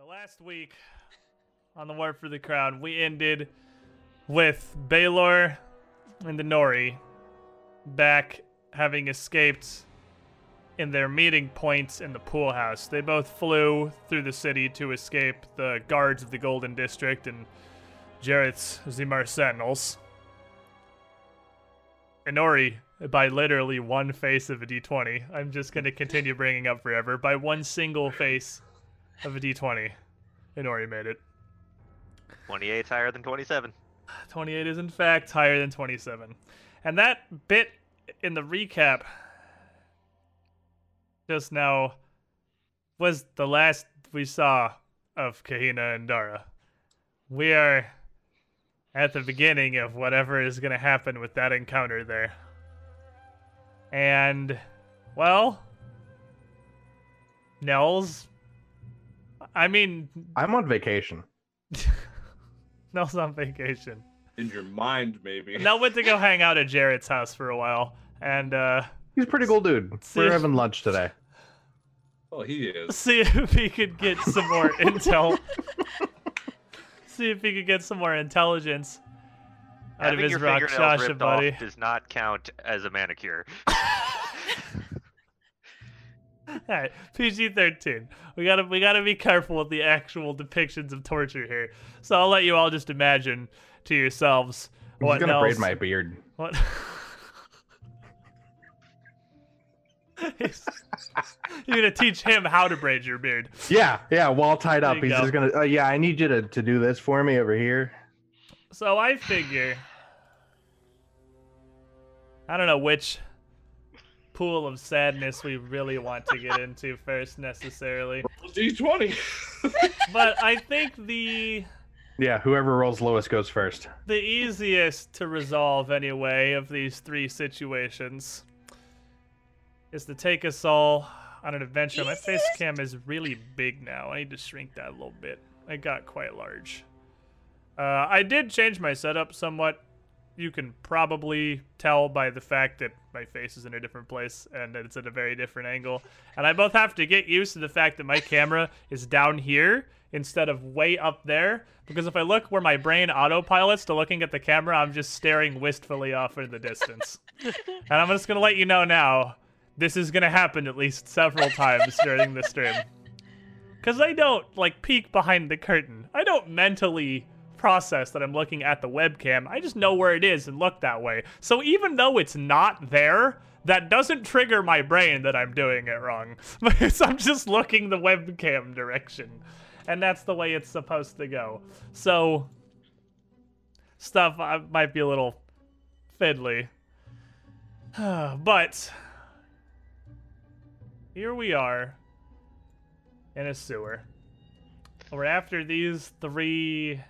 So last week on the War for the Crown, we ended with Baylor and the Nori back having escaped in their meeting points in the pool house. They both flew through the city to escape the guards of the Golden District and Jeroth's Zimar Sentinels. Inori, by literally one face of a d20, I'm just going to continue bringing up forever, by one single face of a d20, Inori made it. 28 higher than 27. 28 is in fact higher than 27. And that bit in the recap just now was the last we saw of Kahina and Dara. We are at the beginning of whatever is going to happen with that encounter there. And, well, Nels, I mean, I'm on vacation. Nels on vacation. In your mind, maybe. Nell went to go hang out at Jeroth's house for a while, and uh, He's a pretty cool dude. See- We're having lunch today. Oh, he is. see if he could get some more intel. see if he could get some more intelligence out Having of his your fingernails ripped buddy. off does not count as a manicure. Alright, PG thirteen. We gotta we gotta be careful with the actual depictions of torture here. So I'll let you all just imagine to yourselves what He's what gonna braid my beard. What? You're gonna teach him how to braid your beard. Yeah, yeah, wall tied up. He's go. just gonna. Uh, yeah, I need you to, to do this for me over here. So I figure I don't know which pool of sadness we really want to get into first necessarily. D20. But I think the Yeah, whoever rolls lowest goes first. the easiest to resolve anyway of these three situations is to take us all on an adventure. My face cam is really big now. I need to shrink that a little bit. It got quite large. Uh, I did change my setup somewhat. You can probably tell by the fact that my face is in a different place and it's at a very different angle. And I both have to get used to the fact that my camera is down here instead of way up there. Because if I look where my brain autopilots to looking at the camera, I'm just staring wistfully off in the distance. and I'm just going to let you know now this is going to happen at least several times during the stream. Because I don't, like, peek behind the curtain. I don't mentally process that I'm looking at the webcam. I just know where it is and look that way. So even though it's not there, that doesn't trigger my brain that I'm doing it wrong. I'm just looking the webcam direction. And that's the way it's supposed to go. So, stuff uh, might be a little fiddly. but, here we are in a sewer. We're after these three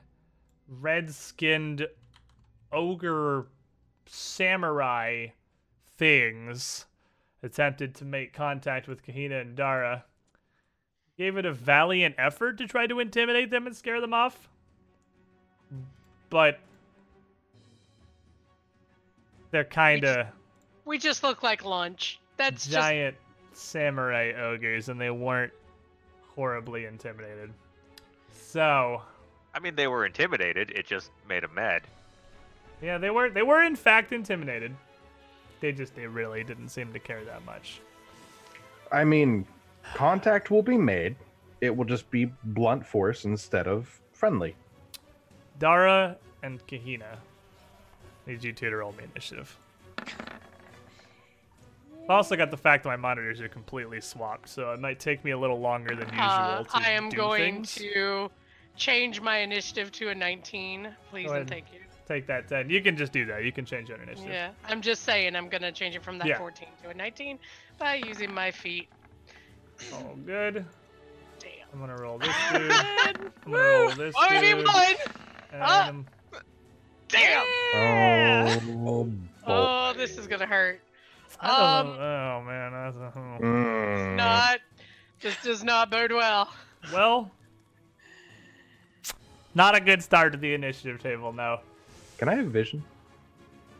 red skinned ogre samurai things attempted to make contact with Kahina and Dara. Gave it a valiant effort to try to intimidate them and scare them off. But they're kind of We just look like lunch. That's just giant samurai ogres and they weren't horribly intimidated. So, I mean, they were intimidated. It just made them mad. yeah, they were they were in fact intimidated. They just they really didn't seem to care that much. I mean, contact will be made. It will just be blunt force instead of friendly. Dara and Kahina need you two to roll me initiative. I've also got the fact that my monitors are completely swapped, so it might take me a little longer than usual uh, to I am do going things. to change my initiative to a 19, please and thank you. Take that 10. You can just do that. You can change your initiative. Yeah, I'm just saying I'm gonna change it from that Yeah. 14 to a 19 by using my feet. All good. Damn. I'm gonna roll this dude. I'm I'm gonna roll this Oh, I mean dude. one. and Ah. I'm- Damn. Oh, Oh, this is gonna hurt. I don't Um, know. Oh man, that's a, oh. Mm. Not. This does not bode well. well. Not a good start to the initiative table, no. Can I have vision?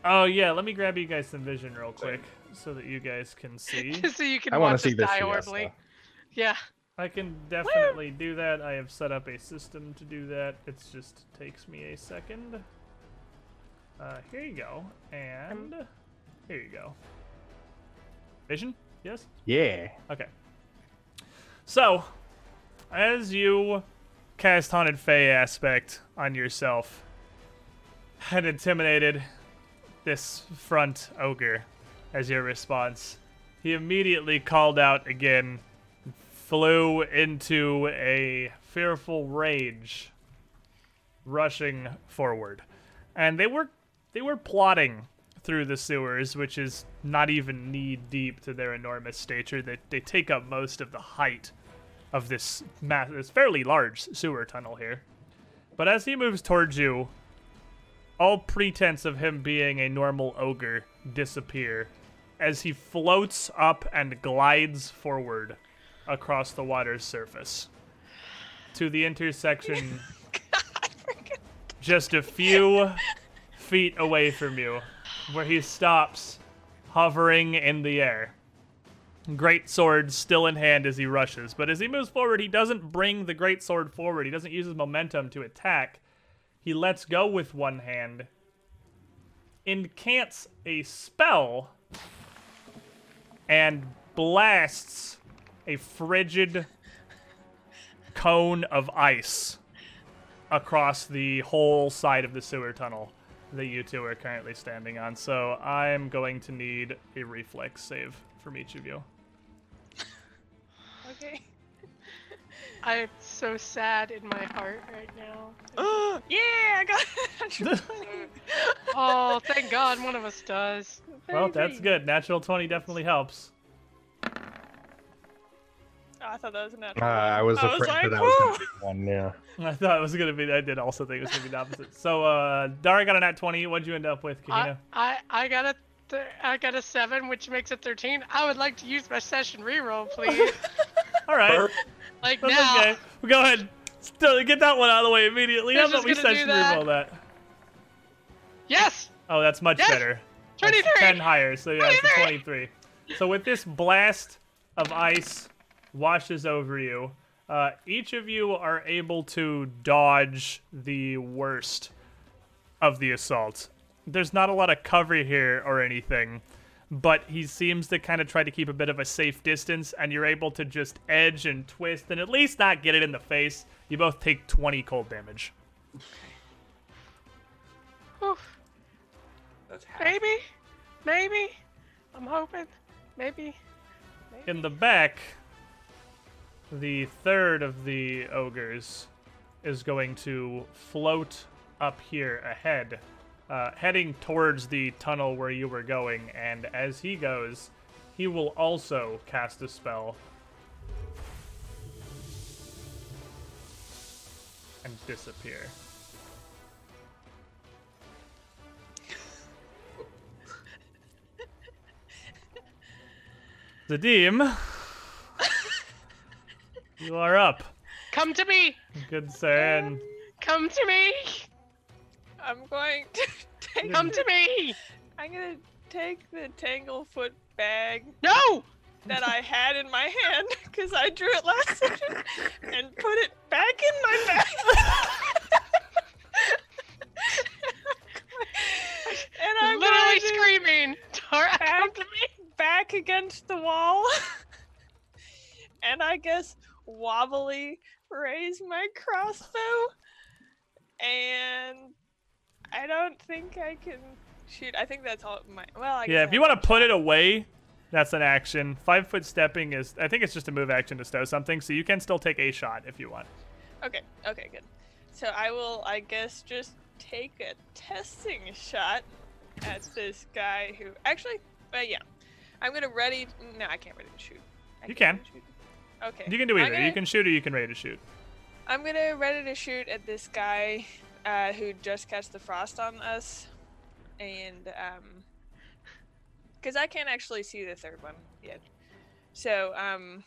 Oh yeah, let me grab you guys some vision real quick so that you guys can see. so you can I want watch to see us this die fiesta. horribly. Yeah. I can definitely do that. I have set up a system to do that. It just takes me a second. Uh, here you go, and here you go. Vision? Yes. Yeah. Okay. So, as you cast Haunted Fey aspect on yourself and intimidated this front ogre as your response, he immediately called out again, flew into a fearful rage, rushing forward. And they were they were plotting through the sewers, which is not even knee deep to their enormous stature. They, they take up most of the height of this mass, this fairly large sewer tunnel here. But as he moves towards you, all pretense of him being a normal ogre disappear as he floats up and glides forward across the water's surface to the intersection just a few feet away from you where he stops hovering in the air great sword still in hand as he rushes. But as he moves forward he doesn't bring the great sword forward. He doesn't use his momentum to attack. He lets go with one hand incants a spell and blasts a frigid cone of ice across the whole side of the sewer tunnel that you two are currently standing on. So I'm going to need a reflex save from each of you. Okay. I'm so sad in my heart right now. Oh yeah, I got it. Oh, thank God one of us does. Well, that's good. Natural 20 definitely helps. Oh, I thought that was a Uh, natural. I was I was afraid like, that, that was "Whoa." gonna be one. Yeah. I thought it was gonna be. I did also think it was gonna be the opposite. So, uh, Dara got a nat 20. What'd you end up with, Kahina? I, I I got a th- I got a seven, which makes it thirteen. I would like to use my session reroll, please. All right. Perfect. like That's now. okay. Well, go ahead. Get that one out of the way immediately. How Who's about we just gonna do session that? reroll that? Yes. Oh, that's much Yes! better. That's 23. 10 higher, so yeah, it's a 23. 23. So with this blast of ice washes over you, uh, each of you are able to dodge the worst of the assault. There's not a lot of cover here or anything, but he seems to kind of try to keep a bit of a safe distance, and you're able to just edge and twist and at least not get it in the face. You both take 20 cold damage. Oof. That's half. Maybe. Maybe. I'm hoping. Maybe. In the back, the third of the ogres is going to float up here ahead, uh, heading towards the tunnel where you were going. And as he goes, he will also cast a spell and disappear. Zadim, you are up. Come to me. Good sir, and Come to me. I'm going to take. Come to me. I'm gonna take the Tanglefoot bag No. that I had in my hand because I drew it last session and put it back in my bag. and I'm Literally screaming. Tara, back, to me. back against the wall, and I guess wobbly raise my crossbow, and I don't think I can shoot. I think that's all my. Well, I guess yeah, I if you want to put it away, that's an action. Five foot stepping is, I think it's just a move action to stow something, so you can still take a shot if you want. Okay, okay, good. So I will, I guess, just take a testing shot at this guy who actually, uh, yeah, I'm gonna ready. No, I can't ready to shoot. I You can. shoot. Okay. You can do either. You gonna- can shoot or you can ready to shoot. I'm gonna ready to shoot at this guy uh, who just cast the frost on us, and um, because I can't actually see the third one yet. So um,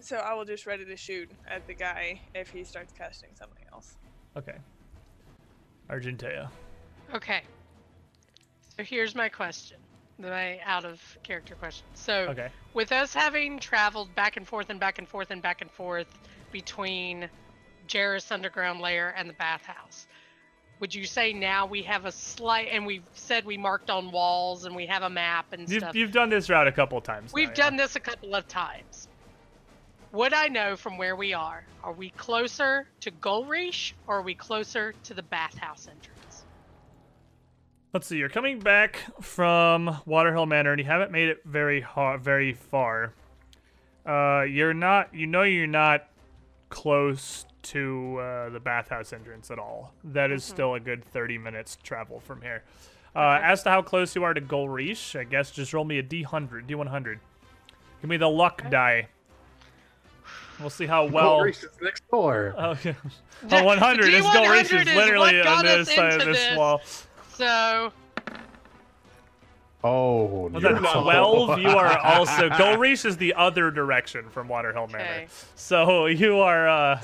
so I will just ready to shoot at the guy if he starts casting something else. Okay. Argentea. Okay. So here's my question. my out of character question. So, Okay. with us having traveled back and forth and back and forth and back and forth between Jeroth's Underground Lair and the bathhouse, would you say now we have a slight, and we've said we marked on walls and we have a map and You've, stuff. you've done this route a couple times. We've yeah. done this a couple of times. Would I know from where we are? Are we closer to Golreach or are we closer to the bathhouse entrance? Let's see. You're coming back from Waterhill Manor, and you haven't made it very hard, very far. Uh, you're not. You know, you're not close to uh, the bathhouse entrance at all. That is still a good 30 minutes travel from here. Uh, as to how close you are to Golreach, I guess just roll me a D100, D100. Give me the luck die. We'll see how well. Well, is next door. Oh, yeah. Oh, 100 is D100 Golreach is is literally what on got us this side of this this. wall. So, Oh, Was no. that 12? You are also. Golreach is the other direction from Waterhill Manor. Okay. So you are uh,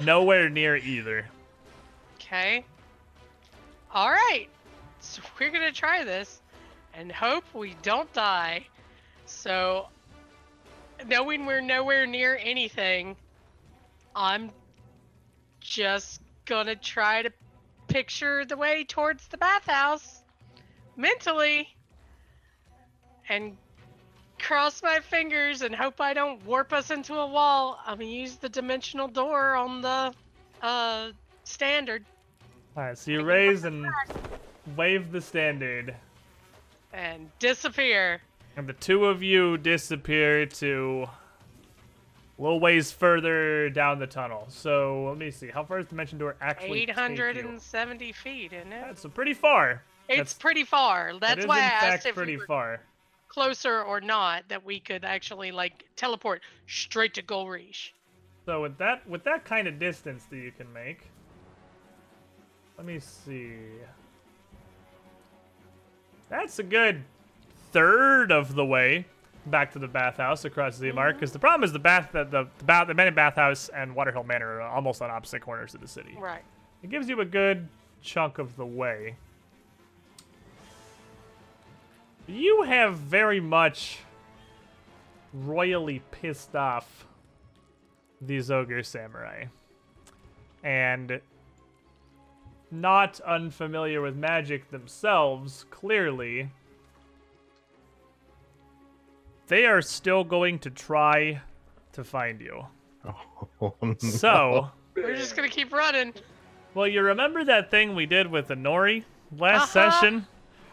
nowhere near either. okay. All right. So, we're going to try this and hope we don't die. So, knowing we're nowhere near anything, I'm just going to try to picture the way towards the bathhouse mentally and cross my fingers and hope I don't warp us into a wall. I'm gonna use the dimensional door on the uh standard All right, so you raise and wave the standard, and disappear. and the two of you disappear to a little ways further down the tunnel. So let me see. How far is the dimension door actually? take you? 870 feet, isn't it? That's pretty far. It's that's- pretty far. That's why I asked if pretty we were far. Closer or not that we could actually like teleport straight to Golreach. So with that with that kind of distance that you can make, let me see. That's a good third of the way back to the bathhouse across the mark. Because mm-hmm. the problem is the bath the the, the, bath, the men in bathhouse and Waterhill Manor are almost on opposite corners of the city. Right. It gives you a good chunk of the way. You have very much royally pissed off these ogre samurai. And not unfamiliar with magic themselves, clearly, they are still going to try to find you. Oh, no. So, We're just gonna keep running. well, you remember that thing we did with the Nori last Uh-huh. session?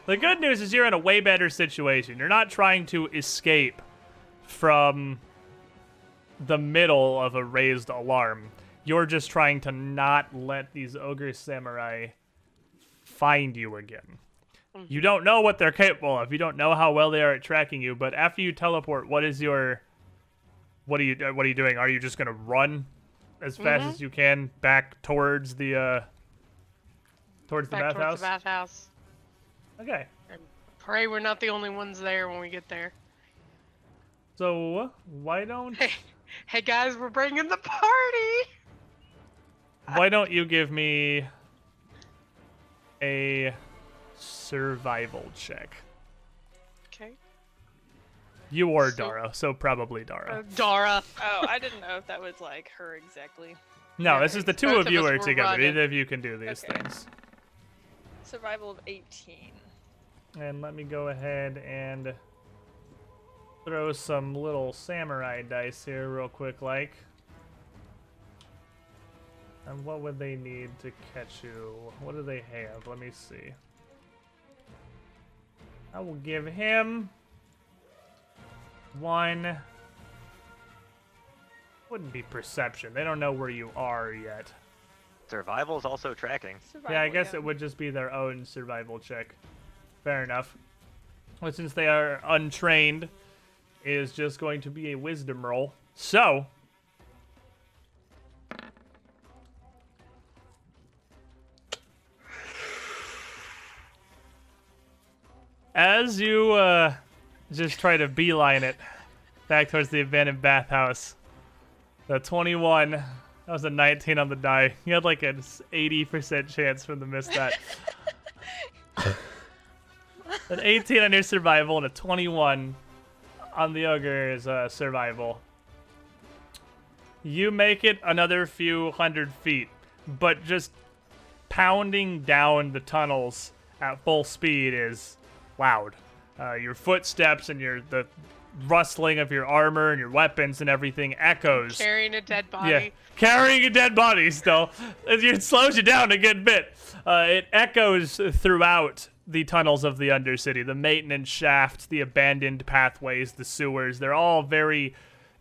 The good news is you're in a way better situation. You're not trying to escape from the middle of a raised alarm. You're just trying to not let these ogre samurai find you again. You don't know what they're capable of. You don't know how well they are at tracking you. But after you teleport, what is your what are you uh, what are you doing? Are you just gonna run as fast Mhm. as you can back towards the uh towards the Back bathhouse? towards the bathhouse. Okay. Pray we're not the only ones there when we get there. So why don't Hey, hey guys, we're bringing the party. why don't you give me a survival check? Okay. You or So- Dara, so probably Uh, Dara. Dara. Oh, I didn't know if that was like her exactly. No, yeah, this is the two of of you us are were together. running. Either of you can do these Okay. things. Survival of 18. And let me go ahead and throw some little samurai dice here real quick like. And what would they need to catch you? What do they have? Let me see. I will give him one. Wouldn't be perception. They don't know where you are yet. Survival is also tracking. Survival, Yeah, I guess it would just be their own survival check. Fair enough. But since they are untrained, it is just going to be a wisdom roll. So. As you uh, just try to beeline it back towards the abandoned bathhouse, the 21 that was a 19 on the die. You had like an 80% chance from the miss that. An 18 on your survival and a 21 on the ogre's uh, survival. You make it another few hundred feet, but just pounding down the tunnels at full speed is loud. Uh, your footsteps and your the rustling of your armor and your weapons and everything echoes. Carrying a dead body. Yeah, carrying a dead body still. It slows you down a good bit. Uh, it echoes throughout the tunnels of the Undercity, the maintenance shafts, the abandoned pathways, the sewers. They're all very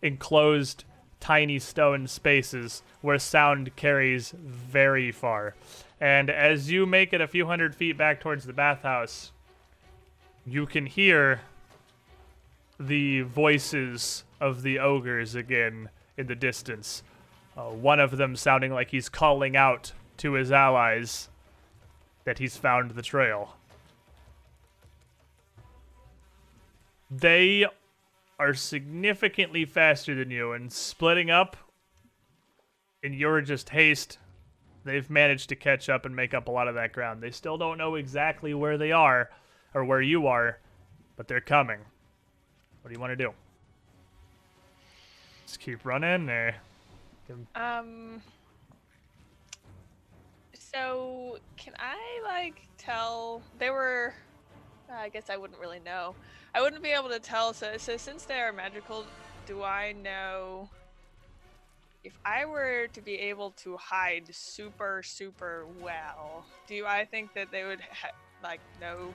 enclosed, tiny stone spaces where sound carries very far. And as you make it a few hundred feet back towards the bathhouse, you can hear the voices of the ogres again in the distance. Uh, one of them sounding like he's calling out to his allies that he's found the trail. They are significantly faster than you and splitting up in your just haste. They've managed to catch up and make up a lot of that ground. They still don't know exactly where they are or where you are, but they're coming. What do you want to do? Just keep running or Um. So can I like tell they were? I guess I wouldn't really know. I wouldn't be able to tell. So, so since they are magical, do I know if I were to be able to hide super super well? Do I think that they would ha- like know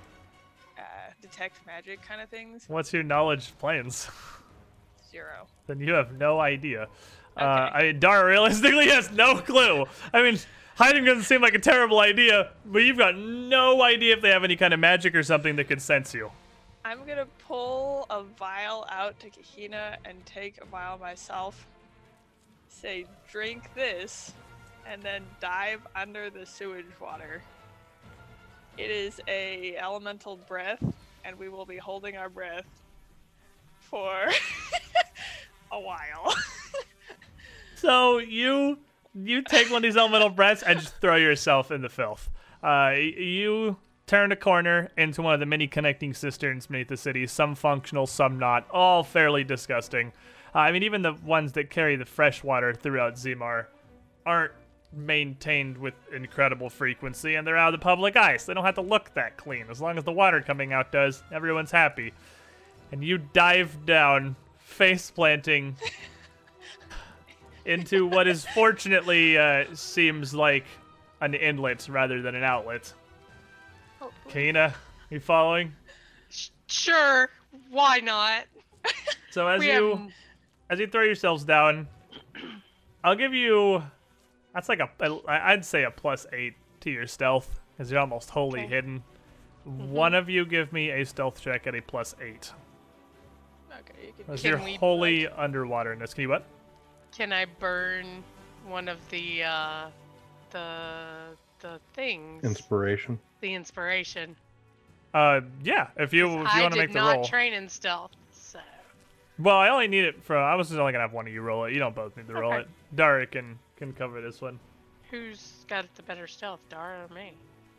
uh, detect magic kind of things? what's your knowledge planes? Zero. then you have no idea. Uh, I mean, Dara realistically has no clue. I mean, hiding doesn't seem like a terrible idea, but you've got no idea if they have any kind of magic or something that could sense you. I'm gonna pull a vial out to Kahina and take a vial myself. Say, drink this, and then dive under the sewage water. It is a elemental breath, and we will be holding our breath for a while. So you you take one of these elemental breaths and just throw yourself in the filth. Uh, you turn a corner into one of the many connecting cisterns beneath the city. Some functional, some not. All fairly disgusting. Uh, I mean, even the ones that carry the fresh water throughout Zimar aren't maintained with incredible frequency, and they're out of the public eye, so they don't have to look that clean. As long as the water coming out does, everyone's happy. And you dive down, face planting into what is fortunately uh, seems like an inlet rather than an outlet. Kana, you following? Sure, why not? So as we you have as you throw yourselves down, I'll give you that's like a I'd say a plus eight to your stealth because you're almost wholly Okay. hidden. One of you give me a stealth check at a plus eight. okay, you can. Can you're we, wholly underwater in this. Can you what? Can I burn one of the uh the the things? Inspiration. the inspiration. Uh, yeah. If you if you want to make the roll. I did not roll. train in stealth, so Well, I only need it for. I was just only gonna have one of you roll it. You don't both need to roll Okay. it. Dara can can cover this one. who's got the better stealth, Dara or me?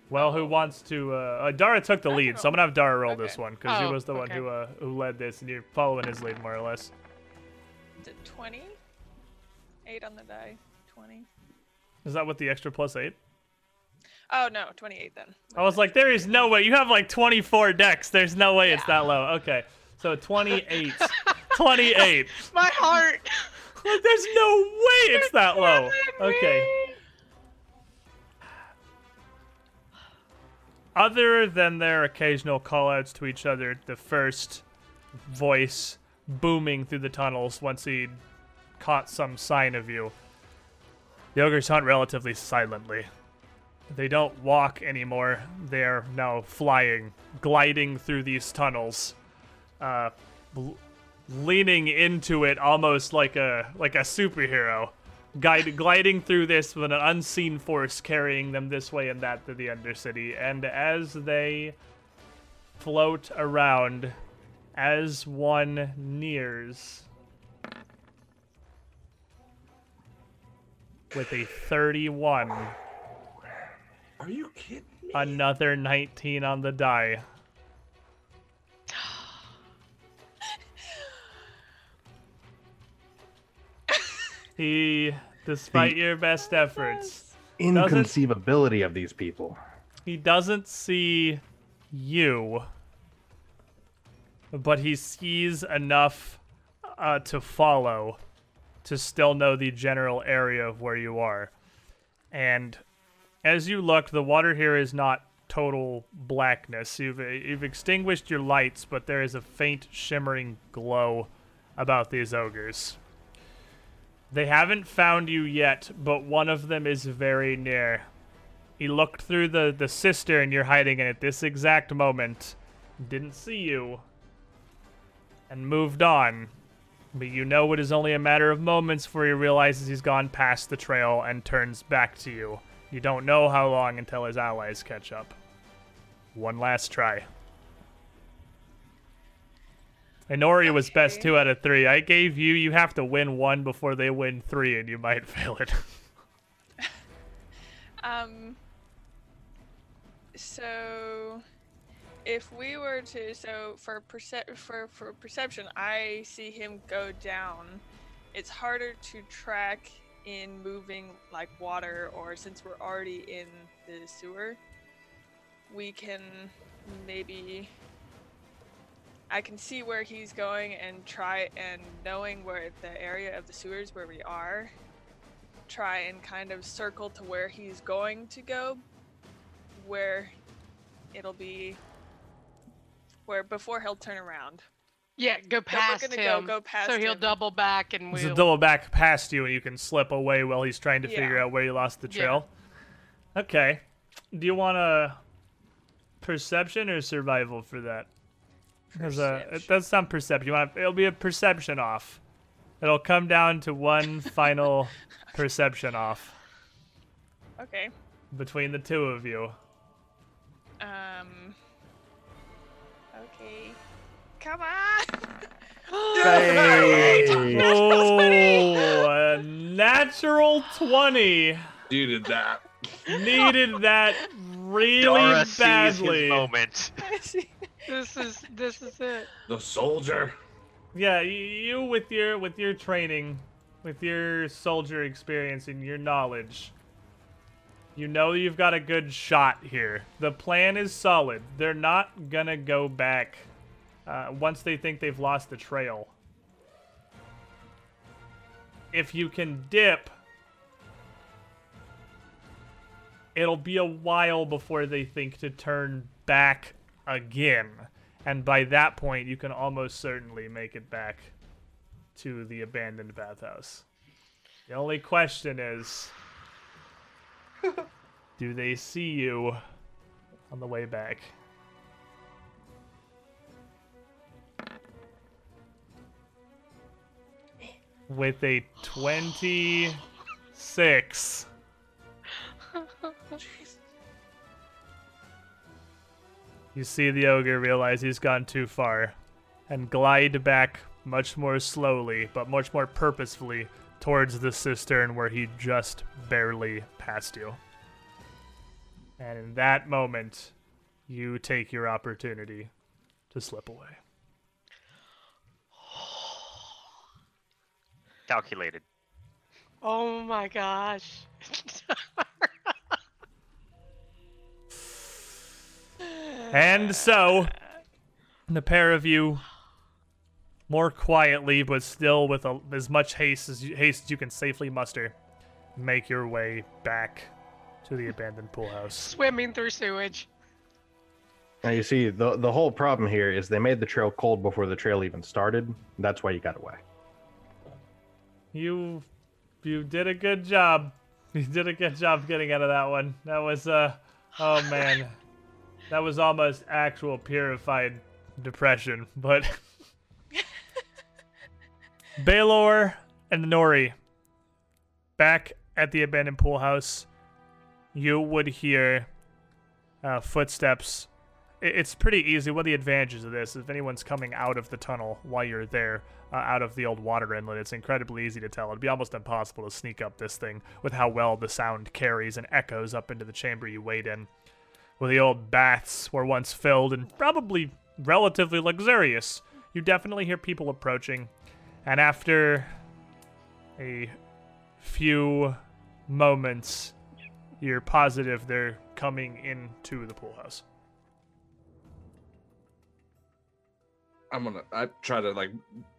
Well, who wants to? Uh, uh, Dara took the lead, so I'm gonna have Dara roll Okay. this one because he Oh, was the one who uh, who led this, and you're following his lead more or less. Is it 20? 8 on the die. 20. Is that with the extra plus eight? Oh, no, 28 then. I was like, there is no way. You have like 24 Dex. There's no way it's that low. Okay, so 28. 28. My heart. Like, there's no way it's that low. Okay. Other than their occasional callouts to each other, the first voice booming through the tunnels once he'd caught some sign of you. The ogres hunt relatively silently. They don't walk anymore. They're now flying, gliding through these tunnels, uh, bl- leaning into it almost like a like a superhero guide, gliding through this with an unseen force carrying them this way and that to the Undercity. And as they float around, as one nears, with a 31, are you kidding me? Another 19 on the die. he, despite the your best efforts, inconceivability of these people. He doesn't see you, but he sees enough uh, to follow to still know the general area of where you are. And as you look, the water here is not total blackness. You've you've extinguished your lights, but there is a faint shimmering glow about these ogres. They haven't found you yet, but one of them is very near. He looked through the, the cistern you're hiding in at this exact moment, didn't see you, and moved on. But you know it is only a matter of moments before he realizes he's gone past the trail and turns back to you. You don't know how long until his allies catch up. One last try. Inori was best two out of three. I gave you, you have to win one before they win three, and you might fail it. Um. So, if we were to, so for perce- for for perception, I see him go down. It's harder to track in moving like water, or since we're already in the sewer, we can maybe. I can see where he's going and try and knowing where the area of the sewers where we are, try and kind of circle to where he's going to go, where it'll be where before he'll turn around. Yeah, go we're past gonna him. go past so he'll him. double back and So we'll. double back past you, and you can slip away while he's trying to Yeah. figure out where you lost the Yeah. trail. Okay. Do you want a perception or survival for that? Because it Perception. does sound perception. You want it'll be a perception off. It'll come down to one final perception off Okay. between the two of you. Um. Okay. Come on. Oh, a natural twenty. Needed that. Needed that really Dara sees badly. his moment. this is this is it. The soldier. Yeah, you with your with your training, with your soldier experience and your knowledge, you know you've got a good shot here. The plan is solid. They're not gonna go back uh, once they think they've lost the trail. If you can dip, it'll be a while before they think to turn back again. And by that point, you can almost certainly make it back to the abandoned bathhouse. The only question is do they see you on the way back? With a 26. You see the ogre realize he's gone too far and glide back much more slowly, but much more purposefully towards the cistern where he just barely passed you. And in that moment, you take your opportunity to slip away. Calculated. Oh my gosh. And so, the pair of you, more quietly but still with a, as much haste as you, haste as you can safely muster, make your way back to the abandoned pool house. Swimming through sewage. Now you see the the whole problem here is they made the trail cold before the trail even started. That's why you got away. You, you did a good job. You did a good job getting out of that one. That was uh, oh man, that was almost actual purified depression. But Baylor and Nori, back at the abandoned pool house, you would hear uh, footsteps. It's pretty easy. One of the advantages of this, if anyone's coming out of the tunnel while you're there, uh, out of the old water inlet, it's incredibly easy to tell. It'd be almost impossible to sneak up this thing with how well the sound carries and echoes up into the chamber you wait in. Where the old baths were once filled and probably relatively luxurious, you definitely hear people approaching. And after a few moments, you're positive they're coming into the pool house. I'm gonna. I try to like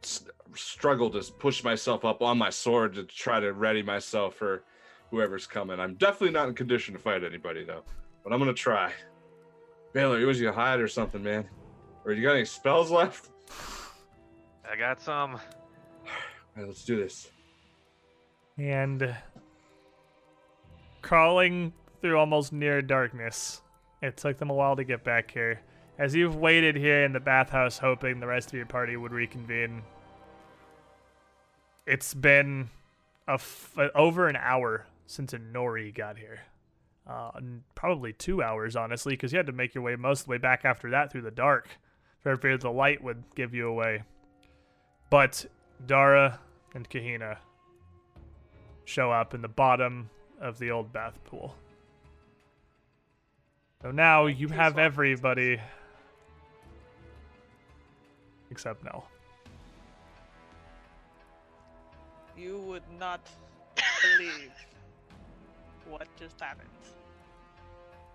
s- struggle to push myself up on my sword to try to ready myself for whoever's coming. I'm definitely not in condition to fight anybody though, but I'm gonna try. Baylor, you was you hide or something, man? Or you got any spells left? I got some. All right, let's do this. And crawling through almost near darkness, it took them a while to get back here. As you've waited here in the bathhouse, hoping the rest of your party would reconvene, it's been a f- over an hour since Nori got here. Uh, probably two hours, honestly, because you had to make your way most of the way back after that through the dark. For fear the light would give you away. But Dara and Kahina show up in the bottom of the old bath pool. So now you have everybody except Nell. You would not believe what just happened.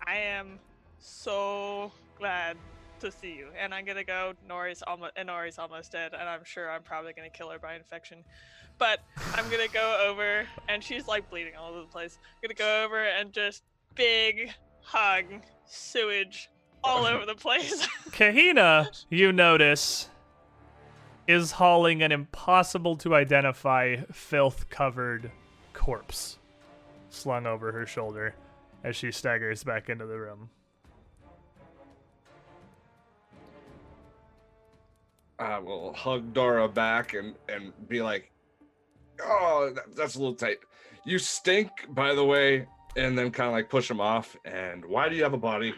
I am so glad to see you, and I'm gonna go. Nori's almost, and Nori's almost dead, and I'm sure I'm probably gonna kill her by infection. But I'm gonna go over, and she's like bleeding all over the place. I'm gonna go over and just big hug sewage all over the place. Kahina, you notice, is hauling an impossible to identify filth covered corpse slung over her shoulder as she staggers back into the room. I will hug Dara back and and be like, "Oh, that, that's a little tight. You stink, by the way." And then kind of like push him off. And why do you have a body?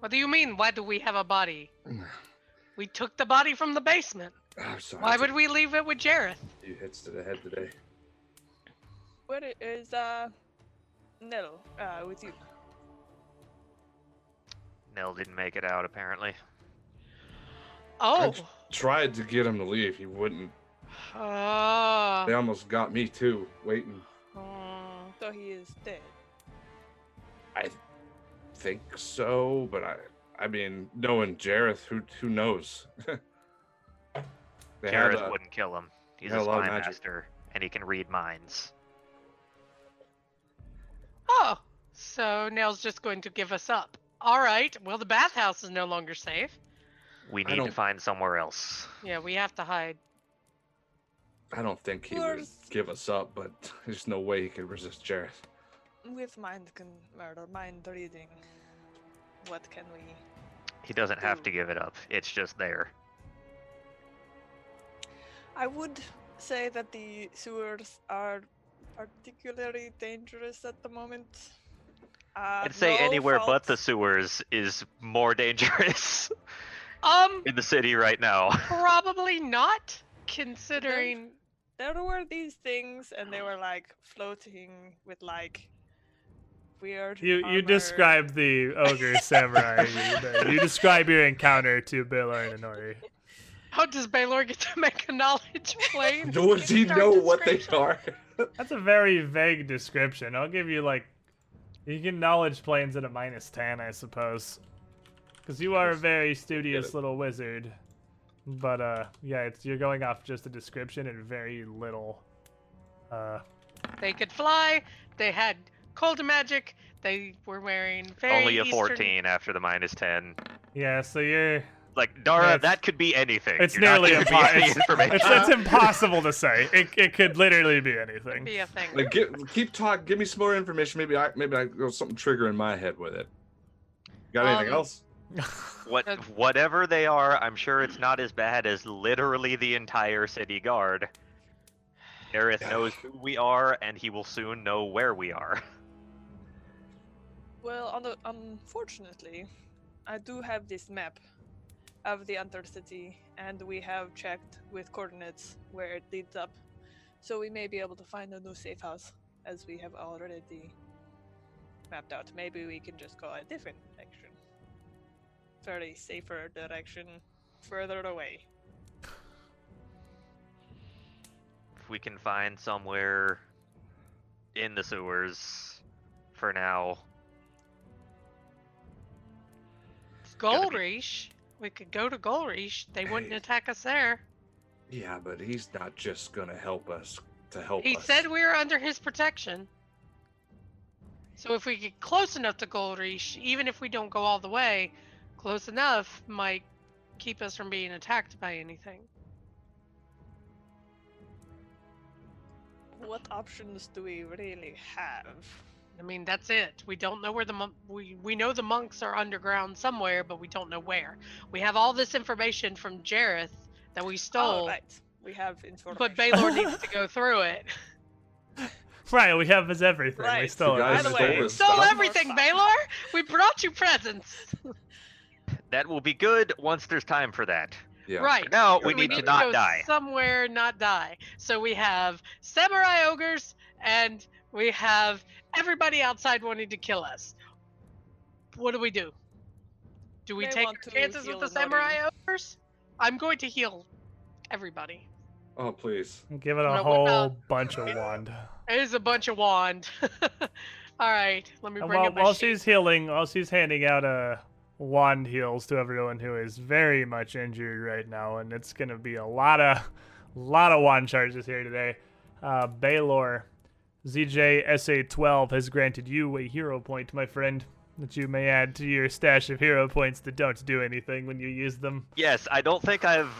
What do you mean? Why do we have a body? We took the body from the basement. I'm sorry. Why would we leave it with Jeroth? a few hits to the head today? What is uh, Nil uh, with you? Nell didn't make it out apparently. Oh. j- Tried to get him to leave. He wouldn't. Oh. They almost got me too, waiting. Mm. So he is dead. I think so, but I I mean, knowing Jeroth, who who knows? Jeroth a- wouldn't kill him. He's a a spy master, and he can read minds. Oh. So Nell's just going to give us up. All right. Well, the bathhouse is no longer safe. We need to find somewhere else. Yeah, we have to hide. I don't think he would give us up, but there's no way he could resist Jeroth. With mind con- murder, mind reading. What can we? He doesn't have to give it up. It's just there. I would say that the sewers are particularly dangerous at the moment. Uh, I'd say no anywhere but the sewers is more dangerous Um, in the city right now. probably not, considering. There were these things, and they were like floating with like weird. You you describe the ogre samurai. you, you describe your encounter to Baylor and Inori. How does Baylor get to make a knowledge plane? Does he know what they are? That's a very vague description. I'll give you like you can knowledge planes at a minus ten, I suppose, because you are a very studious little wizard. But uh, yeah, it's you're going off just a description and very little. Uh, They could fly. They had cold magic. They were wearing very Only a Eastern- 14 after the minus 10. yeah, so you're Like, Dara, That's- that could be anything. it's You're nearly giving me any impossible. It's, it's impossible to say. It, it could literally be anything. Be a thing. Like, get, keep talk. Give me some more information. Maybe I maybe I go something trigger in my head with it. Got anything Um, else? What, whatever they are, I'm sure it's not as bad as literally the entire city guard. Gareth knows who we are, and he will soon know where we are. Well, unfortunately, I do have this map of the Undercity, and we have checked with coordinates where it leads up, so we may be able to find a new safe house, as we have already mapped out. Maybe we can just go a different direction, very safer direction, further away. If we can find somewhere in the sewers for now. Gonna Goldreach. We could go to Goldreach. They wouldn't Hey. attack us there. Yeah, but he's not just gonna help us to help He us. said we were under his protection. So if we get close enough to Goldreach, even if we don't go all the way, close enough might keep us from being attacked by anything. What options do we really have? I mean, that's it. We don't know where the mon- we we know the monks are underground somewhere, but we don't know where. We have all this information from Jeroth that we Oh, stole, right. We have information. but Baylor needs to go through it. Right, we have his everything. We stole You it. By the way, his Stole everything, Baylor. We brought you presents. That will be good once there's time for that. Yeah. Right. Now we we need to go not die. somewhere, not die. So we have samurai ogres, and we have everybody outside wanting to kill us. What do we do? Do we May take our chances with the Nori. samurai ogres? I'm going to heal everybody. Oh please. Give it a No, whole bunch of wand. It is a bunch of wand. All right, let me And bring while, up while sheet. she's healing, while she's handing out uh, wand heals to everyone who is very much injured right now, and it's gonna be a lot of, lot of wand charges here today. Uh, Baylor, ZJ SA12 has granted you a hero point, my friend, that you may add to your stash of hero points that don't do anything when you use them. Yes, I don't think I've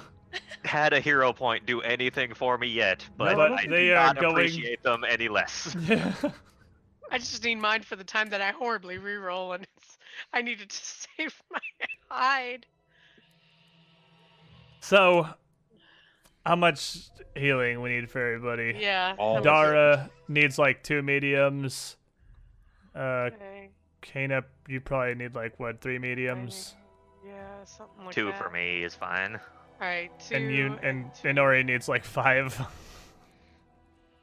had a hero point do anything for me yet, but, but I they do are not going- appreciate them any less. I just need mine for the time that I horribly reroll, and it's, I needed to save my hide. so, how much healing we need for everybody? Yeah. All that of was it. Dara needs like two mediums. Uh, Okay. Kana, you probably need like what three mediums, Yeah, something like Two that. for me is fine. All right, two and you and two. Inori needs like five.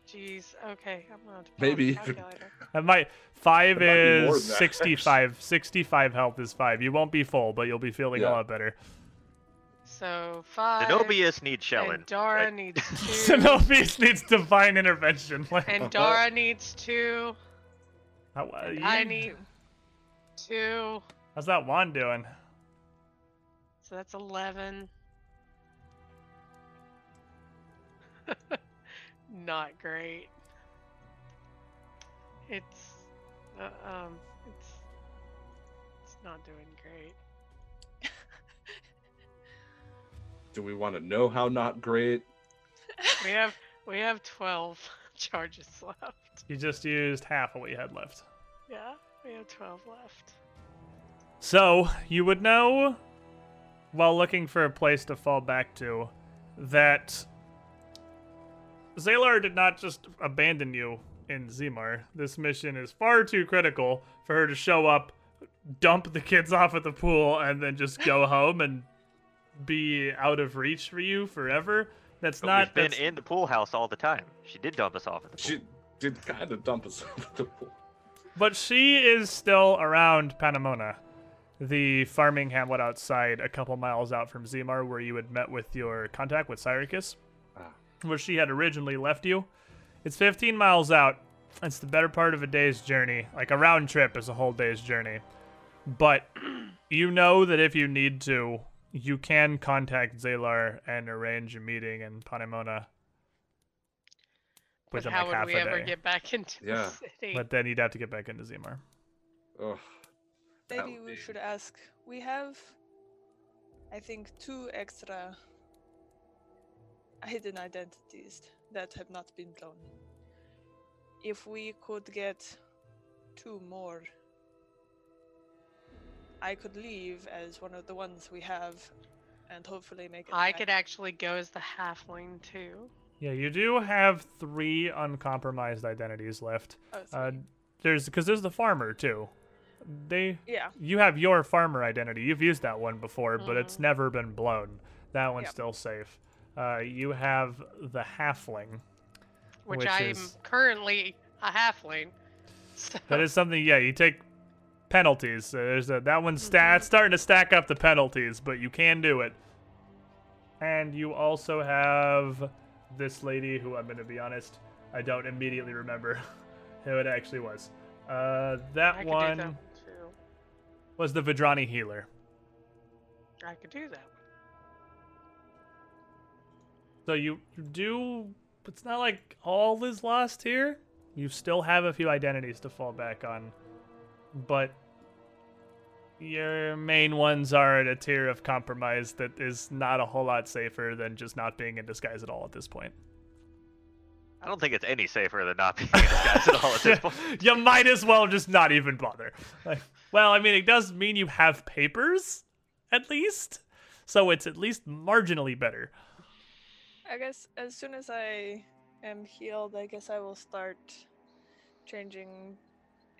Jeez. Okay, I'm gonna have to pull Maybe the. That might five It might is 65. 65 health is five. You won't be full, but you'll be feeling a lot better. So five. Zenobius needs shelling. And Dara but needs two. Xenobius needs divine intervention. And Dara needs two. how, uh, and you- I need two. how's that wand doing? So that's eleven. Not great. It's, uh, um, it's, it's not doing great. Do we want to know how not great? We have, we have twelve charges left. You just used half of what you had left. Yeah, we have twelve left. So, you would know, while looking for a place to fall back to, that Zalar did not just abandon you in Zimar. This mission is far too critical for her to show up, dump the kids off at the pool, and then just go home and be out of reach for you forever. That's But not. we've been that's- in the pool house all the time. She did dump us off at the pool. She did kind of dump us off at the pool. But she is still around Panamona, the farming hamlet outside, a couple miles out from Zimar, where you had met with your contact with Syracuse, Ah. where she had originally left you. It's 15 miles out. It's the better part of a day's journey. Like a round trip is a whole day's journey. But you know that if you need to, you can contact Zalar and arrange a meeting in Panemona. But how like would we ever day. get back into Yeah. the city? But then you'd have to get back into Zimar. Ugh. Maybe we be- should ask. We have, I think, two extra hidden identities that have not been blown. If we could get two more, I could leave as one of the ones we have, and hopefully make it. I back. could actually go as the halfling too. Yeah, you do have three uncompromised identities left. Oh, Uh, there's because there's the farmer too. They yeah. you have your farmer identity. You've used that one before, but it's Mhm. never been blown. That one's Yep. still safe. Uh, you have the halfling. Which, Which I'm is- currently a halfling. So, That is something. Yeah, you take penalties. Uh, There's a, that one's sta- Mhm. starting to stack up the penalties, but you can do it. And you also have this lady, who I'm going to be honest, I don't immediately remember who it actually was. Uh, that I one that was the Vidrani healer. I could do that. So you, you do. It's not like all is lost here. You still have a few identities to fall back on, but your main ones are at a tier of compromise that is not a whole lot safer than just not being in disguise at all at this point. I don't think it's any safer than not being in disguise at all at this point. you might as well just not even bother. Like, well, I mean, it does mean you have papers, at least, so it's at least marginally better. I guess as soon as I am healed, I guess I will start changing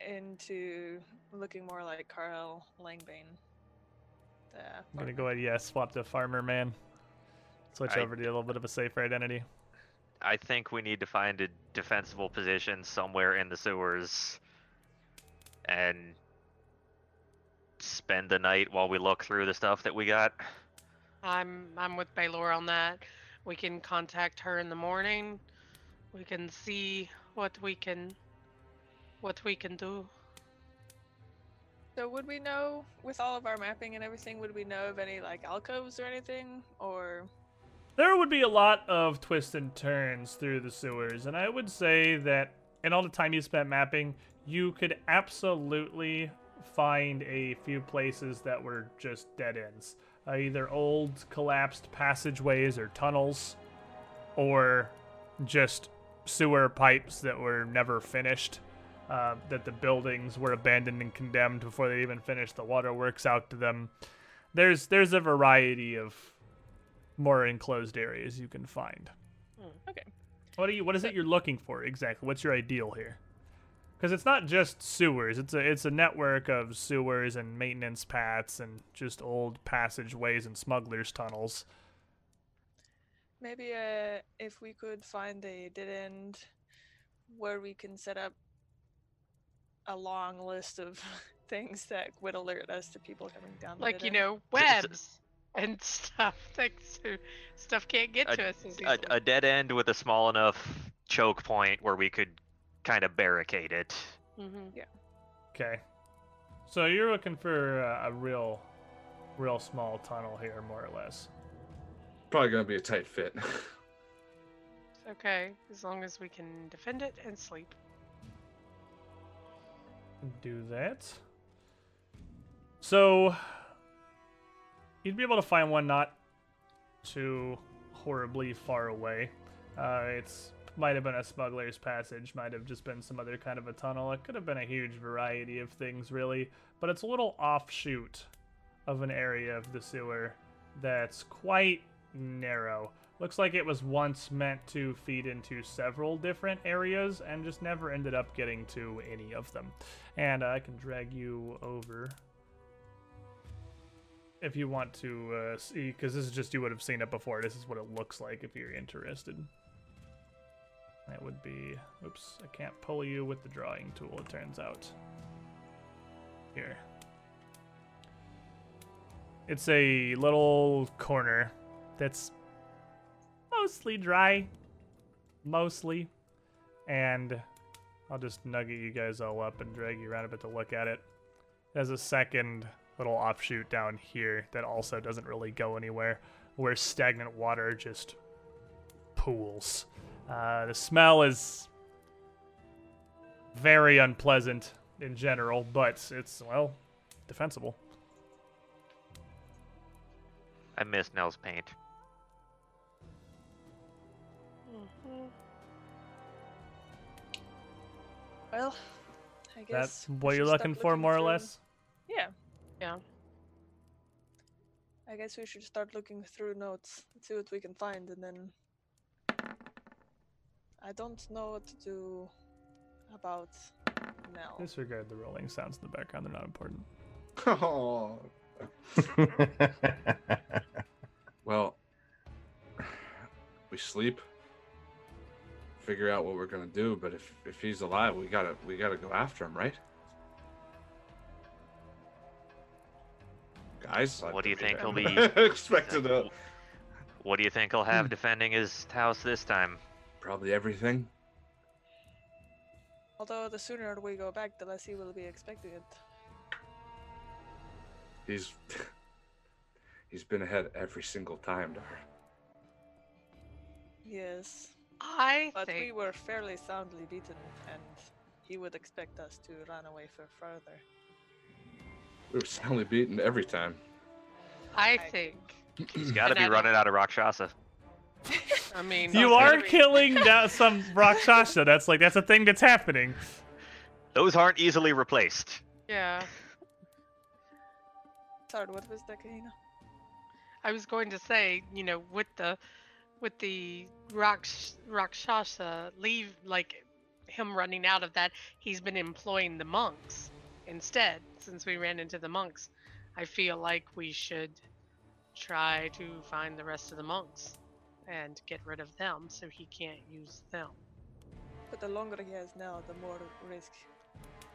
into looking more like Carl Langbane. The I'm gonna go ahead, yeah, swap to farmer man. Switch I- over to a little bit of a safer identity. I think we need to find a defensible position somewhere in the sewers and spend the night while we look through the stuff that we got. I'm I'm with Baylor on that. We can contact her in the morning. We can see what we can what we can do. So would we know with all of our mapping and everything? Would we know of any like alcoves or anything, or There would be a lot of twists and turns through the sewers, and I would say that in all the time you spent mapping, you could absolutely find a few places that were just dead ends. Uh, either old collapsed passageways or tunnels, or just sewer pipes that were never finished. Uh, that the buildings were abandoned and condemned before they even finished the waterworks out to them. There's there's a variety of more enclosed areas you can find. okay? What are you? What is it you're looking for exactly? What's your ideal here? Because it's not just sewers. It's a it's a network of sewers and maintenance paths and just old passageways and smugglers tunnels. Maybe uh, if we could find a dead end where we can set up a long list of things that would alert us to people coming down. the Like dead you know, S- s- webs and stuff. Like so stuff can't get A- to us A, a dead end with a small enough choke point where we could kind of barricade it. Mhm. Okay. So you're looking for a, a real, real small tunnel here, more or less. Probably gonna be a tight fit. Okay, as long as we can defend it and sleep. Do that. So you'd be able to find one not too horribly far away. Uh, it's might have been a smuggler's passage, might have just been some other kind of a tunnel. It could have been a huge variety of things, really. But it's a little offshoot of an area of the sewer that's quite narrow. Looks like it was once meant to feed into several different areas and just never ended up getting to any of them. And uh, I can drag you over if you want to uh, see, because this is just you would have seen it before. This is what it looks like if you're interested. That would be. Oops, I can't pull you with the drawing tool, it turns out. Here. It's a little corner that's mostly dry. Mostly. And I'll just nugget you guys all up and drag you around a bit to look at it. There's a second little offshoot down here that also doesn't really go anywhere, where stagnant water just pools. Uh, the smell is very unpleasant in general, but it's, well, defensible. I miss Nell's paint. Well, I guess That's what you're should start looking for, more or less? Yeah, Yeah. I guess we should start looking through notes, see what we can find, and then. I don't know what to do about Nell. Disregard the rolling sounds in the background, they're not important. oh. Well, we sleep. Figure out what we're gonna do, but if if he's alive, we gotta we gotta go after him, right? Guys, What do you think mean, he'll be- expected a What do you think he'll have hmm. defending his house this time? Probably everything. Although the sooner we go back, the less he will be expecting it. He's he's been ahead every single time, Dar. Yes. I But we were fairly soundly beaten, and he would expect us to run away for further. We were soundly beaten every time. I I think. He's got to be running out of Rakshasa. I mean, You okay. are killing down some Rakshasa. That's like that's a thing that's happening. Those aren't easily replaced. Yeah, Sorry, what was that, Kahina? I was going to say, you know, with the with the Raksh- Rakshasa leave, like him running out of that, he's been employing the monks instead. Since we ran into the monks, I feel like we should try to find the rest of the monks and get rid of them so he can't use them. But the longer he has now, the more risk.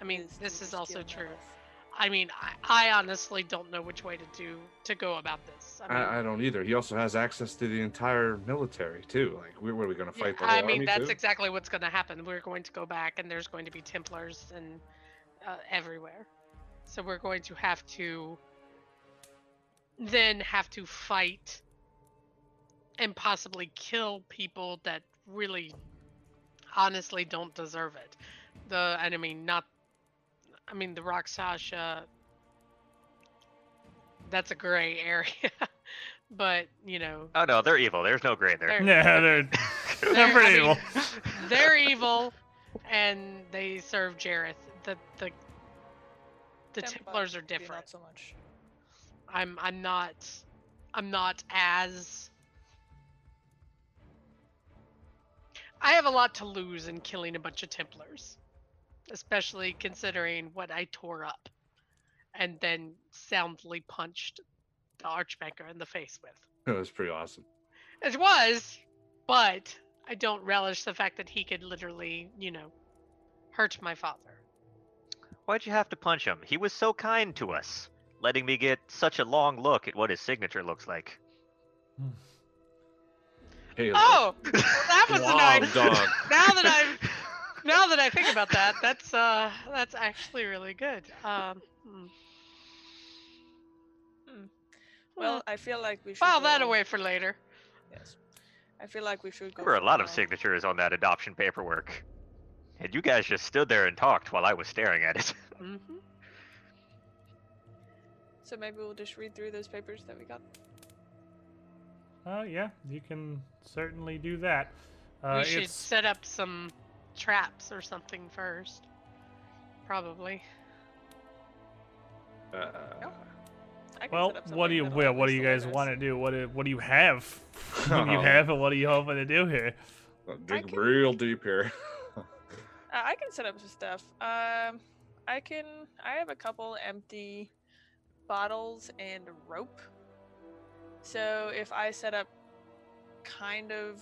I mean, is this is also true. off. I mean, I, I honestly don't know which way to do to go about this. I mean, I, I don't either. He also has access to the entire military too. Like, where are we gonna Yeah, fight the whole I mean, army that's too? exactly what's going to happen. We're going to go back, and there's going to be Templars and uh, everywhere. So we're going to have to then have to fight and possibly kill people that really, honestly, don't deserve it. The enemy, not. I mean, the Rakshasa. That's a gray area, but you know, Oh no, they're evil. There's no gray there. They're- Yeah, they're They're- they're I pretty mean, evil. they're evil and they serve Jeroth. The the the Templars are different. Not so much. I'm I'm not I'm not as I have a lot to lose in killing a bunch of Templars. Especially considering what I tore up and then soundly punched the Archbanker in the face with. It was pretty awesome. It was, but I don't relish the fact that he could literally, you know, hurt my father. Why'd you have to punch him? He was so kind to us, letting me get such a long look at what his signature looks like. Hey, Oh, well, that was a wow, nice. dog. Now that I, now that I think about that, that's uh, that's actually really good. Um, hmm. Well, I feel like we should file that go- away for later. Yes. I feel like we should go. There were a lot of now. signatures on that adoption paperwork. And you guys just stood there and talked while I was staring at it. hmm So maybe we'll just read through those papers that we got. Uh, yeah, you can certainly do that. Uh, we should it's set up some traps or something first. Probably. Uh, I well, what do you well, what do you guys want to do? What do, what do you have? what do you have, and what are you hoping to do here? dig can- real deep here. Uh, I can set up some stuff. Um, I can. I have a couple empty bottles and rope. So if I set up kind of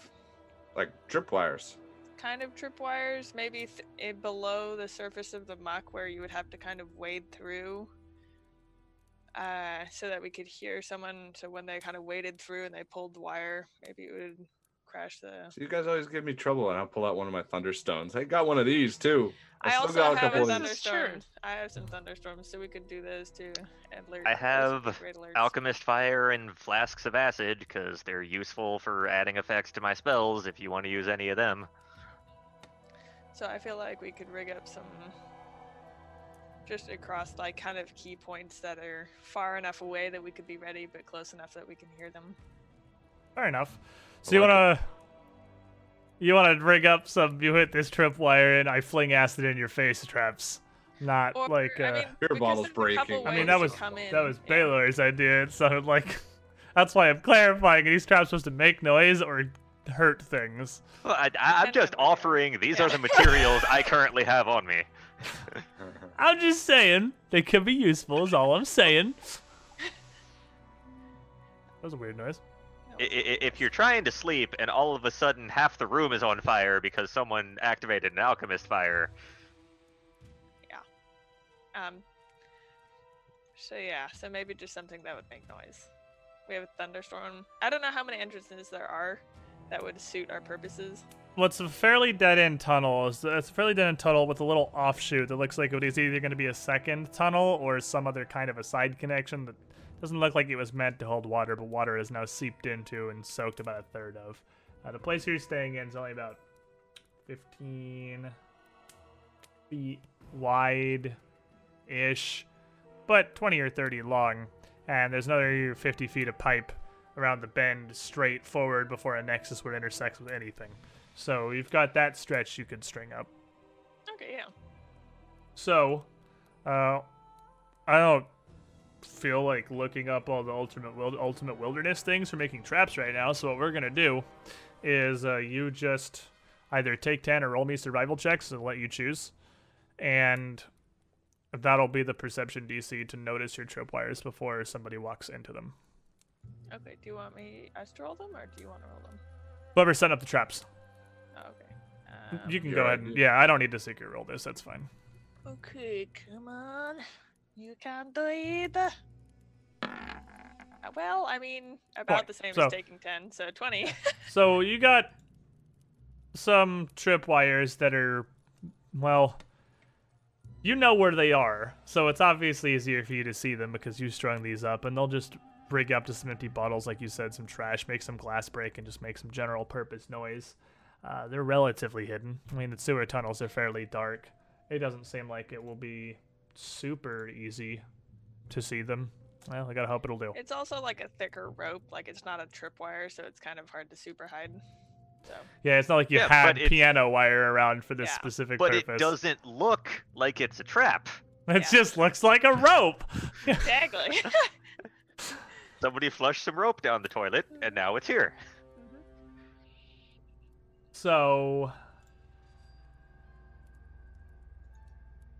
like tripwires. Kind of tripwires, maybe th- eh, below the surface of the muck where you would have to kind of wade through, uh, so that we could hear someone. So when they kind of waded through and they pulled the wire, maybe it would crash the. So you guys always give me trouble, and I'll pull out one of my thunderstones. I got one of these too. I, still also got a have a thunderstone. I have some thunderstones, so we could do those too. And alert I have with great alerts. Alchemist Fire and Flasks of Acid, because they're useful for adding effects to my spells if you want to use any of them. So I feel like we could rig up some just across like kind of key points that are far enough away that we could be ready, but close enough that we can hear them. Fair enough. So I you like wanna you wanna rig up some? You hit this tripwire, and I fling acid in your face traps. Not Or, like uh, I mean, Beer bottle's there's a couple breaking. I mean, that was that was yeah. Baylor's idea. It sounded like that's why I'm clarifying. Are these traps supposed to make noise or hurt things? Well, I, I, I'm just on what you're- offering. These are the materials I currently have on me. I'm just saying they could be useful. Is all I'm saying. That was a weird noise. I- I- If you're trying to sleep and all of a sudden half the room is on fire because someone activated an alchemist fire, Yeah. Um. So yeah, so maybe just something that would make noise. We have a thunderstone. I don't know how many entrances there are that would suit our purposes. What's a fairly dead end tunnel. It's, it's a fairly dead end tunnel with a little offshoot that looks like it is either going to be a second tunnel or some other kind of a side connection that doesn't look like it was meant to hold water, but water is now seeped into and soaked about a third of. Uh, the place you're staying in is only about 15 feet wide ish, but 20 or 30 long. And there's another 50 feet of pipe around the bend straight forward before a nexus would intersect with anything. So you've got that stretch you could string up. Okay, yeah. So, uh, I don't feel like looking up all the ultimate wild- ultimate wilderness things for making traps right now. So what we're gonna do is uh, you just either take ten or roll me survival checks and let you choose, and that'll be the perception DC to notice your tripwires before somebody walks into them. Okay, do you want me us to roll them or do you want to roll them? Whoever set up the traps, Oh, okay. Um, you can go ahead and yeah. I don't need to secret roll this. That's fine. Okay, come on. You can do it. Well, I mean, about Point. the same So- as taking 10, so 20. So you got some tripwires that are, well, you know where they are. So it's obviously easier for you to see them because you strung these up, and they'll just rig up to some empty bottles, like you said, some trash, make some glass break, and just make some general purpose noise. Uh, they're relatively hidden. I mean, the sewer tunnels are fairly dark. It doesn't seem like it will be super easy to see them. Well, I gotta hope it'll do. it's also like a thicker rope, like it's not a tripwire, so it's kind of hard to super hide. So, Yeah, it's not like you Yeah, had piano wire around for this Yeah. specific But purpose. it doesn't look like it's a trap. It Yeah. just looks like a rope. exactly. Somebody flushed some rope down the toilet, and now it's here. Mm-hmm. So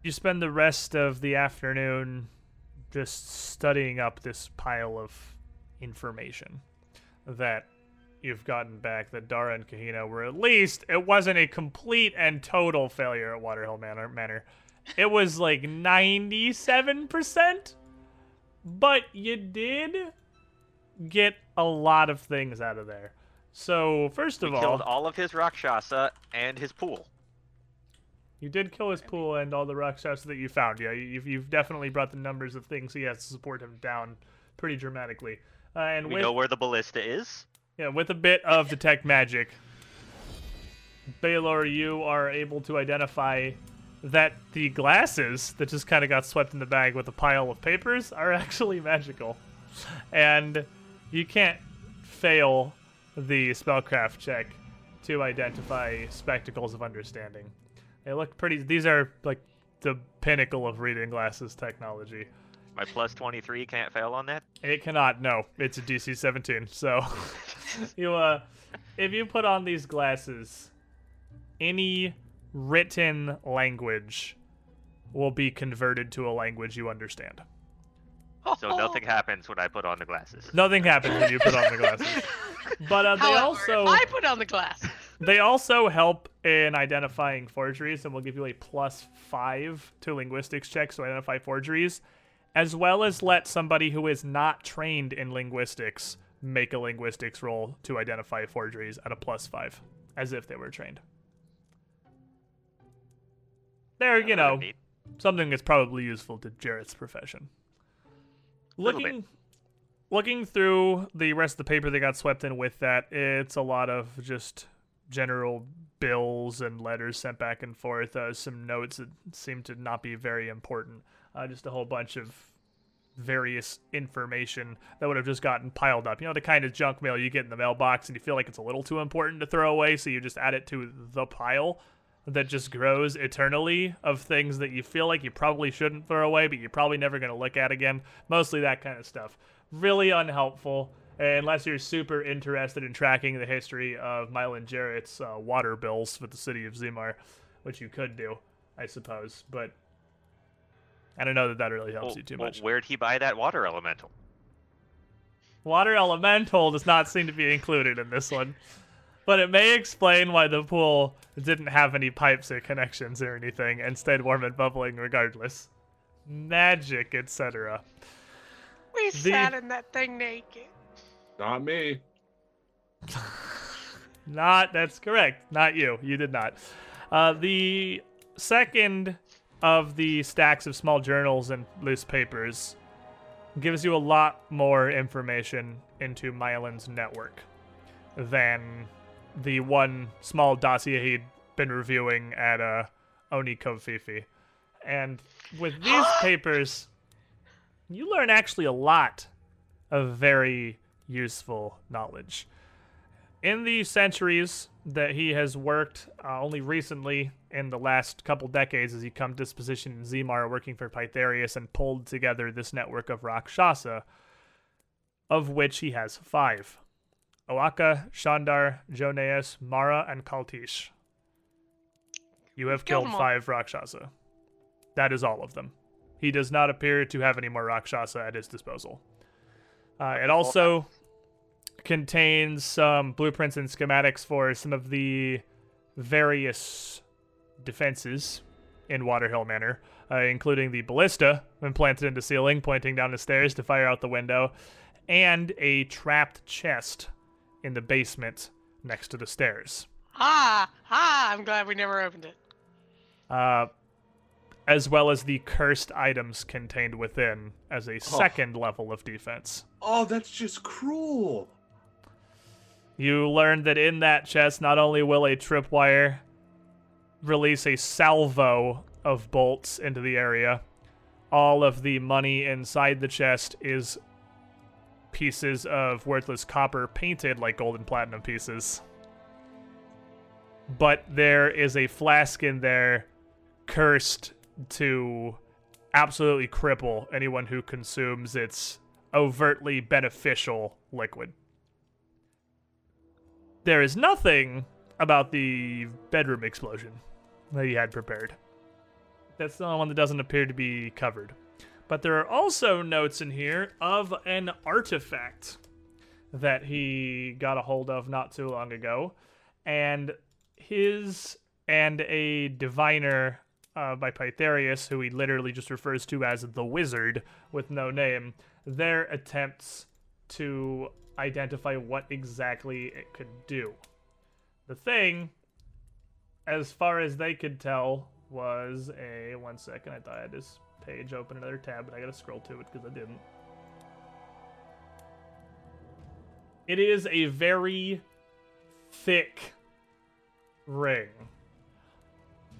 you spend the rest of the afternoon just studying up this pile of information that you've gotten back that Dara and Kahina were at least it wasn't a complete and total failure at Waterhill Manor Manor. It was like 97%, but you did get a lot of things out of there. So, first We of all, killed all of his Rakshasa and his pool. You did kill his pool and all the Rakshasa that you found. Yeah, you've, you've definitely brought the numbers of things he has to support him down pretty dramatically. Uh, and We with, know where the ballista is. yeah, with a bit of detect magic, Baylor, you are able to identify that the glasses that just kind of got swept in the bag with a pile of papers are actually magical. And you can't fail the spellcraft check to identify spectacles of understanding. They look pretty. These are like the pinnacle of reading glasses technology. My plus 23 can't fail on that. It cannot. No, it's a DC 17. So you uh, if you put on these glasses, any written language will be converted to a language you understand. So nothing happens when I put on the glasses. Nothing happens when you put on the glasses. But uh, they However, also I put on the glass. they also help in identifying forgeries, and will give you a plus five to linguistics checks to identify forgeries, as well as let somebody who is not trained in linguistics make a linguistics roll to identify forgeries at a plus five, as if they were trained. There, you know, something that's probably useful to Jeroth's profession. Looking looking through the rest of the paper that got swept in with that, it's a lot of just general bills and letters sent back and forth, uh, some notes that seem to not be very important, uh, just a whole bunch of various information that would have just gotten piled up. You know, the kind of junk mail you get in the mailbox and you feel like it's a little too important to throw away, so you just add it to the pile that just grows eternally of things that you feel like you probably shouldn't throw away, but you're probably never going to look at again. Mostly that kind of stuff. Really unhelpful, unless you're super interested in tracking the history of Mylan Jeroth's uh, water bills for the city of Zimar, which you could do, I suppose. But I don't know that that really helps Well, you too well, much. where'd he buy that water elemental? Water elemental does not seem to be included in this one. But it may explain why the pool didn't have any pipes or connections or anything and stayed warm and bubbling regardless. Magic, etc. We The- sat in that thing naked. Not me. Not, that's correct. Not you. You did not. Uh, the second of the stacks of small journals and loose papers gives you a lot more information into Mylan's network than the one small dossier he'd been reviewing at uh, Oni Kofifi. And with these papers, you learn actually a lot of very useful knowledge. In the centuries that he has worked, uh, only recently in the last couple decades has he come to this position in Zimar working for Pythareus and pulled together this network of Rakshasa, of which he has five. Oaka, Shandar, Joneus, Mara, and Kaltish. You have Killed killed five Rakshasa. That is all of them. He does not appear to have any more Rakshasa at his disposal. Uh, it also contains some blueprints and schematics for some of the various defenses in Waterhill Manor, uh, including the ballista implanted in the ceiling, pointing down the stairs to fire out the window, and a trapped chest in the basement next to the stairs. Ah, ah, I'm glad we never opened it. uh, as well as the cursed items contained within as a second level of defense. Oh, that's just cruel. You learn that in that chest, not only will a tripwire release a salvo of bolts into the area, all of the money inside the chest is pieces of worthless copper painted like gold and platinum pieces. But there is a flask in there cursed to absolutely cripple anyone who consumes its overtly beneficial liquid. There is nothing about the bedroom explosion that he had prepared. That's the only one that doesn't appear to be covered. But there are also notes in here of an artifact that he got a hold of not too long ago. And his and a diviner uh, by Pythareus, who he literally just refers to as the wizard with no name, their attempts to identify what exactly it could do. The thing, as far as they could tell, was a one second. I thought I had this page open another tab, but I gotta scroll to it because I didn't. It is a very thick ring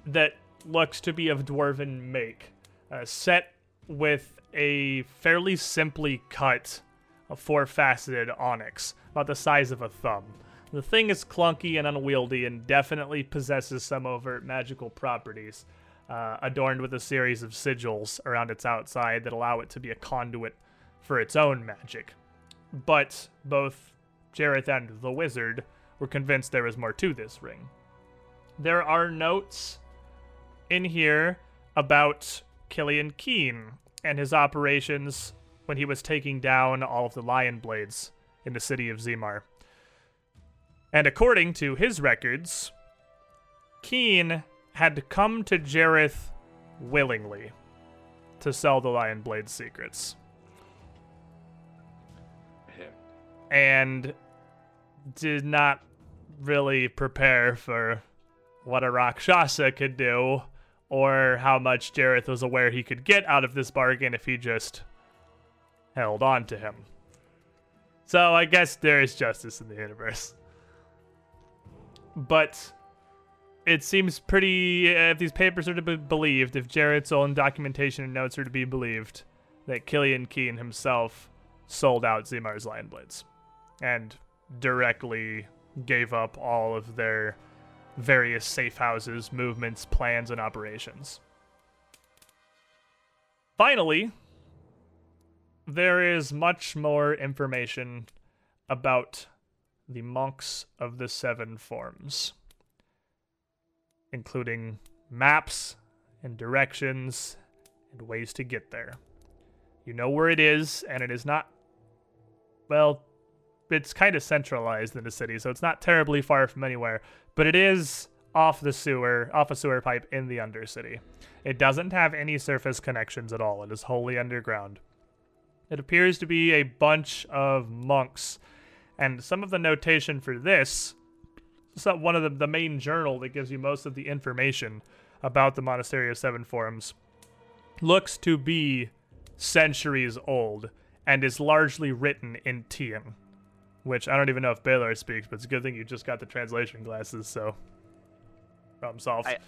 that looks to be of dwarven make, uh, set with a fairly simply cut, uh, four-faceted onyx, about the size of a thumb. The thing is clunky and unwieldy and definitely possesses some overt magical properties, uh, adorned with a series of sigils around its outside that allow it to be a conduit for its own magic. But both Jeroth and the wizard were convinced there was more to this ring. There are notes in here about Killian Keen and his operations when he was taking down all of the lion blades in the city of Zimar. And according to his records, Keen had come to Jeroth willingly to sell the lion blade secrets. Yeah. and did not really prepare for what a Rakshasa could do or how much Jeroth was aware he could get out of this bargain if he just held on to him. So I guess there is justice in the universe. But it seems pretty, uh, if these papers are to be believed, if Jeroth's own documentation and notes are to be believed, that Killian Keen himself sold out Zimar's Lion Blades and directly gave up all of their various safe houses, movements, plans, and operations. Finally, there is much more information about the monks of the seven forms, including maps and directions and ways to get there. You know where it is, and it is not, well, it's kind of centralized in the city, so it's not terribly far from anywhere, but it is off the sewer, off a sewer pipe in the Undercity. It doesn't have any surface connections at all. It is wholly underground. It appears to be a bunch of monks And some of the notation for this, so one of the, the main journal that gives you most of the information about the Monastery of Seven Forms, looks to be centuries old and is largely written in Tian, which I don't even know if Baylor speaks, but it's a good thing you just got the translation glasses, so problem solved. I-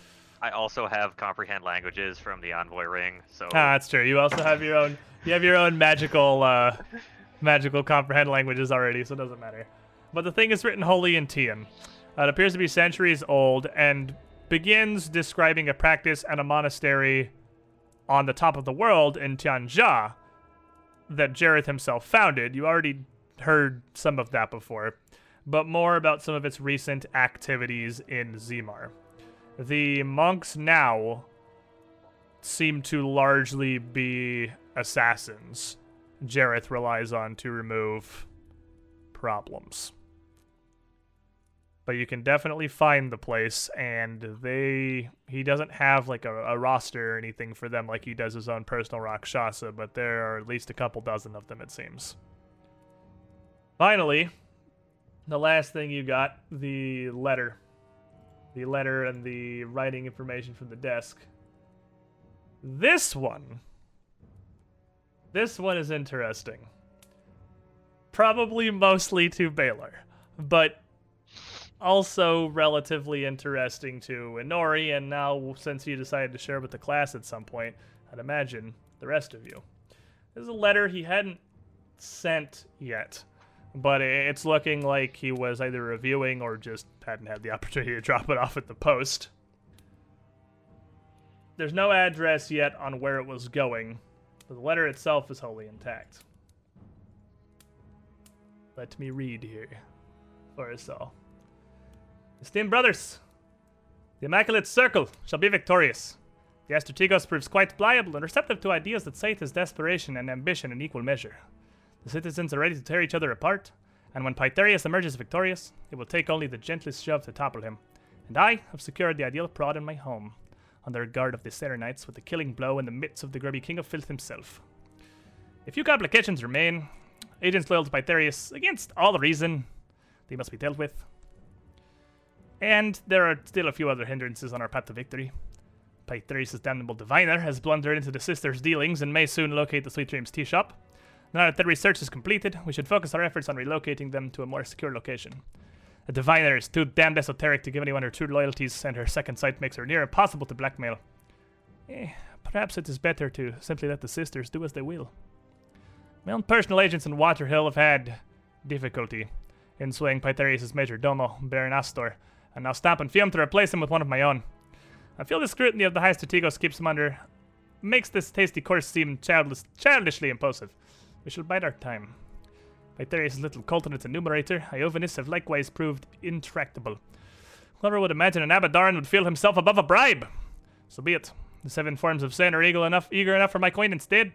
I also have comprehend languages from the Envoy Ring, so Ah, that's true. You also have your own. You have your own magical, uh, magical comprehend languages already, so it doesn't matter. But the thing is written wholly in Tian. Uh, it appears to be centuries old and begins describing a practice and a monastery on the top of the world in Tian Xia that Jeroth himself founded. You already heard some of that before, but more about some of its recent activities in Zimar. The monks now seem to largely be assassins Jeroth relies on to remove problems. But you can definitely find the place, and they he doesn't have like a, a roster or anything for them like he does his own personal Rakshasa, but there are at least a couple dozen of them, it seems. Finally, the last thing you got the letter. The letter and the writing information from the desk. This one. This one is interesting. Probably mostly to Baylor, but also relatively interesting to Inori, and now since you decided to share with the class at some point, I'd imagine the rest of you. This is a letter he hadn't sent yet, but it's looking like he was either reviewing or just hadn't had the opportunity to drop it off at the post. There's no address yet on where it was going, but the letter itself is wholly intact. Let me read here for us all. Esteemed brothers, the Immaculate Circle shall be victorious. The Astrategos proves quite pliable and receptive to ideas that cite his desperation and ambition in equal measure. The citizens are ready to tear each other apart, and when Pythareus emerges victorious, it will take only the gentlest shove to topple him. And I have secured the ideal prod in my home, under guard of the Serenites with the killing blow in the midst of the grubby King of Filth himself. A few complications remain. Agents loyal to Pythareus, against all reason, they must be dealt with. And there are still a few other hindrances on our path to victory. Pythareus' damnable diviner has blundered into the sisters' dealings and may soon locate the Sweet Dreams tea shop. Now that the research is completed, we should focus our efforts on relocating them to a more secure location. A diviner is too damned esoteric to give anyone her true loyalties, and her second sight makes her near impossible to blackmail. Eh, perhaps it is better to simply let the sisters do as they will. My own personal agents in Waterhill have had difficulty in swaying Pythareus' major domo, Baron Astor, and now stamp and fume to replace him with one of my own. I feel the scrutiny of the high strategos keeps him under, makes this tasty course seem childish, childishly impulsive. We shall bide our time. Pythareus' little cultinates enumerator, Iovanis, have likewise proved intractable. Whoever would imagine an Abaddon would feel himself above a bribe? So be it. The seven forms of sin are eager enough, eager enough for my coin instead.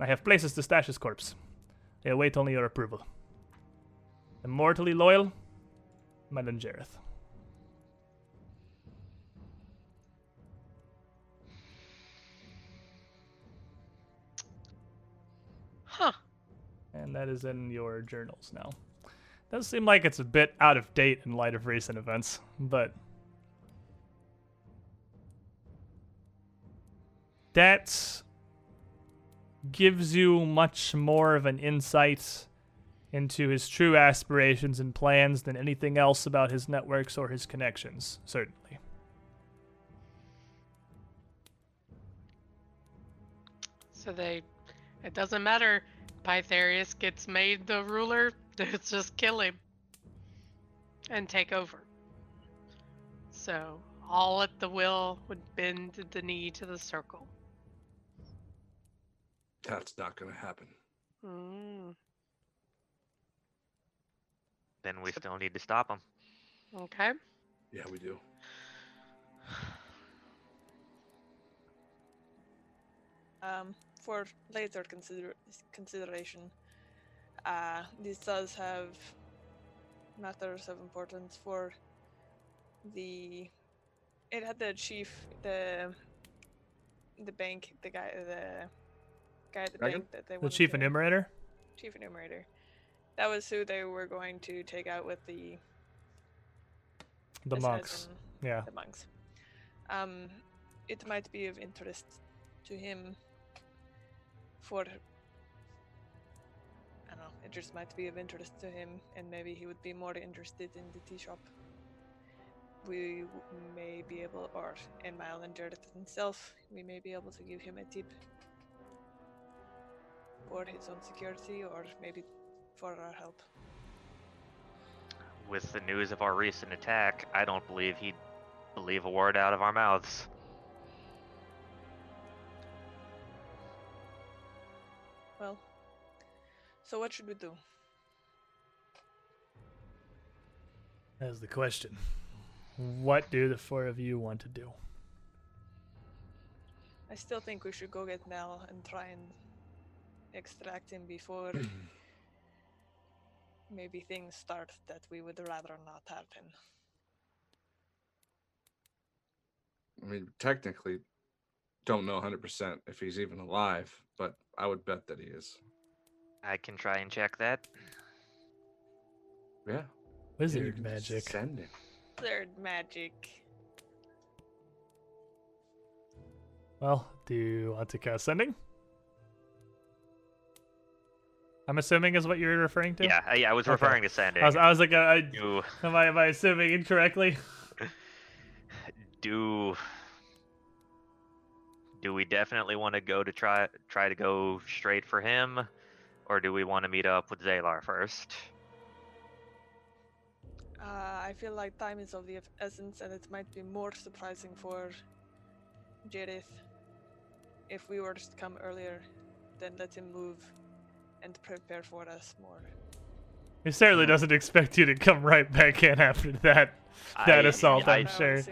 I have places to stash his corpse. They await only your approval. Immortally loyal, Mylan Jeroth. And that is in your journals now. Does seem like it's a bit out of date in light of recent events, but that gives you much more of an insight into his true aspirations and plans than anything else about his networks or his connections, certainly. So they, it doesn't matter. Pythareus gets made the ruler. It's just kill him and take over. So all at the will would bend the knee to the circle. That's not going to happen. Mm, then we still need to stop him. okay. Yeah, we do. Um, for later consider- consideration, uh, this does have matters of importance for the. It had the chief, the the bank, the guy, the guy at the Dragon? bank that they The chief to- enumerator? chief enumerator. That was who they were going to take out with the The monks. Yeah. The monks. Um, it might be of interest to him. For I don't know. It just might be of interest to him, and maybe he would be more interested in the tea shop. We may be able, or in Mylan Jeroth himself, we may be able to give him a tip for his own security, or maybe for our help. With the news of our recent attack, I don't believe he'd believe a word out of our mouths. So what should we do? That's the question. What do the four of you want to do? I still think we should go get Nell and try and extract him before maybe things start that we would rather not happen. I mean, technically, don't know 100% if he's even alive, but I would bet that he is. I can try and check that. Yeah. yeah, you Wizard magic. Send him. Third magic. Well, do you want to cast sending? I'm assuming is what you're referring to. Yeah, I, yeah, I was Okay. referring to sending. I was, I was like, uh, I, do am I am I assuming incorrectly? do do we definitely want to go to try try to go straight for him, or do we want to meet up with Zalar first? Uh, I feel like time is of the essence, and it might be more surprising for Jeroth if we were to come earlier, then let him move and prepare for us more. He certainly doesn't expect you to come right back in after that. That I- assault, I, I'm I sure.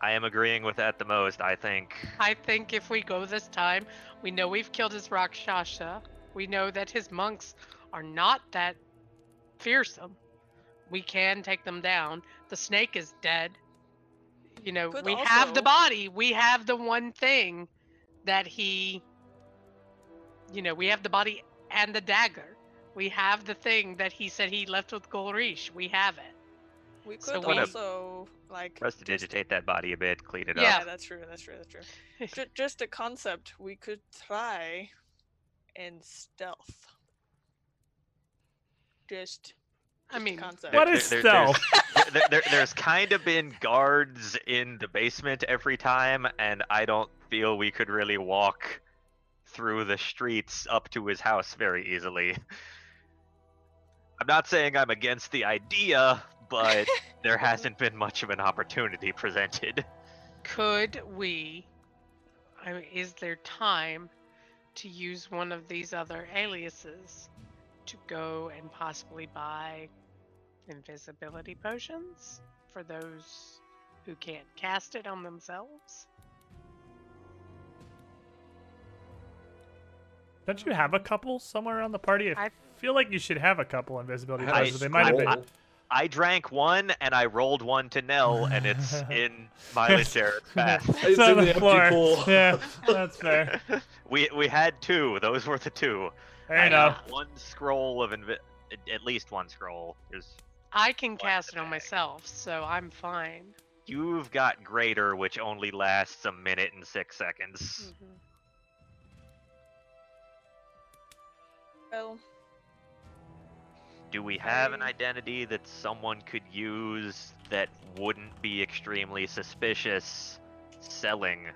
I am agreeing with that the most. I think I think if we go this time, we know we've killed his Rakshasa. We know that his monks are not that fearsome. We can take them down. The snake is dead. You know, Could we have the body. We have the one thing that he. You know, we have the body and the dagger. We have the thing that he said he left with Golrish. We have it. We could we- also like just- prestidigitate that body a bit, clean it Yeah, up. Yeah, that's true. That's true. That's true. Just a concept. We could try and stealth. Just. I just a mean, concept. What There- is there- stealth? there's- there- there- there's kind of been guards in the basement every time, and I don't feel we could really walk through the streets up to his house very easily. I'm not saying I'm against the idea, but there hasn't been much of an opportunity presented. Could we? I mean, is there time to use one of these other aliases to go and possibly buy invisibility potions for those who can't cast it on themselves? Don't you have a couple somewhere on the party? I I- feel like you should have a couple invisibility I potions. They might have been. Scroll. I drank one and I rolled one to Nell, and it's in Violet Jarrett's bath. It's It's on in the, the empty floor. pool. Yeah, that's fair. we we had two. Those were the two. Fair I enough. one scroll of invi- at- at least one scroll. There's I can cast it on myself, so I'm fine. you've got greater, which only lasts a minute and six seconds. Mhm. Well, Do we have an identity that someone could use that wouldn't be extremely suspicious selling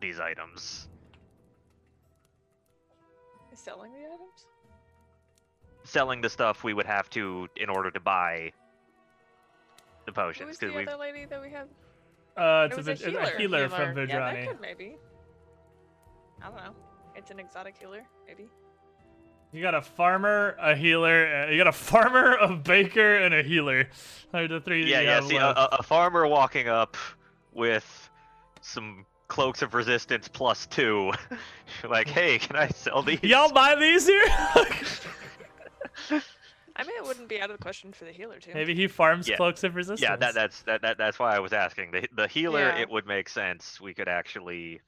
these items? selling the items. Selling the stuff we would have to in order to buy the potions, was the because we other lady that we had? Uh, it's It a, a Vid- a healer. healer from Healer. Yeah, that could maybe. I don't know. It's an exotic healer, maybe. You got a farmer, a healer. Uh, you got a farmer, a baker, and a healer. Are the three. yeah, yeah. See, a, a a farmer walking up with some cloaks of resistance plus two, like, hey, can I sell these? Y'all buy these here? I mean, it wouldn't be out of the question for the healer too. Maybe he farms Yeah. cloaks of resistance. Yeah, that, that's that, that that's why I was asking. The the healer, Yeah. it would make sense. We could actually.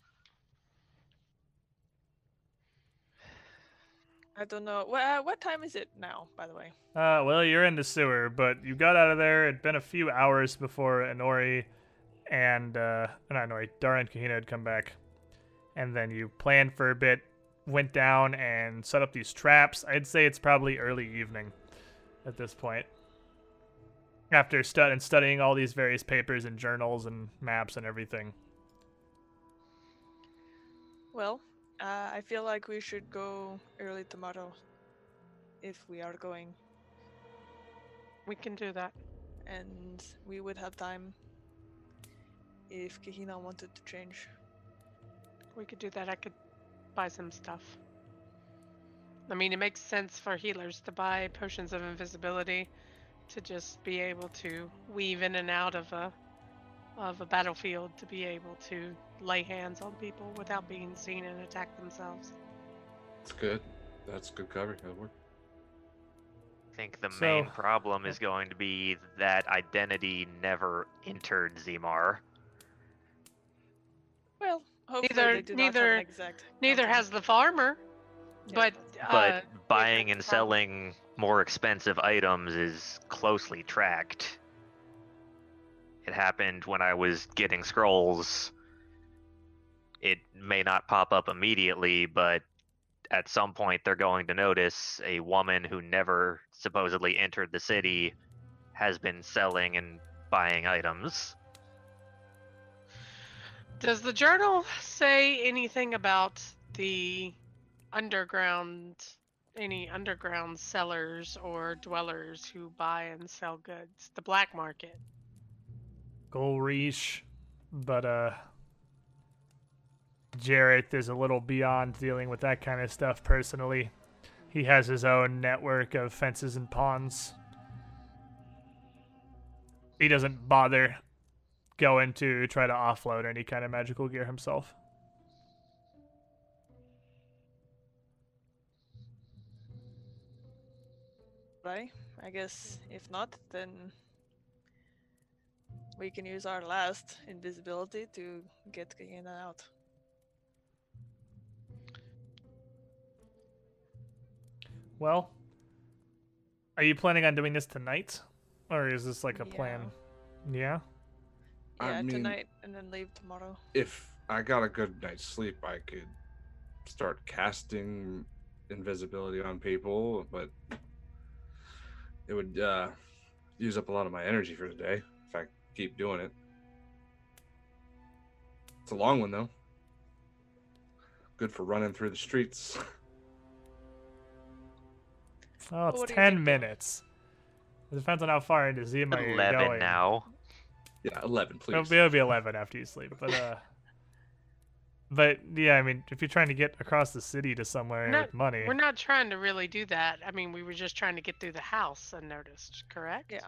I don't know. Well, what time is it now, by the way? Uh, well, you're in the sewer, but you got out of there. It'd been a few hours before Inori and uh, not Inori, Dara and Kahina had come back, and then you planned for a bit, went down and set up these traps. I'd say it's probably early evening at this point. After stud and studying all these various papers and journals and maps and everything. Well, uh, I feel like we should go early tomorrow. If we are going, We can do that. and we would have time if Kahina wanted to change. We could do that. I could buy some stuff. I mean, it makes sense for healers to buy potions of invisibility to just be able to weave in and out of a of a battlefield to be able to lay hands on people without being seen and attack themselves. That's good. That's good cover. That'll work. I think the main problem is going to be that identity never entered Zimar. Well, hopefully Neither- they do not have neither- exact. Neither has the farmer, Yeah. but But uh, buying and selling more expensive items is closely tracked. It happened when I was getting scrolls. It may not pop up immediately, but at some point they're going to notice a woman who never supposedly entered the city has been selling and buying items. Does the journal say anything about the underground, any underground sellers or dwellers who buy and sell goods? The black market. Golrish, but uh Jeroth is a little beyond dealing with that kind of stuff personally. He has his own network of fences and ponds. He doesn't bother going to try to offload any kind of magical gear himself. Right? I guess if not, then we can use our last invisibility to get Kahina out. Well, are you planning on doing this tonight? Or is this like a plan? Yeah. I Yeah, mean- tonight and then leave tomorrow. If I got a good night's sleep, I could start casting invisibility on people, but it would uh, use up a lot of my energy for the day if I keep doing it. It's a long one though. Good for running through the streets. Oh, it's What 10 minutes. It depends on how far into Zimar you're going. 11 now. yeah, eleven, please. It'll be, it'll be 11 after you sleep. But, uh. But, yeah, I mean, if you're trying to get across the city to somewhere No, with money. We're not trying to really do that. I mean, we were just trying to get through the house unnoticed, correct? Yeah.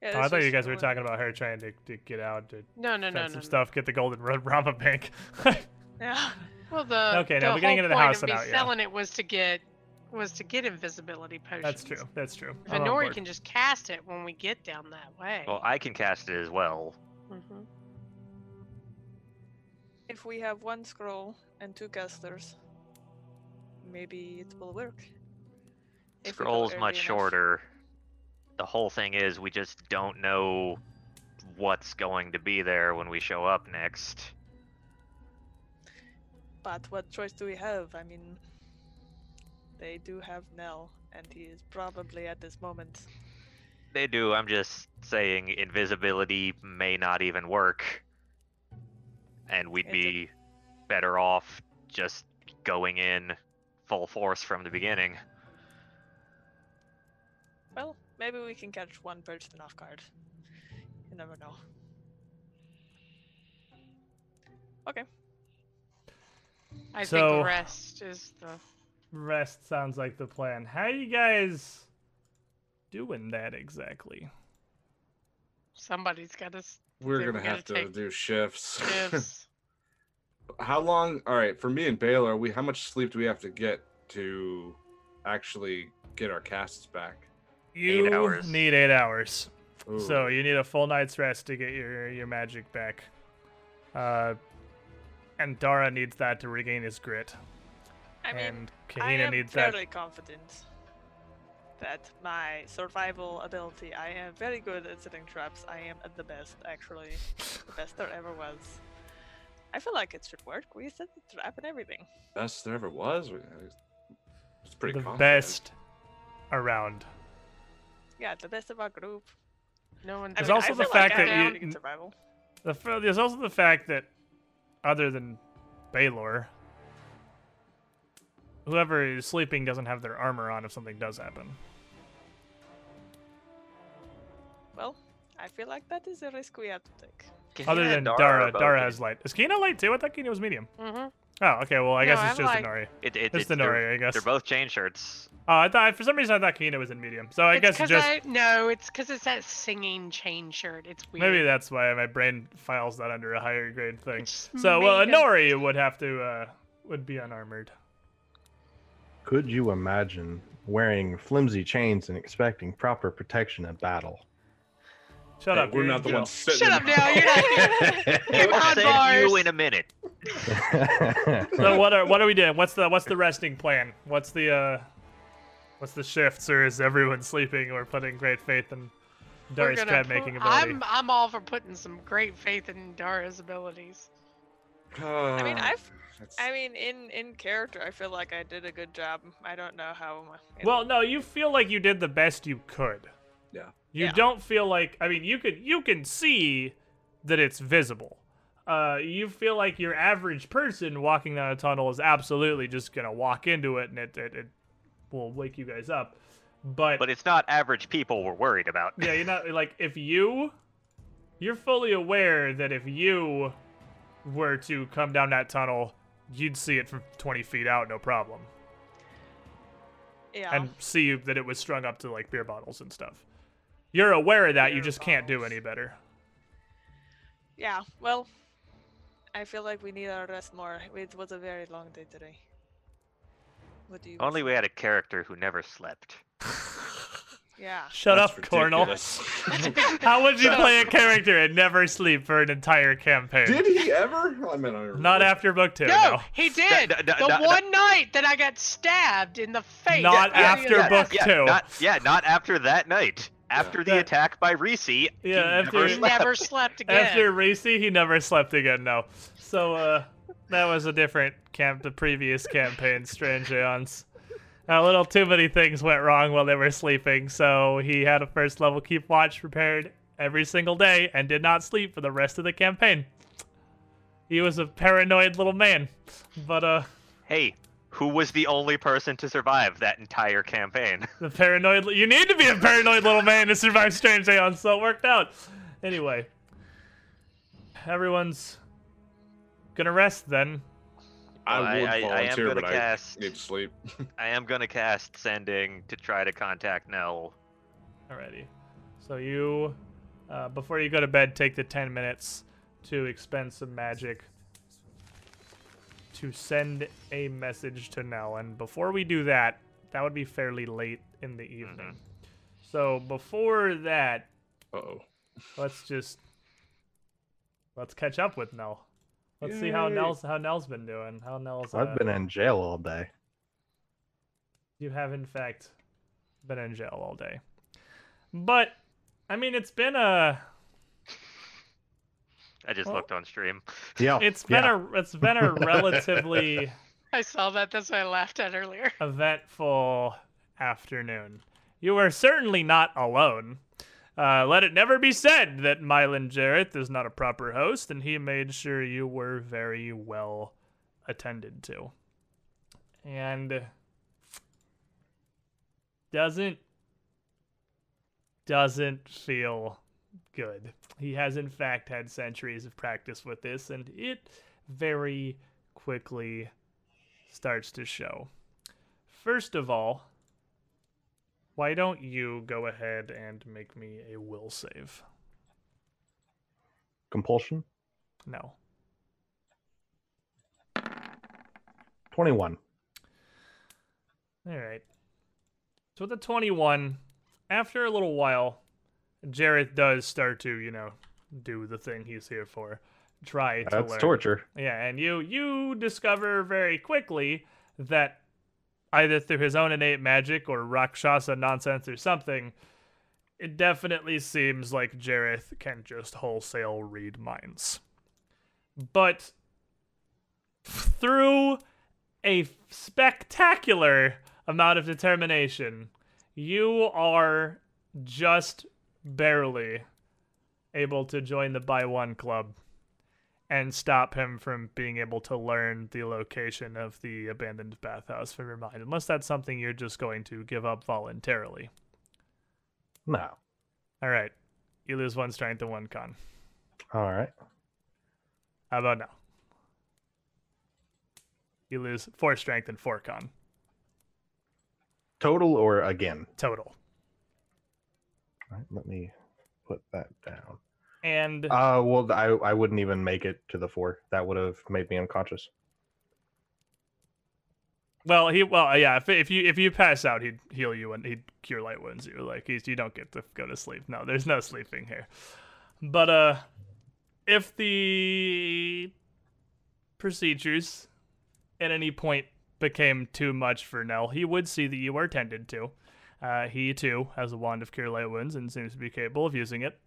Yeah, Oh, I thought you was guys were going- talking about her trying to, to get out to No, no, fend no, some no. no. stuff, get the golden road Rama bank. Yeah. Well, the Okay, the no, we're getting whole into the point house of and me out, yeah. selling it was to get was to get invisibility potions. That's true. That's true. If I'm on Inori board. can just cast it when we get down that way. Well, I can cast it as well. Mhm. If we have one scroll and two casters, maybe it will work. If we Scroll's much enough. shorter. The whole thing is we just don't know what's going to be there when we show up next. But what choice do we have? I mean, they do have Nell, and he is probably at this moment. They do. I'm just saying invisibility may not even work. And we'd It's a- be better off just going in full force from the beginning. Well, maybe we can catch one person off guard. You never know. Okay. I So- think rest is the Rest sounds like the plan. How you guys doing that exactly? somebody's got to We're gonna we have to do shifts. shifts. how long? All right, for me and Baylor, we how much sleep do we have to get to actually get our casts back? You hours. need eight hours. So you need a full night's rest to get your your magic back. Uh, and Dara needs that to regain his grit. I mean, and I am needs that. fairly confident that my survival ability, I am very good at setting traps. I am at the best, actually. the best there ever was. I feel like it should work. We set the trap and everything. Best there ever was. It's pretty The confident. best around. Yeah, the best of our group. No one. I There's mean, also I the feel fact like that down you- to get survival. The, there's also the fact that, other than Baylor, whoever is sleeping doesn't have their armor on if something does happen. Well, I feel like that is a risk we have to take. Other than and Dara, Dara has light. Is Kina light too? I thought Kina was medium. Mm-hmm. Oh, okay. Well, I No, guess I it's have just light. Inori. It, it, It's it's the they're- Nori, I guess. They're both chain shirts. Oh, I thought for some reason I thought Kina was in medium. So I guess just I, no, it's because it's that singing chain shirt. It's weird. maybe that's why my brain files that under a higher grade thing. It's So well, made Inori would have to uh would be unarmored. Could you imagine wearing flimsy chains and expecting proper protection in battle? Shut Hey, up. We're you're not the jail. ones sitting. Shut up now. You're not. We'll on, send you in a minute. So what are what are we doing? What's the what's the resting plan? What's the uh what's the shifts or is everyone sleeping or putting great faith in We're Darius gonna crab making ability? I'm I'm all for putting some great faith in Dara's abilities. I mean, Ah, I've, that's- I mean, in in character, I feel like I did a good job. I don't know how. my- Well, no, you feel like you did the best you could. Yeah. You Yeah. don't feel like I mean you could you can see that it's visible. Uh, you feel like your average person walking down a tunnel is absolutely just gonna walk into it and it, it, it will wake you guys up. But, But it's not average people we're worried about. yeah, you're not like if you you're fully aware that if you were to come down that tunnel, you'd see it from 20 feet out, no problem, yeah. and see that it was strung up to like beer bottles and stuff. You're aware of that, you Beer just can't do any better. Yeah, well, I feel like we need our rest more. It was a very long day today. What do you? Only we had a character who never slept. Yeah. Shut That's up, Cornel. How would you play a character and never sleep for an entire campaign? Did he ever? I mean, I don't Not after book two. No, No, he did. no, no, the no, no. one night that I got stabbed in the face. Not Yeah, after yeah, book yeah, two. Not, yeah, not after that night. After the That- attack by Reese, he Yeah, after- never He slept. never slept again. After Racy, he never slept again. No, so uh, that was a different camp. The previous campaign, Strange Aeons. A little too many things went wrong while they were sleeping, so he had a first level keep watch prepared every single day and did not sleep for the rest of the campaign. He was a paranoid little man, but uh, Hey, who was the only person to survive that entire campaign? the paranoid. You need to be a paranoid little man to survive Strange Aeons, so it worked out. Anyway, everyone's gonna rest then. I Well, I- would I- I am volunteer, gonna but cast- I need to sleep. I am gonna cast sending to try to contact Nell. Alrighty. So you, uh, before you go to bed, take the 10 minutes to expend some magic to send a message to Nell. And before we do that, that would be fairly late in the evening. So before that, Uh-oh. let's just let's catch up with Nell. Let's see how Yay. Nell's how Nell's been doing. How Nell's uh, I've been in jail all day. You have, in fact, been in jail all day. But, I mean, it's been a I just Well- looked on stream. Yeah, it's been yeah. a it's been a relatively I saw that. That's what I laughed at earlier. eventful afternoon. You are certainly not alone. Uh, let it never be said that Mylan Jeroth is not a proper host, and he made sure you were very well attended to. And doesn't doesn't feel good. He has in fact had centuries of practice with this, and it very quickly starts to show. First of all, why don't you go ahead and make me a will save? Compulsion. No. 21. All right. So with the 21, after a little while, Jeroth does start to, you know, do the thing he's here for. Try to That's learn. torture. Yeah, and you you discover very quickly that either through his own innate magic or Rakshasa nonsense or something, it definitely seems like Jeroth can just wholesale read minds. But through a spectacular amount of determination, you are just barely able to join the by one club and stop him from being able to learn the location of the abandoned bathhouse from your mind, unless that's something you're just going to give up voluntarily. No. All right. You lose one strength and one con. All right. How about now? You lose four strength and four con Total or again? total. All right, let me put that down. And Uh, well, I I wouldn't even make it to the four. That would have made me unconscious. well, he well yeah. If, if you if you pass out, he'd heal you and he'd cure light wounds you. Like he's, you don't get to go to sleep. No, there's no sleeping here. But uh, if the procedures at any point became too much for Nell, he would see that you are tended to. Uh, he too has a wand of cure light wounds and seems to be capable of using it.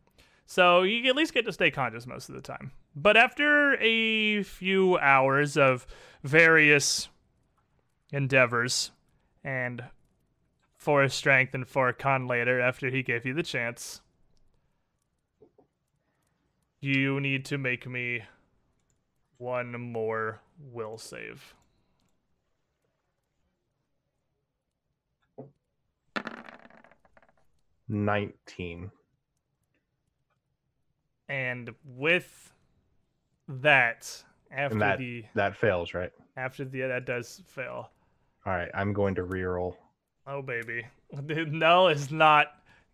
So you at least get to stay conscious most of the time. But after a few hours of various endeavors and four strength and four con later after he gave you the chance, you need to make me one more will save. Nineteen. And with that, after And that the that fails, right? after the that does fail. All right, I'm going to reroll. Oh baby, Dude, Nell is not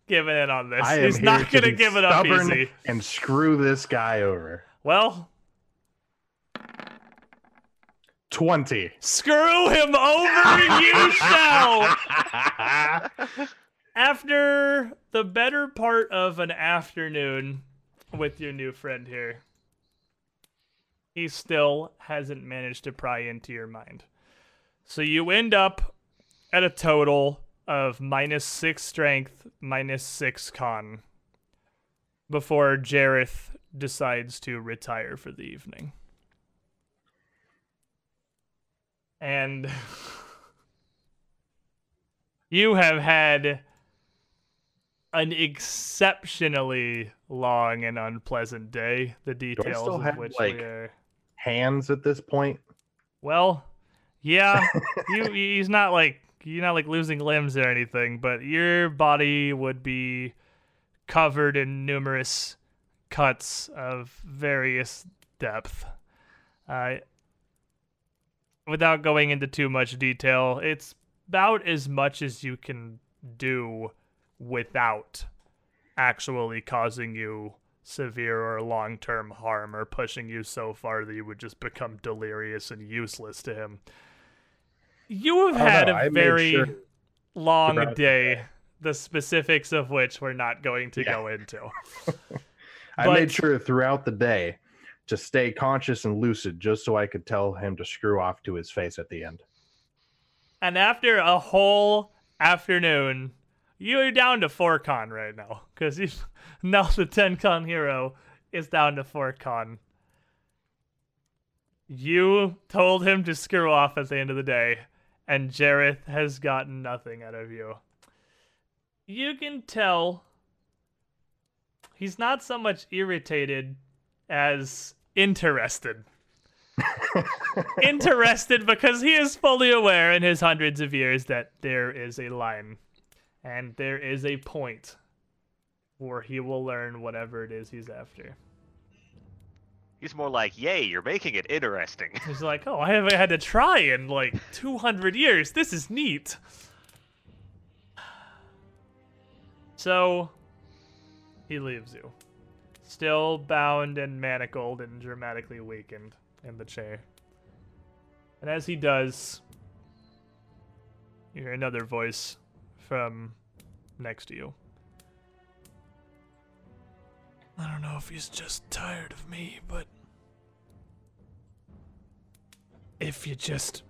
giving it on this. I He's not to gonna give it up easy. and screw this guy over. Well, Twenty. screw him over, you shall. After the better part of an afternoon with your new friend here, he still hasn't managed to pry into your mind. So you end up at a total of minus six strength, minus six con before Jeroth decides to retire for the evening. And you have had an exceptionally long and unpleasant day, the details of have, which like- we are Hands at this point. well, yeah, you he's not like you're not like losing limbs or anything, but your body would be covered in numerous cuts of various depth. Uh, without going into too much detail, it's about as much as you can do without actually causing you severe or long term harm or pushing you so far that you would just become delirious and useless to him. You have had no, a I very sure long day, the specifics of which we're not going to Yeah. go into. I made sure throughout the day to stay conscious and lucid just so I could tell him to screw off to his face at the end. And after a whole afternoon, you're down to four con right now. Because now the 10 con hero is down to four con. You told him to screw off at the end of the day, and Jeroth has gotten nothing out of you. You can tell he's not so much irritated as interested interested because he is fully aware in his hundreds of years that there is a line and there is a point where he will learn whatever it is he's after. He's more like, "Yay, you're making it interesting." He's like, "Oh, I haven't had to try in like 200 years. This is neat." So, he leaves you, still bound and manacled and dramatically weakened in the chair. And as he does, you hear another voice from next to you. I don't know if he's just tired of me, but if you just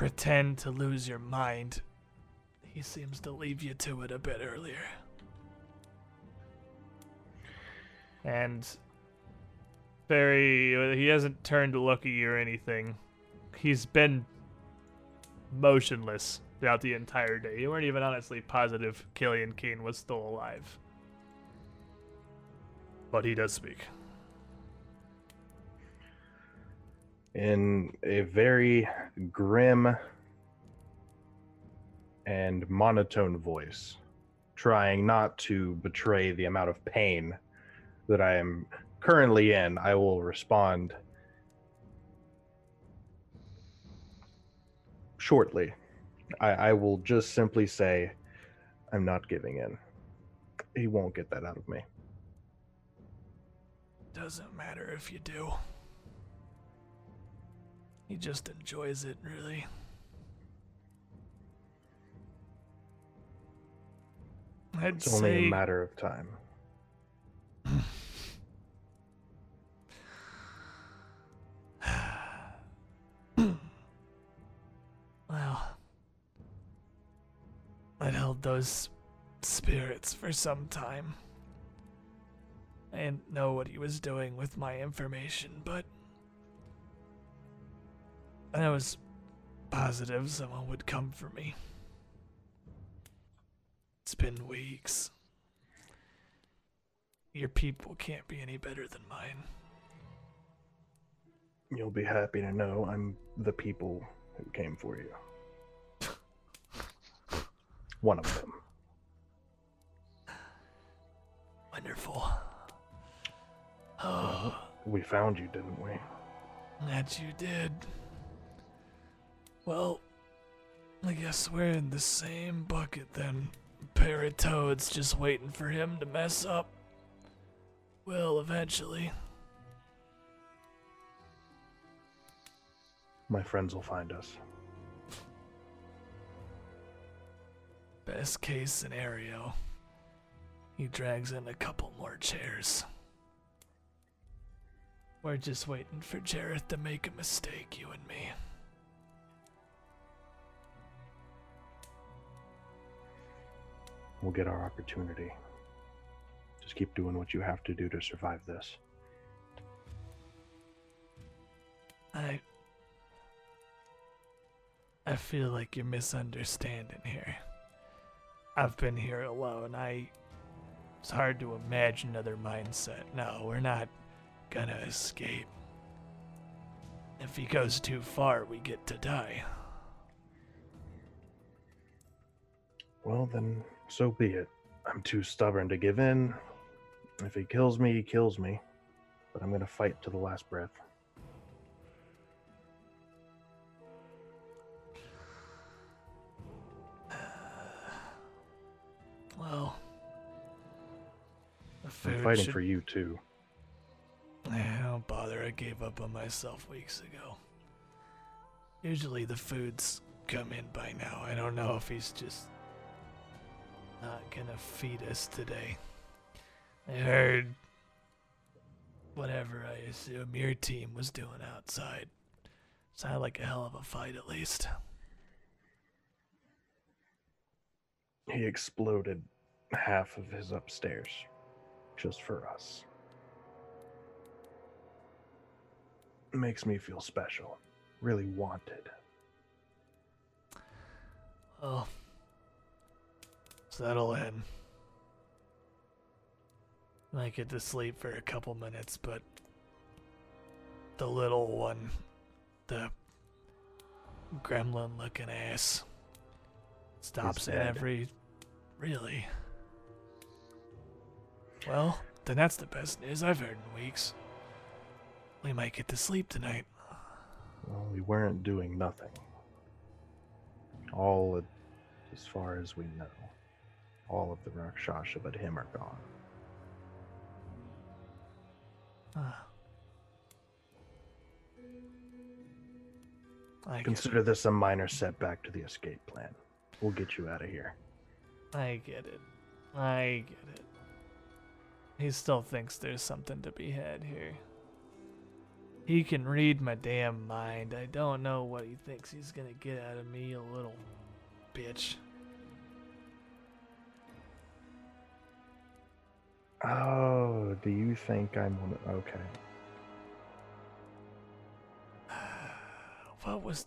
pretend to lose your mind. He seems to leave you to it a bit earlier. And very he hasn't turned to look at you or anything. He's been motionless throughout the entire day. You weren't even honestly positive Killian Kane was still alive. But he does speak. in a very grim and monotone voice, trying not to betray the amount of pain that I am currently in, I will respond shortly. I, I will just simply say, I'm not giving in. He won't get that out of me. Doesn't matter if you do. He just enjoys it, really. I'd It's only say a matter of time. Those spirits for some time. I didn't know what he was doing with my information, but I was positive someone would come for me. It's been weeks. Your people can't be any better than mine. You'll be happy to know I'm the people who came for you. One of them. Wonderful. Oh, We found you, didn't we? that you did. Well, I guess we're in the same bucket then. Pair of toads just waiting for him to mess up. Well, eventually. My friends will find us. Best case scenario. He drags in a couple more chairs. We're just waiting for Jeroth to make a mistake, you and me. We'll get our opportunity. Just keep doing what you have to do to survive this. I. I feel like you're misunderstanding here. I've been here alone. I. It's hard to imagine another mindset. No, we're not gonna escape. If he goes too far, we get to die. Well, then, so be it. I'm too stubborn to give in. If he kills me, he kills me. But I'm gonna fight to the last breath. Well. The I'm fighting should- for you, too. Eh, don't bother, I gave up on myself weeks ago. Usually the foods come in by now. I don't know if he's just not gonna feed us today. I heard whatever I assume your team was doing outside. Sounded like a hell of a fight, at least. He exploded half of his upstairs just for us. Makes me feel special, really wanted. Well, settle in. Might get to sleep for a couple minutes, but the little one, the gremlin looking ass, stops at every. Really? Well, then that's the best news I've heard in weeks. We might get to sleep tonight. Well, we weren't doing nothing. All as far as we know. All of the Rakshasa but him are gone. Ah. Consider this a minor setback to the escape plan. We'll get you out of here. I get it. I get it. He still thinks there's something to be had here. He can read my damn mind. I don't know what he thinks he's gonna get out of me, you little bitch. Oh, do you think I'm one? Okay. What was.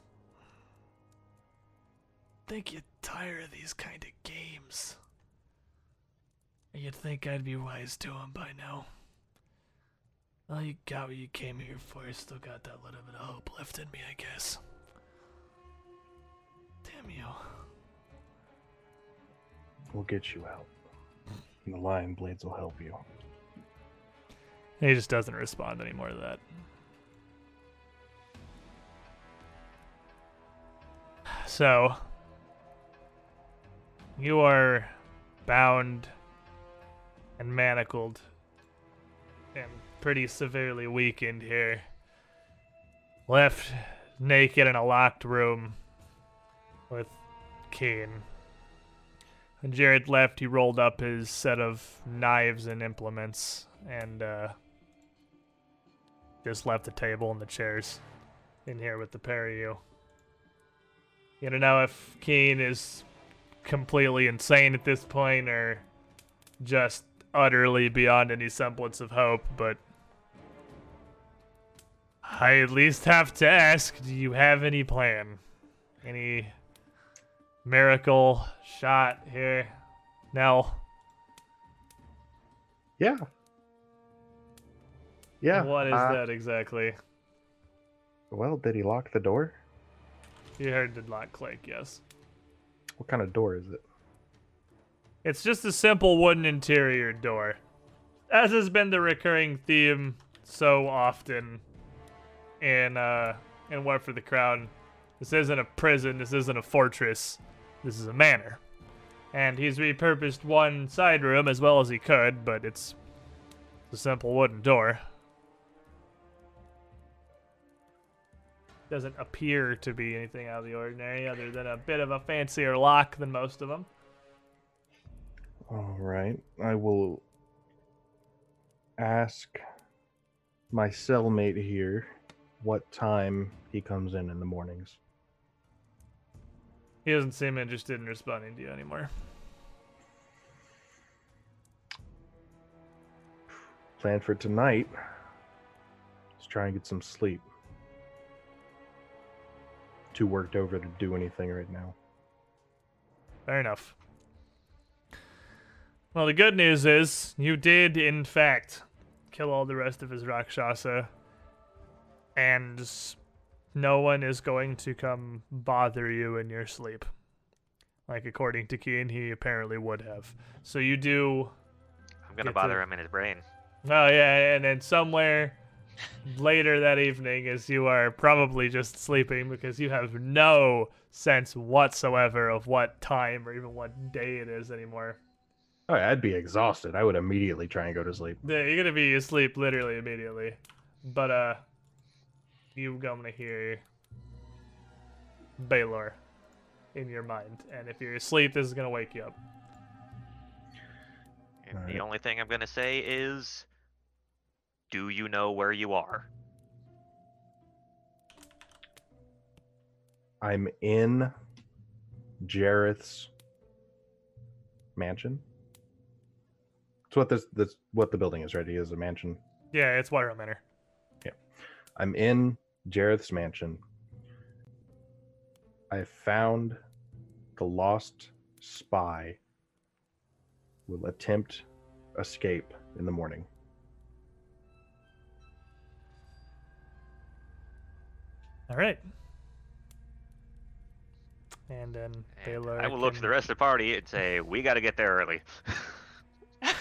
Think you'd tire of these kind of games. You'd think I'd be wise to to 'em by now. Well, you got what you came here for. You still got that little bit of hope left in me, I guess. Damn you. We'll get you out. And the lion blades will help you. He just doesn't respond anymore to that. So, you are bound and manacled and pretty severely weakened here. Left naked in a locked room with Keen. When Jeroth left, he rolled up his set of knives and implements and uh, just left the table and the chairs in here with the pair of you. You don't know if Keen is completely insane at this point or just utterly beyond any semblance of hope, but I at least have to ask do you have any plan? Any miracle shot here? Nell? Yeah. Yeah. What is uh, that exactly? Well, did he lock the door? You heard the lock click, yes. What kind of door is it? It's just a simple wooden interior door. As has been the recurring theme so often in uh in War for the Crown. This isn't a prison, this isn't a fortress. This is a manor. And he's repurposed one side room as well as he could, but it's a simple wooden door. Doesn't appear to be anything out of the ordinary other than a bit of a fancier lock than most of them. All right. I will ask my cellmate here what time he comes in in the mornings. He doesn't seem interested in responding to you anymore. Plan for tonight. Let's try and get some sleep. Too worked over to do anything right now. Fair enough. Well, the good news is you did, in fact, kill all the rest of his Rakshasa, and no one is going to come bother you in your sleep. Like, according to Keen, he apparently would have. So you do. I'm gonna bother to- him in his brain. Oh, yeah, and then somewhere later that evening, as you are probably just sleeping because you have no sense whatsoever of what time or even what day it is anymore. Oh, I'd be exhausted. I would immediately try and go to sleep. Yeah, you're gonna be asleep literally immediately. But uh you gonna hear Baylor in your mind. And if you're asleep, this is gonna wake you up. And Alright. the only thing I'm gonna say is, do you know where you are? I'm in Jeroth's mansion. It's what this that's what the building is, right? He is a mansion. Yeah, it's White Manor. Yeah. I'm in Jeroth's mansion. I found the lost spy will attempt escape in the morning. Alright. And then And Baylor. I will look to the rest of the party and say, we gotta get there early.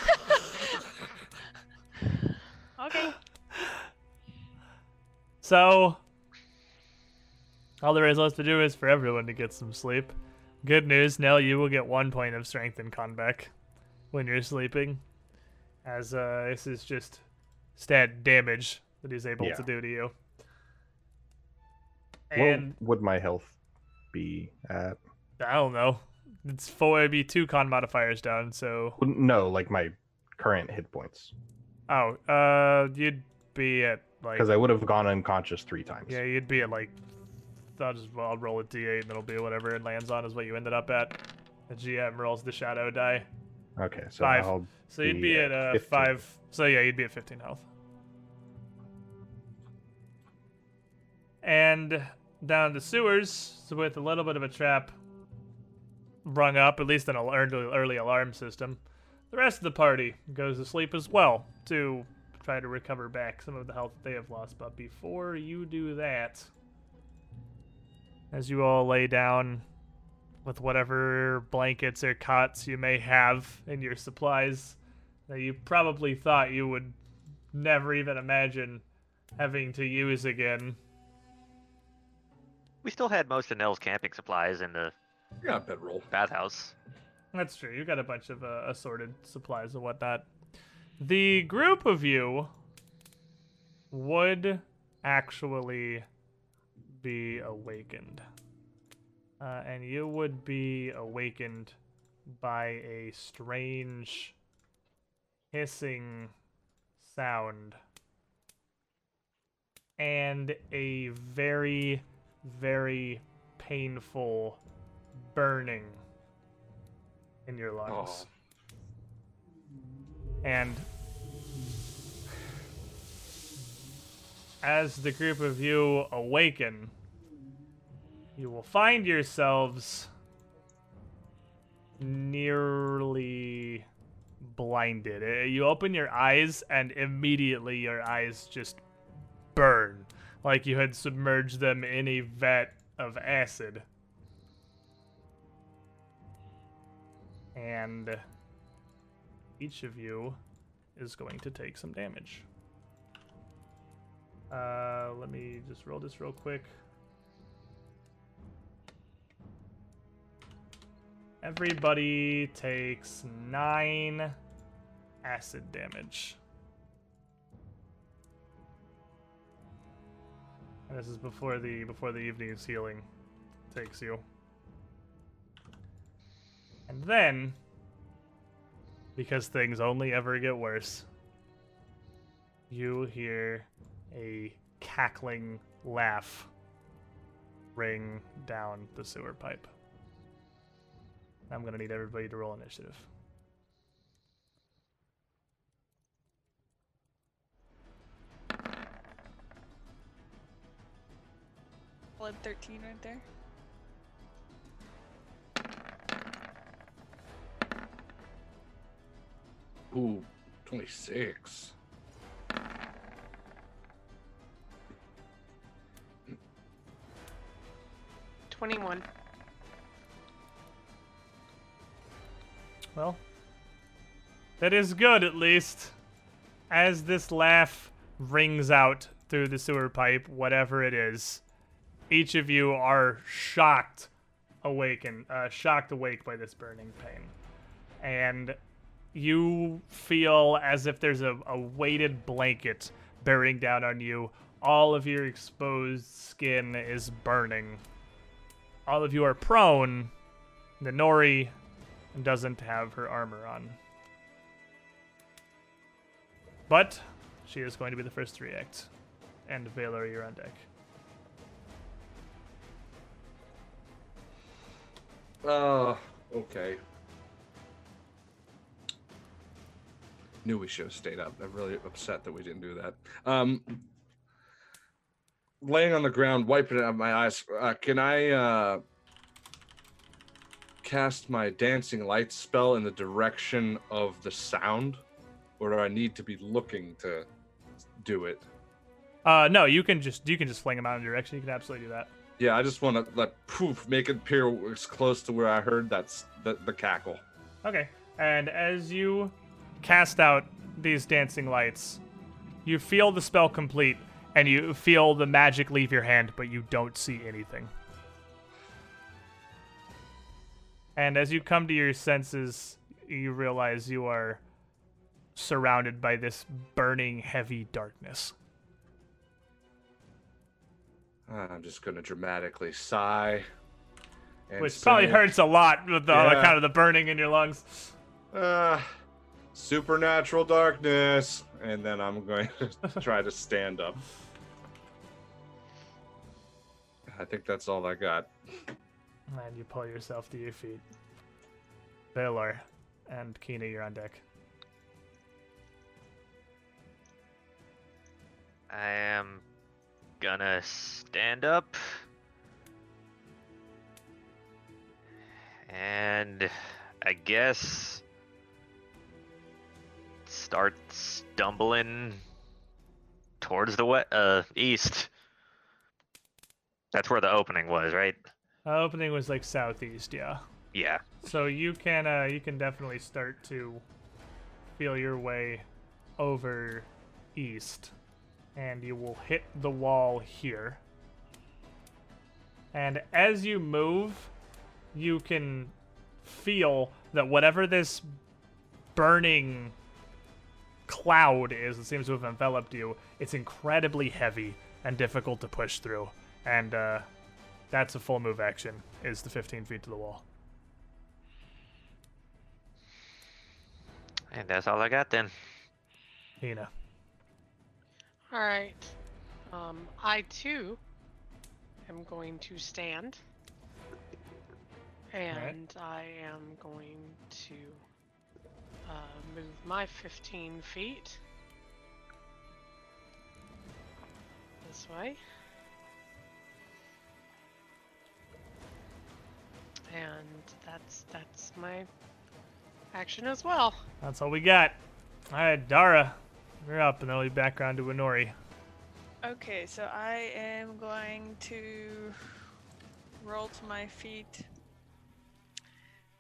Okay. So, all there is left to do is for everyone to get some sleep. Good news, Nell, you will get one point of strength in con back when you're sleeping, as uh, this is just stat damage that he's able Yeah. to do to you. What And would my health be at? I don't know, it's four, be two con modifiers down. So, No, like my current hit points. oh, uh, you'd be at like Because I would have gone unconscious three times. yeah, you'd be at like I'll just well, I'll roll a d8 and it'll be whatever it lands on is what you ended up at. The GM rolls the shadow die. Okay, so Five. I'll So you'd Be be at at uh, 15. five. So yeah, you'd be at 15 health. And down the sewers with a little bit of a trap rung up, at least an early, alarm system. The rest of the party goes to sleep as well to try to recover back some of the health they have lost. But before you do that, as you all lay down with whatever blankets or cots you may have in your supplies that you probably thought you would never even imagine having to use again. We still had most of Nell's camping supplies in the Yeah, bedroll. bathhouse. That's true. You got a bunch of uh, assorted supplies and whatnot. The group of you would actually be awakened. Uh, and you would be awakened by a strange hissing sound and a very, very painful burning in your lungs. And as the group of you awaken, you will find yourselves nearly blinded. Uh, You open your eyes, and immediately your eyes just burn like you had submerged them in a vat of acid. And each of you is going to take some damage. Uh, let me just roll this real quick. Everybody takes nine acid damage. This is before the before the evening's healing takes you. And then, because things only ever get worse, you hear a cackling laugh ring down the sewer pipe. I'm gonna need everybody to roll initiative. Blood 13 right there. Ooh, 26. Twenty-one. Well, that is good at least. As this laugh rings out through the sewer pipe, whatever it is, each of you are shocked awaken, uh, shocked awake by this burning pain, and you feel as if there's a, a weighted blanket bearing down on you. All of your exposed skin is burning. All of you are prone. The Nori doesn't have her armor on. But she is going to be the first to react. And Baylor, you're on deck. Uh, okay. Knew we should have stayed up. I'm really upset that we didn't do that. Um, laying on the ground, wiping it out of my eyes. Uh, can I uh, cast my dancing light spell in the direction of the sound, or do I need to be looking to do it? Uh, no, you can just you can just fling them out in a direction. You can absolutely do that. Yeah, I just want to like poof, make it appear as close to where I heard that's the, the cackle. Okay. And as you cast out these dancing lights, you feel the spell complete, and you feel the magic leave your hand, but you don't see anything. And as you come to your senses, you realize you are surrounded by this burning, heavy darkness. I'm just gonna dramatically sigh. and Which probably say, hurts a lot with the, on Yeah. account of the burning in your lungs. Uh, supernatural darkness, and then I'm going to try to stand up. I think that's all I got. And you pull yourself to your feet. Baylor and Kina, you're on deck. I am gonna stand up. And I guess start stumbling towards the we- uh east. That's where the opening was, right? The opening was like southeast, yeah. Yeah. So you can uh, you can definitely start to feel your way over east, and you will hit the wall here. And as you move, you can feel that whatever this burning cloud is that seems to have enveloped you, it's incredibly heavy and difficult to push through. And uh, that's a full move action, is the 15 feet to the wall. And that's all I got then. Hina. All right. Um, I too am going to stand. And I am going to uh, move my 15 feet this way. And that's that's my action as well. That's all we got. All right, Dara, you're up, and then we'll be back around to Inori. Okay, so I am going to roll to my feet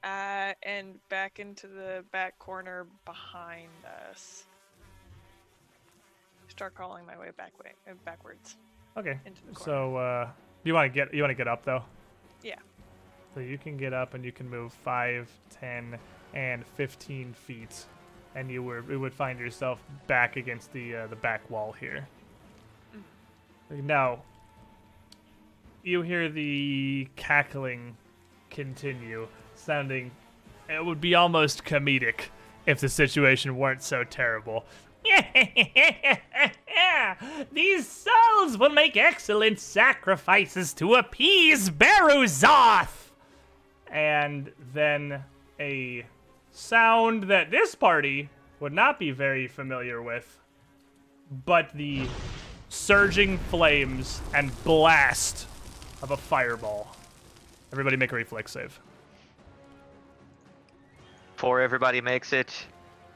uh, and back into the back corner behind us. Start crawling my way back way uh, backwards Okay. into the corner. So, uh, you want to get you want to get up though. Yeah. So you can get up and you can move 5, 10, and 15 feet, and you were it would find yourself back against the uh, the back wall here. Now, you hear the cackling continue, sounding. It would be almost comedic if the situation weren't so terrible. These souls will make excellent sacrifices to appease Beruzoth. And then a sound that this party would not be very familiar with, but the surging flames and blast of a fireball. Everybody make a reflex save. Before everybody makes it,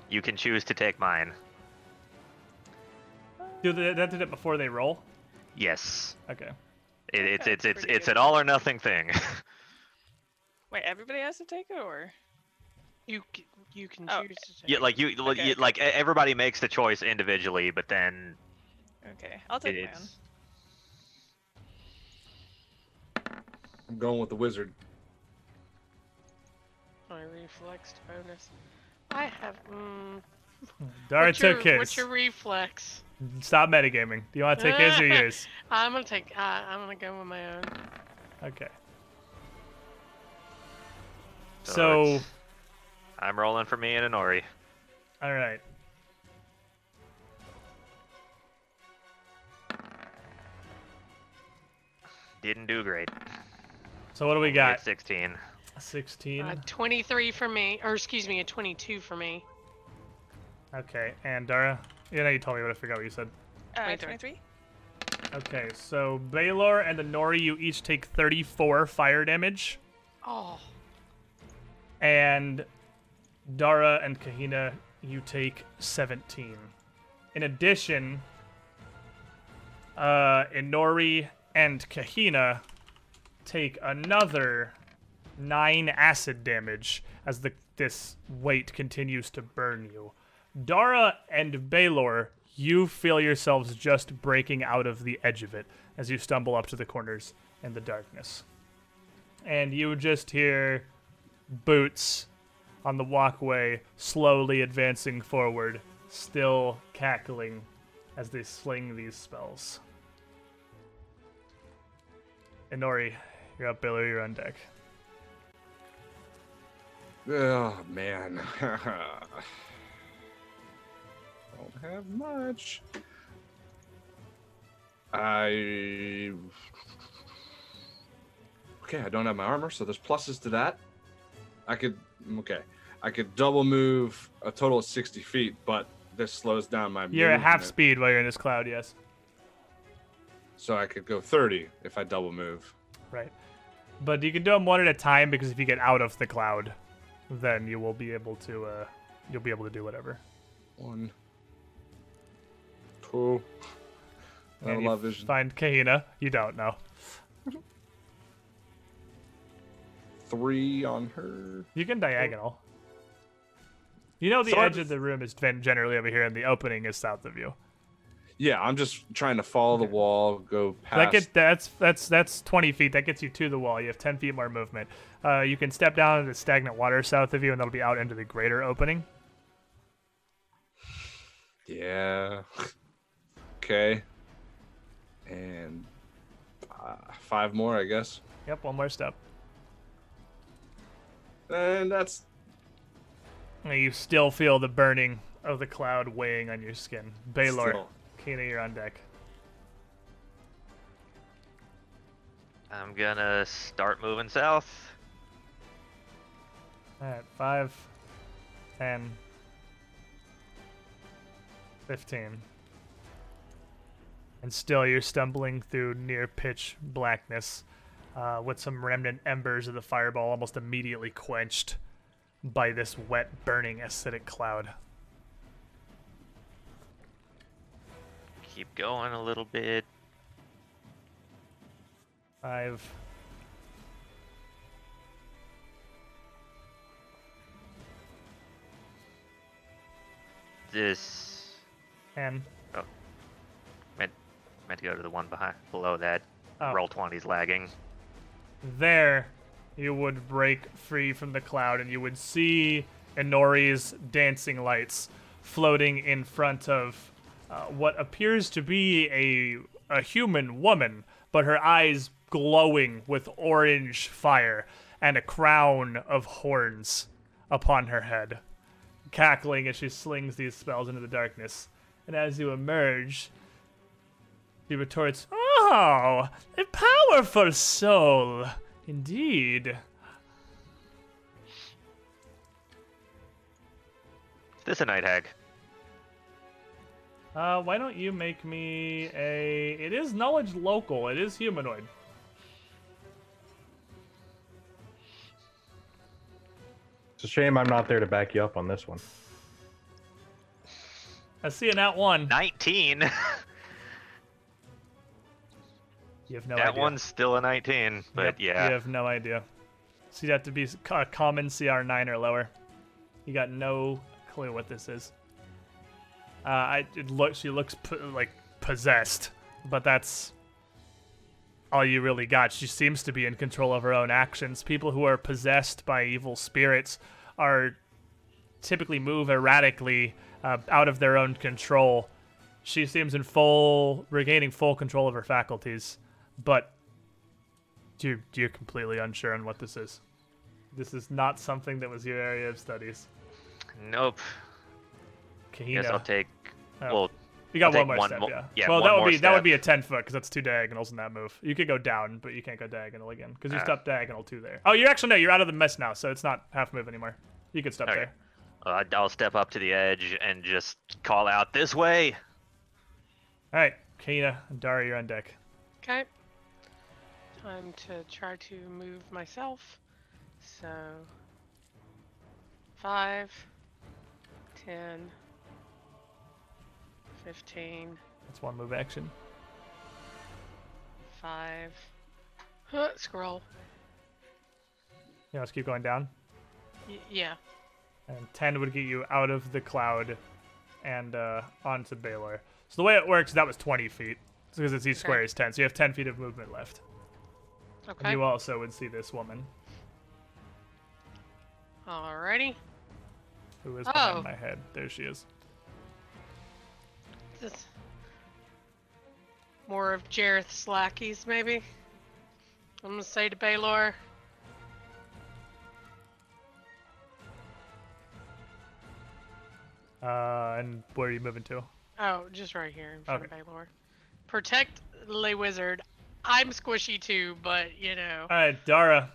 you can choose to take mine. Do they, that did it before they roll? Yes. Okay. It, it's it's it's it's an all or nothing thing. Wait, everybody has to take it, or You c- you can Oh, choose to take yeah, like you, like, Okay. you like e- everybody makes the choice individually, but then okay, I'll take my own. I'm going with the wizard. my reflex bonus. I have. Mm, Dara what's your, took his. What's your reflex? Stop metagaming. Do you want to take his or yours? I'm gonna take. Uh, I'm gonna go with my own. Okay. So So, it's- I'm rolling for me and Inori. all right. Didn't do great. So what do we got? 16. 16. Uh, 23 for me, or excuse me, a 22 for me. Okay, and Dara? Yeah, no, you told me, but I forgot what you said. Uh, 23. 23? Okay, so Baylor and Nori, you each take 34 fire damage, Oh, and Dara and Kahina, you take 17. In addition, uh, Inori and Kahina take another nine acid damage as the this weight continues to burn you. Dara and Baylor, you feel yourselves just breaking out of the edge of it as you stumble up to the corners in the darkness. And you just hear boots on the walkway slowly advancing forward, still cackling as they sling these spells. Inori, you're up, Baylor, you're on deck. Oh man. Don't have much. I. Okay, I don't have my armor, so there's pluses to that. I could. Okay. I could double move a total of 60 feet, but this slows down my You're at half speed while you're in this cloud, yes. So I could go 30 if I double move. Right. But you can do them one at a time because if you get out of the cloud, then you will be able to uh you'll be able to do whatever. One. Two. I have And a you lot vision. Find Kahina. You don't know. Three on her. You can diagonal. You know the So edge of the room is generally over here, and the opening is south of you. Yeah, I'm just trying to follow the wall, go past. That that's that's that's 20 feet. That gets you to the wall. You have 10 feet more movement. Uh, you can step down into stagnant water south of you, and that'll be out into the greater opening. Yeah. okay. And uh, five more, I guess. Yep, one more step. And that's you still feel the burning of the cloud weighing on your skin. Baylor, still- Kahina, you're on deck. I'm gonna start moving south. All right, five, ten, fifteen. And still, you're stumbling through near pitch blackness uh, with some remnant embers of the fireball almost immediately quenched by this wet, burning, acidic cloud. Keep going a little bit. Five. This Ten. Oh. meant to go to the one behind below that. Oh. Roll 20's lagging. there you would break free from the cloud and you would see Inori's dancing lights floating in front of uh, what appears to be a a human woman, but her eyes glowing with orange fire and a crown of horns upon her head, cackling as she slings these spells into the darkness. And as you emerge, he retorts, Oh, a powerful soul. Indeed. Is this a night hag? Uh, why don't you make me a. It is knowledge local, it is humanoid. It's a shame I'm not there to back you up on this one. I see an at one. 19. You have no that idea. one's still a 19, but Yep, yeah. You have no idea. So you'd have to be a common CR9 or lower. You got no clue what this is. Uh, I it look she looks p- like possessed, but that's all you really got. She seems to be in control of her own actions. People who are possessed by evil spirits are typically move erratically uh, out of their own control. She seems in full regaining full control of her faculties, but you're, you're completely unsure on what this is. This is not something that was your area of studies. Nope. Kahina. Guess I'll take. Oh. Well, You got I'll one take more one step, mo- yeah. yeah, well, that would more be that would be a ten foot because that's two diagonals in that move. You could go down, but you can't go diagonal again because you Ah. stepped diagonal two there. Oh, you're actually no, you're out of the mess now, so it's not half move anymore. You can step Okay. there. uh, I'll step up to the edge and just call out this way. All right, Kahina and Dara, you're on deck. Okay. Time to try to move myself. So, five, ten, fifteen, That's one move action. five. Huh, scroll. Yeah, let's keep going down. Y- yeah. And 10 would get you out of the cloud and uh, onto Baylor. So the way it works, that was 20 feet. Because it's each square is 10. So you have 10 feet of movement left. And Okay. you also would see this woman Alrighty. who is behind Oh. my head. There she is. This more of Jeroth's lackeys, maybe. I'm gonna say to Baylor. Uh, and where are you moving to? Oh, just right here in front Okay. of Baylor. Protect Lay Wizard. I'm squishy too, but you know. All right, Dara.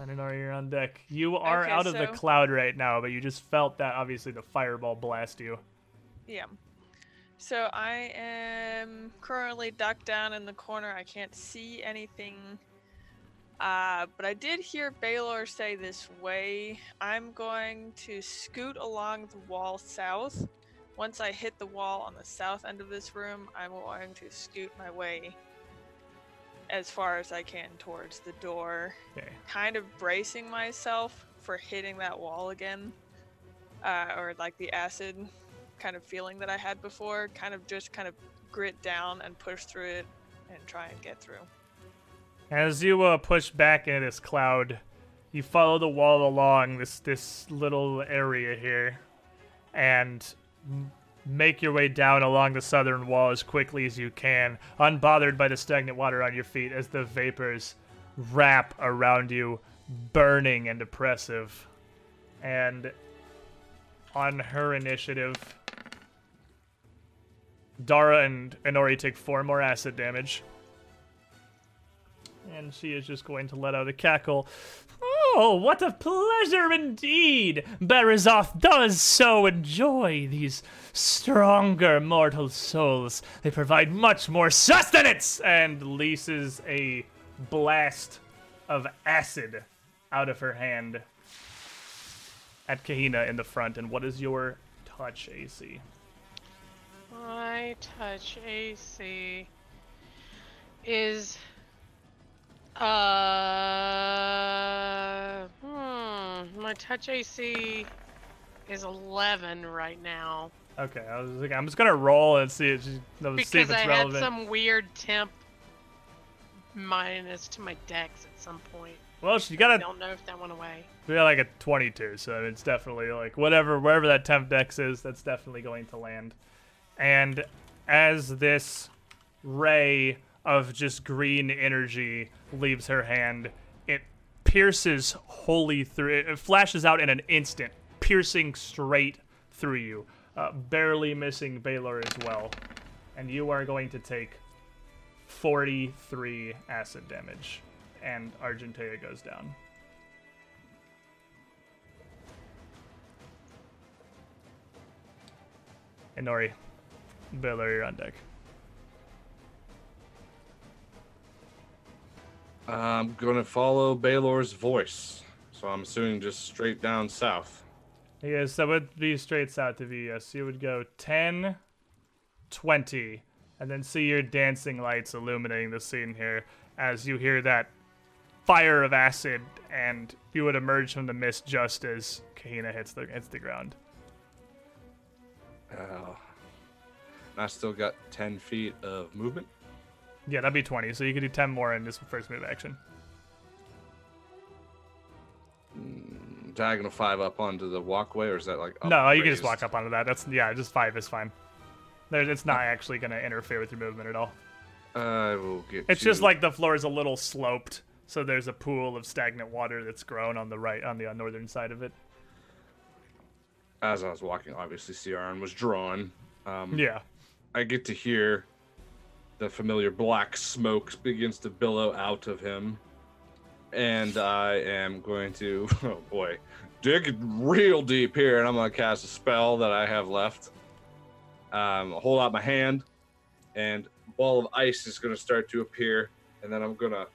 I don't know you're on deck. You are Okay, out of the cloud right now, but you just felt that obviously the fireball blast you. Yeah. So I am currently ducked down in the corner. I can't see anything. Uh, but I did hear Baylor say this way. I'm going to scoot along the wall south. Once I hit the wall on the south end of this room, I'm going to scoot my way as far as I can towards the door, Okay. kind of bracing myself for hitting that wall again. Uh, or like the acid kind of feeling that I had before, kind of just kind of grit down and push through it and try and get through. As you uh, push back into this cloud, you follow the wall along this this little area here, and make your way down along the southern wall as quickly as you can, unbothered by the stagnant water on your feet as the vapors wrap around you, burning and oppressive. And on her initiative, Dara and Inori take four more acid damage. And she is just going to let out a cackle. Oh, what a pleasure indeed! Barizoth does so enjoy these stronger mortal souls. They provide much more sustenance! And leases a blast of acid out of her hand at Kahina in the front. And what is your touch AC? My touch AC is uh hmm my touch AC is 11 right now Okay, I was like, I'm just gonna roll and see if, she, no, see if because it's I relevant. had some weird temp minus to my dex at some point. Well, she I got a don't know if that went away. We got like a 22, so it's definitely like whatever, wherever that temp dex is, that's definitely going to land. And as this ray of just green energy leaves her hand, it pierces wholly through. It flashes out in an instant, piercing straight through you, uh, barely missing Baylor as well. And you are going to take 43 acid damage, and Argentea goes down. And Nori, Baylor, you're on deck. I'm gonna follow Baylor's voice, so I'm assuming just straight down south. Yes, so it would be straight south of you. Yes, you would go 10, 20, and then see your dancing lights illuminating the scene here as you hear that fire of acid, and you would emerge from the mist just as Kahina hits the hits the ground. Oh. I still got 10 feet of movement. Yeah, that'd be 20, so you could do 10 more in this first move action. Diagonal five up onto the walkway, or is that like? no, you can just walk up onto that. That's yeah, just five is fine. There, it's not actually going to interfere with your movement at all. I will get. It's just like the floor is a little sloped, so there's a pool of stagnant water that's grown on the right, on the uh, northern side of it. as I was walking, obviously Ciaran was drawn. Um, Yeah. I get to hear the familiar black smoke begins to billow out of him. And I am going to, oh boy, dig real deep here, and I'm going to cast a spell that I have left. Um, hold out my hand, and a ball of ice is going to start to appear, and then I'm going to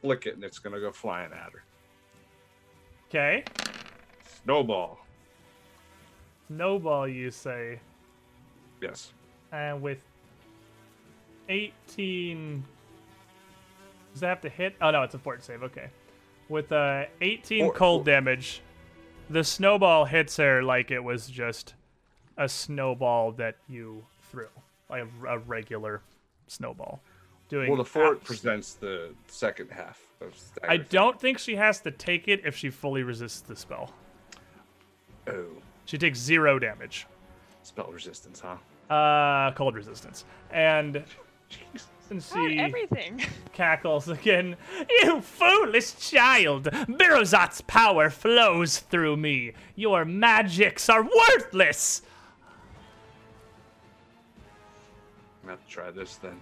flick it, and it's going to go flying at her. Okay. Snowball. Snowball, you say, Yes. and with 18. Does that have to hit? Oh no, it's a fort save. Okay. With uh 18 Fort- cold damage, the snowball hits her like it was just a snowball that you threw, like a, a regular snowball. Doing Well, the fort abs- presents the second half of. I don't think she has to take it if she fully resists the spell. Oh, She takes zero damage. spell resistance, huh? Uh, cold resistance. And inconsistency. everything. Cackles again. You foolish child! Birozat's power flows through me. Your magics are worthless. I'm gonna try this then.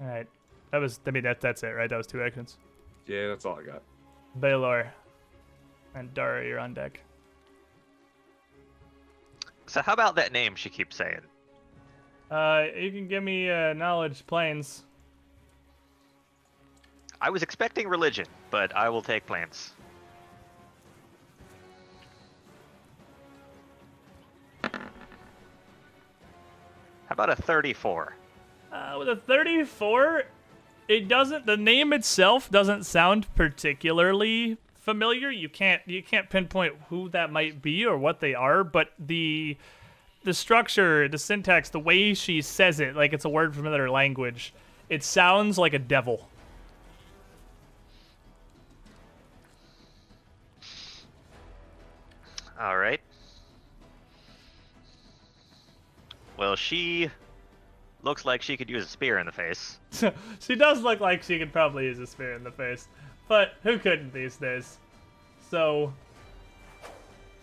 All right, that was. I mean, that that's it, right? That was two actions. Yeah, that's all I got. Baylor and Dara, you're on deck. So how about that name she keeps saying? Uh, you can give me uh, knowledge planes. I was expecting religion, but I will take plants. How about a 34? Uh, with a 34, it doesn't. The name itself doesn't sound particularly familiar. You can't you can't pinpoint who that might be or what they are, but the the structure, the syntax, the way she says it, like it's a word from another language, it sounds like a devil. All right. Well, she looks like she could use a spear in the face. she does look like she could probably use a spear in the face, but who couldn't these days? So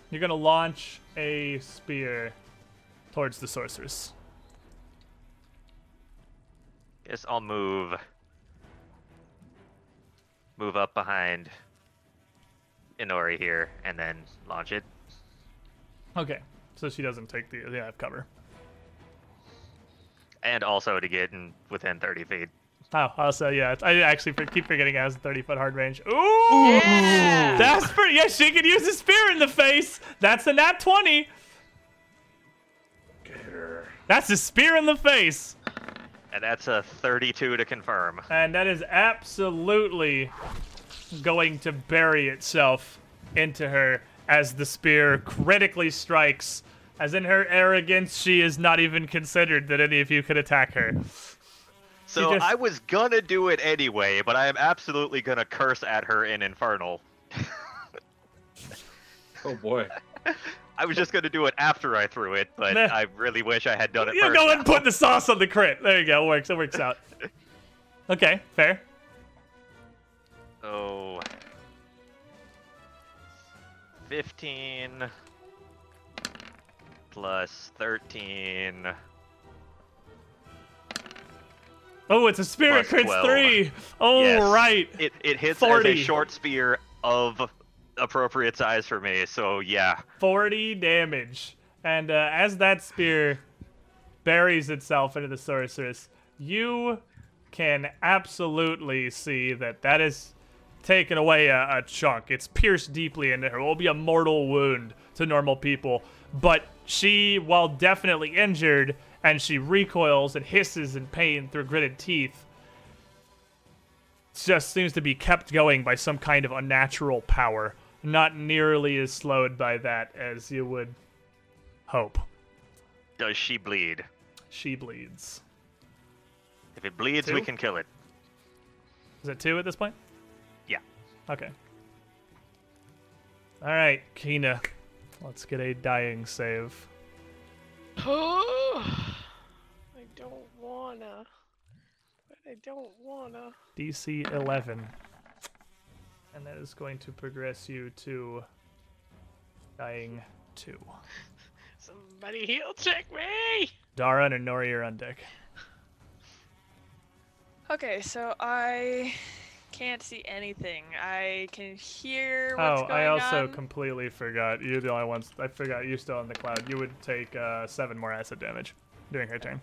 you're gonna launch a spear towards the sorceress. Guess I'll move. Move up behind Inori here and then launch it. Okay, so she doesn't take the the have cover. And also to get in within 30 feet. Oh, also yeah, I actually for, keep forgetting it has 30 foot hard range. Ooh, Yeah! that's pretty. Yeah, she could use a spear in the face. That's a nat 20. Get. That's a spear in the face. And that's a 32 to confirm. And that is absolutely going to bury itself into her as the spear critically strikes. As in her arrogance, she is not even considered that any of you could attack her. So just- I was gonna do it anyway, but I am absolutely gonna curse at her in Infernal. Oh boy. I was just gonna do it after I threw it, but Meh. I really wish I had done it You first. go ahead and put the sauce on the crit. There you go. It works. It works out. Okay, fair. Oh. 15 plus 13. Oh, it's a spirit Plus crits 12. three. Oh, Yes. right. It it hits as 40. a short spear of appropriate size for me. So yeah. 40 damage. And uh, as that spear buries itself into the sorceress, you can absolutely see that that is taken away a, a chunk. It's pierced deeply into her. It will be a mortal wound to normal people. But she, while definitely injured, and she recoils and hisses in pain through gritted teeth, just seems to be kept going by some kind of unnatural power. Not nearly as slowed by that as you would hope. Does she bleed? She bleeds. If it bleeds, we can kill it. Is it two at this point? Yeah. Okay. All right, Kina. Let's get a dying save. Oh, I don't wanna. But I don't wanna. DC 11. And that is going to progress you to dying 2. Somebody heal check me! Dara and Nori are on deck. Okay, so I can't see anything. I can hear Oh, what's going I also on. completely forgot. You're the only ones. I forgot you're still in the cloud. You would take uh, 7 more acid damage during her turn.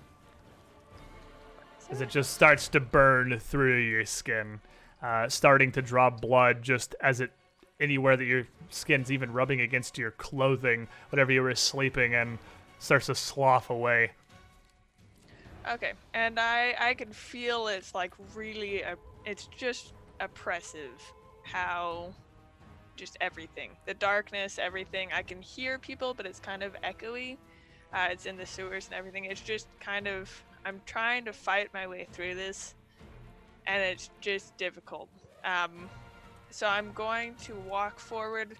As it just starts to burn through your skin, uh, starting to draw blood just as it anywhere that your skin's even rubbing against your clothing, whatever you were sleeping in, starts to slough away. Okay, and I I can feel it's like really uh, it's just oppressive how just everything the darkness everything I can hear people but it's kind of echoey. Uh, it's in the sewers and everything. It's just kind of I'm trying to fight my way through this, and it's just difficult. Um, so I'm going to walk forward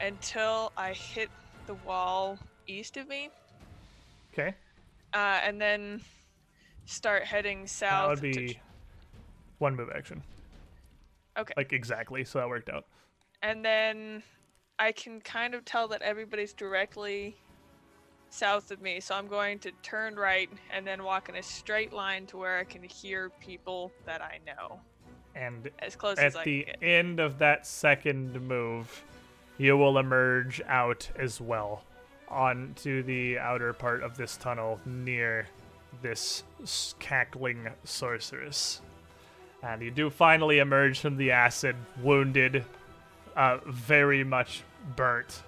until I hit the wall east of me Okay, uh, and then start heading south. that would be tr- one move action. Okay. Like exactly, so that worked out. and then I can kind of tell that everybody's directly south of me, so I'm going to turn right and then walk in a straight line to where I can hear people that I know And as close at as I the end of that second move, you will emerge out as well onto the outer part of this tunnel near this cackling sorceress. And you do finally emerge from the acid, wounded, uh, very much burnt.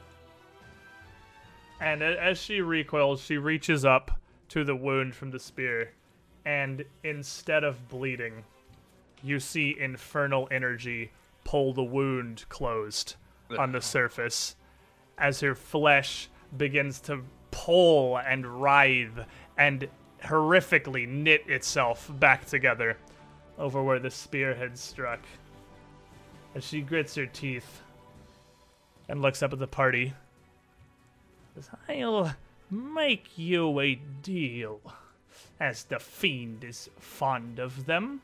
And as she recoils, she reaches up to the wound from the spear, and instead of bleeding, you see infernal energy pull the wound closed on the surface as her flesh begins to pull and writhe and horrifically knit itself back together over where the spear had struck. As she grits her teeth and looks up at the party, says, I'll make you a deal, as the fiend is fond of them.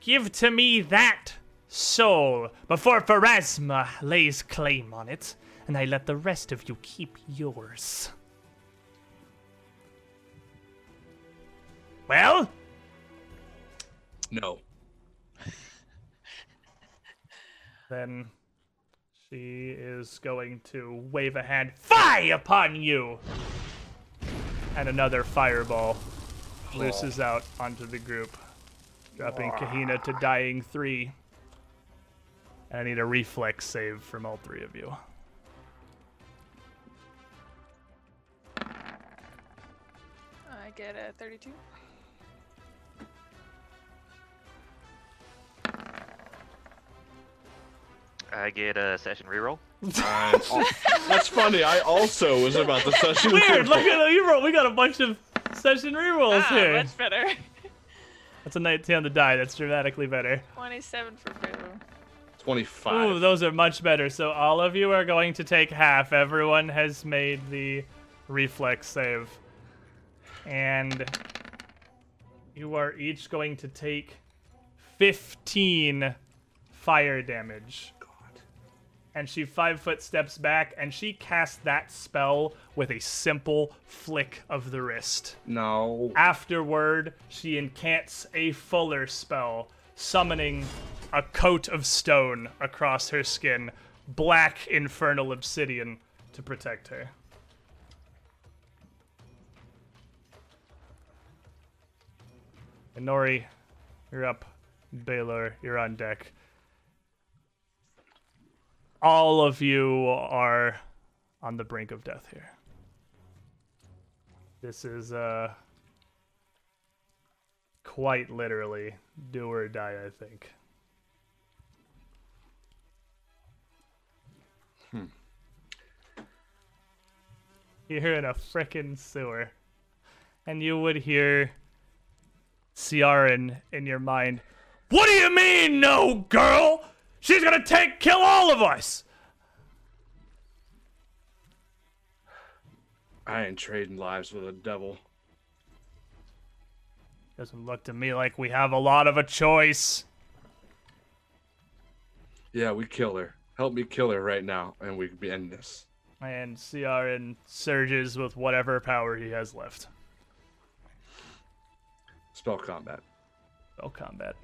Give to me that soul before Pharasma lays claim on it, and I let the rest of you keep yours. Well, No. then she is going to wave a hand, fie upon you! And another fireball looses oh. out onto the group, dropping Kahina to dying three. And I need a reflex save from all three of you. I get a 32. I get a session reroll. I- that's funny. I also was about the session. Weird. reroll. Look at you roll. We got a bunch of session rerolls ah, here. much better. That's a 19 on the die. That's dramatically better. 27 for Boo. 25. Ooh, those are much better. So all of you are going to take half. Everyone has made the reflex save. And you are each going to take 15 fire damage. And she five foot steps back and she casts that spell with a simple flick of the wrist. no. Afterward, she incants a fuller spell, summoning a coat of stone across her skin, black infernal obsidian, to protect her. And Nori, you're up. Baylor, you're on deck. All of you are on the brink of death here. This is uh quite literally do or die, I think. Hmm. You're in a frickin' sewer. And you would hear Ciaran in your mind. What do you mean, no girl? She's gonna take kill all of us! I ain't trading lives with a devil. Doesn't look to me like we have a lot of a choice. Yeah, we kill her. Help me kill her right now, and we can be end this. And Ciaran surges with whatever power he has left. Spell combat. Spell combat.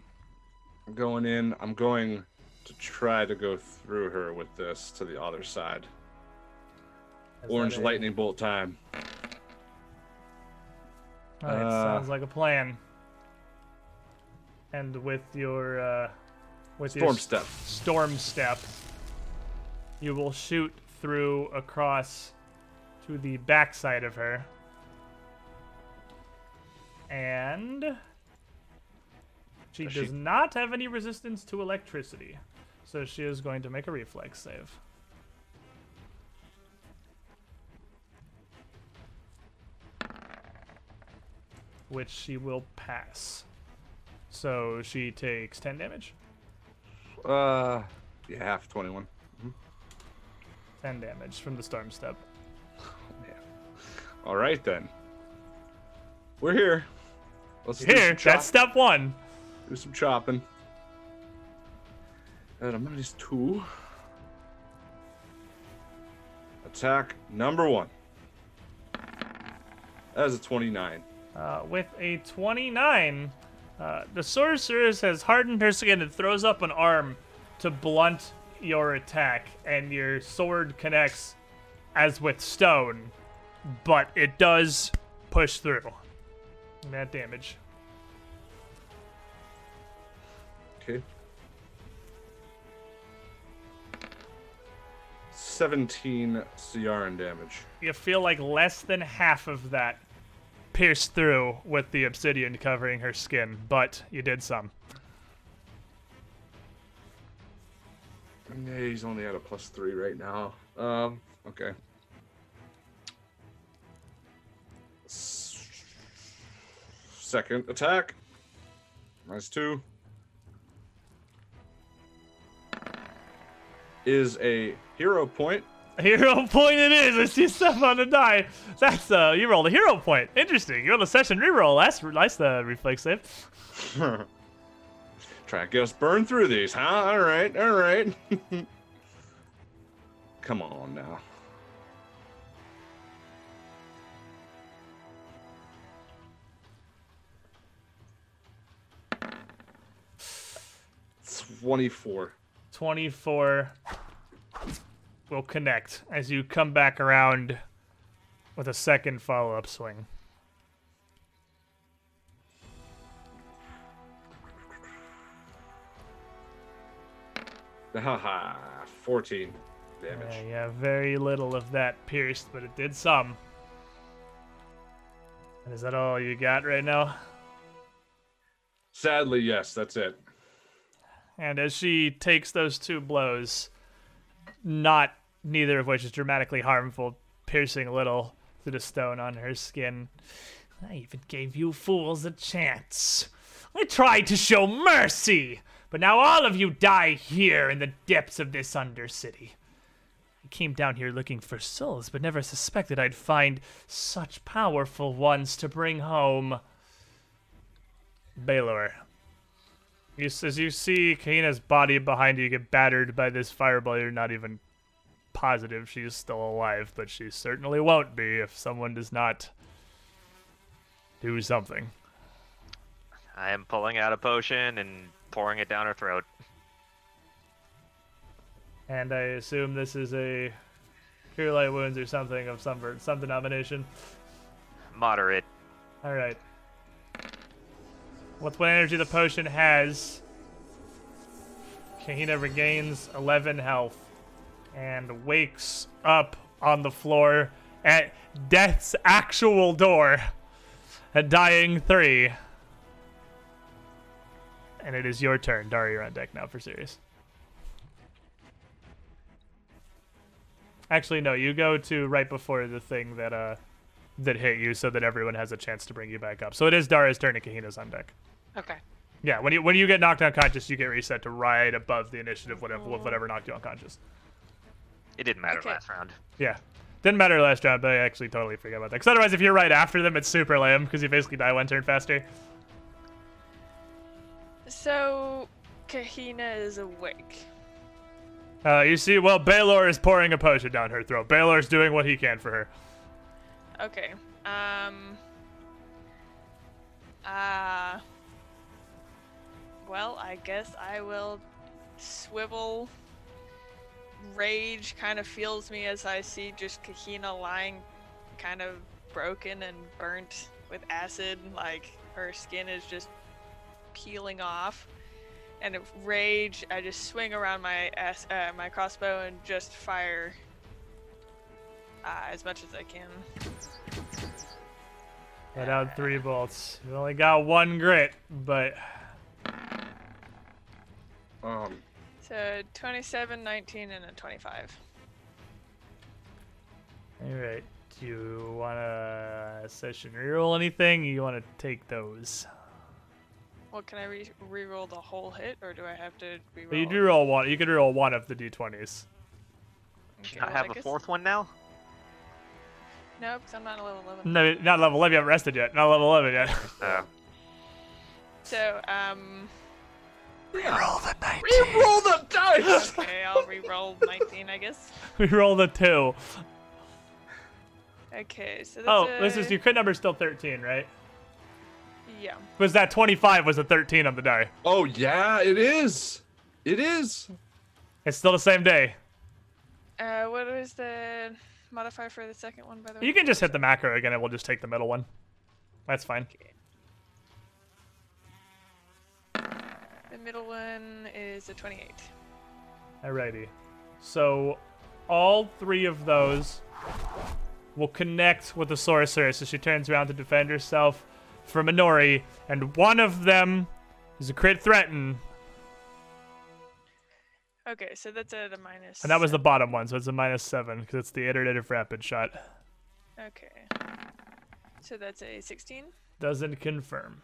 I'm going in. I'm going to try to go through her with this to the other side. Is Orange lightning bolt time. All right, Uh, sounds like a plan. And with your uh, with Storm your step. storm step, you will shoot through across to the backside of her, and she Does does she- not have any resistance to electricity, so she is going to make a reflex save. which she will pass. So she takes 10 damage. Uh, yeah, half 21. 10 damage from the storm step. All right then. We're here. Let's Here, that's step one. do some chopping. And I'm gonna just two. Attack number one. That is a 29. Uh, with a 29, uh, the sorceress has hardened her skin and throws up an arm to blunt your attack, and your sword connects as with stone, but it does push through. That damage. Okay. 17 Ciaran damage. You feel like less than half of that pierced through with the obsidian covering her skin, but you did some. Yeah, he's only at a plus three right now. Um, okay. Second attack. Minus two. Is a hero point. Hero point it is. I see stuff on the die. That's uh, you rolled a hero point. Interesting. You rolled a session reroll. That's nice. The reflex save. Try to get us burn through these, huh? All right, all right. Come on now. Twenty-four. 24 will connect as you come back around with a second follow up swing. Haha, fourteen damage. Yeah, yeah, very little of that pierced, but it did some. And is that all you got right now? Sadly, yes, that's it. And as she takes those two blows, not neither of which is dramatically harmful, piercing a little through the stone on her skin. I even gave you fools a chance. I tried to show mercy, but now all of you die here in the depths of this undercity. I came down here looking for souls, but never suspected I'd find such powerful ones to bring home. Baylor, you, as you see Kahina's body behind you get battered by this fireball, you're not even positive she's still alive, but she certainly won't be if someone does not do something. I am pulling out a potion and pouring it down her throat. And I assume this is a cure light wounds or something of some some denomination. Moderate. All right. With what energy the potion has, Kahina regains 11 health and wakes up on the floor at death's actual door, at dying three. And it is your turn. Dari, you're on deck now for serious. Actually, no. You go to right before the thing that uh that hit you, so that everyone has a chance to bring you back up. So it is Dara's turn, and Kahina's on deck. Okay. Yeah, when you when you get knocked unconscious, you get reset to right above the initiative, whatever whatever knocked you unconscious. It didn't matter Okay. last round. Yeah, didn't matter last round, but I actually totally forgot about that. Because otherwise, if you're right after them, it's super lame because you basically die one turn faster. So, Kahina is awake. Uh, you see, well, Baylor is pouring a potion down her throat. Baylor's doing what he can for her. Okay. Um. Uh. Well, I guess I will swivel. Rage kind of feels me as I see just Kahina lying kind of broken and burnt with acid. Like her skin is just peeling off. And rage, I just swing around my ass, uh, my crossbow and just fire uh, as much as I can. Let out three bolts. You only got one grit, but Um, So 27, 19, and a 25. all right. Do you want to session reroll anything? You want to take those? Well, can I re- re-roll the whole hit, or do I have to re-roll? But you do roll one. You can roll one of the d20s. Okay, I well, have a guess- fourth one now. No, because I'm not a level 11. No, not level 11. You haven't rested yet. Not level 11 yet. Uh, So, um, roll the 19. re-roll the dice. okay, I'll re-roll 19, I guess. We roll the two. Okay, so that's Oh, this is your crit number still 13, right? Yeah. Was that 25 was a 13 on the die? Oh yeah, it is. It is. It's still the same day. Uh, what was the modifier for the second one, by the way? You can just hit the macro again and we'll just take the middle one. That's fine. The middle one is a 28. Alrighty. So all three of those will connect with the sorceress so she turns around to defend herself from Inori, and one of them is a crit threaten, Okay, so that's at a minus. and that was the bottom one, so it's a minus seven because it's the iterative rapid shot. Okay. So that's a 16. Doesn't confirm.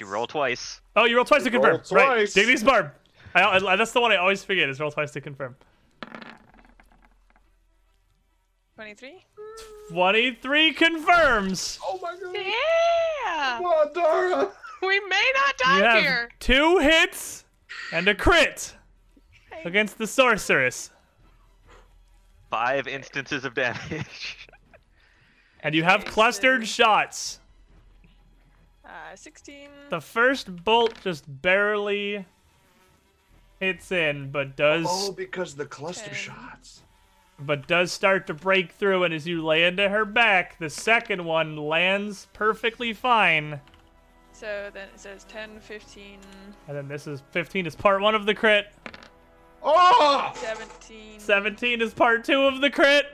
Did you roll twice? Oh, you roll twice to Roll confirm. Right. twice. Digby's barb. I, I, that's the one I always forget is roll twice to confirm. 23. 23 confirms. Oh my god. Yeah! Come on, Dara. We may not You die have here. two hits and a crit against the sorceress. Five instances of damage. And you have clustered shots. Uh, 16. The first bolt just barely hits in, but does Oh, because the cluster Ten. shots. but does start to break through. And as you lay into her back, the second one lands perfectly fine. So then it says 10, 15, And then this is 15 is part one of the crit. Oh! 17, 17 is part two of the crit.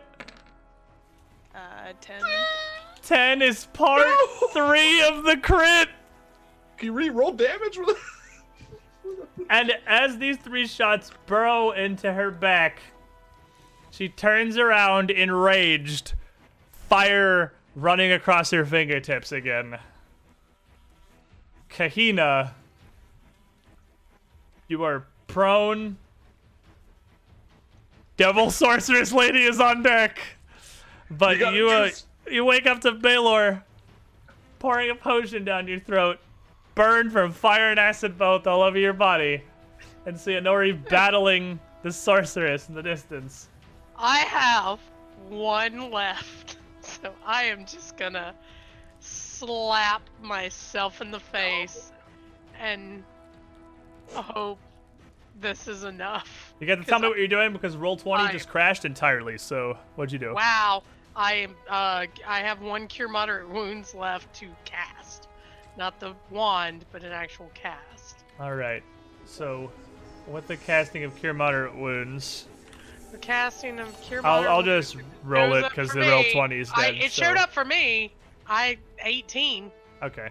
uh, 10. 10 is part No! three of the crit. Can you re-roll damage And as these three shots burrow into her back, she turns around enraged, fire running across her fingertips again. Kahina, you are prone. Devil Sorceress Lady is on deck. But You got you, uh, juice. You wake up to Baylor pouring a potion down your throat, burned from fire and acid both all over your body, and see Inori battling the sorceress in the distance. I have one left. So I am just gonna slap myself in the face and hope this is enough. You got to tell me what you're doing because Roll20 I- just crashed entirely. So what'd you do? Wow. I am uh I have one cure moderate wounds left to cast. Not the wand, but an actual cast. All right. So with the casting of cure moderate wounds, The casting of cure I'll, I'll just roll it because the Roll20 is I, dead. it so- showed up for me. I 18. Okay.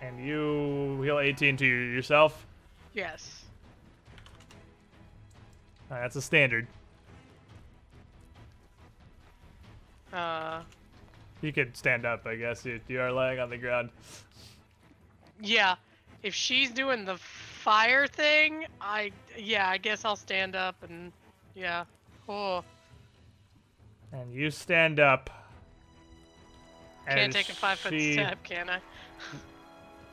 And you heal 18 to yourself. Yes. Uh, that's a standard. Uh You could stand up, I guess. You, you are laying on the ground. yeah. If she's doing the fire thing, I yeah, I guess I'll stand up and yeah. Oh, And you stand up. can't take a five foot she- step, can I?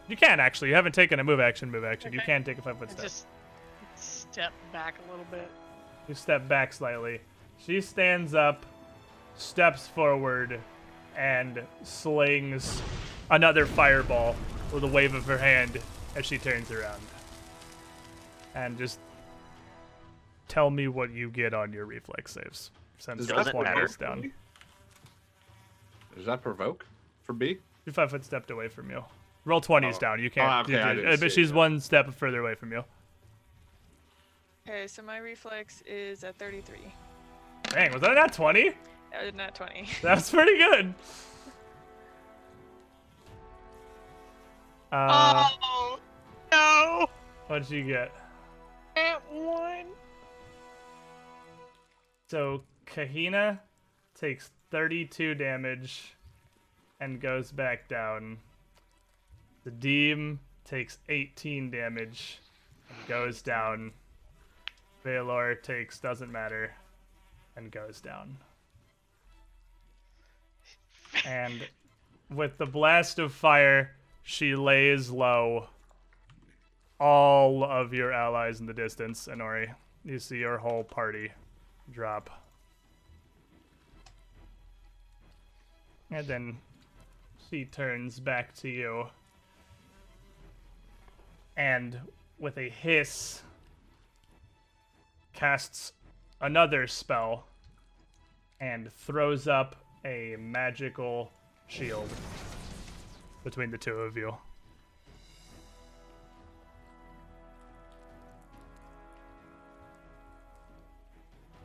You can actually. You haven't taken a move action, move action. You Okay. can take a five foot I step. just step back a little bit. You step back slightly. She stands up, steps forward, and slings another fireball with a wave of her hand as she turns around. And just tell me what you get on your reflex saves. Since Does the that one matter. is down. Does that provoke for B? You're five foot stepped away from you. Roll20 is Oh. down. You oh, can't. Oh, okay, you- you- didn't but it, she's yeah. one step further away from you. Okay, so my reflex is at 33. Dang, was that not 20? That was not 20. That's pretty good. Uh, oh no! what'd you get? At one. So Kahina takes 32 damage and goes back down. The Deem takes 18 damage and goes down. Baylor takes doesn't matter and goes down. And with the blast of fire, she lays low all of your allies in the distance, Inori. You see your whole party drop. And then she turns back to you. And with a hiss, casts another spell and throws up a magical shield between the two of you.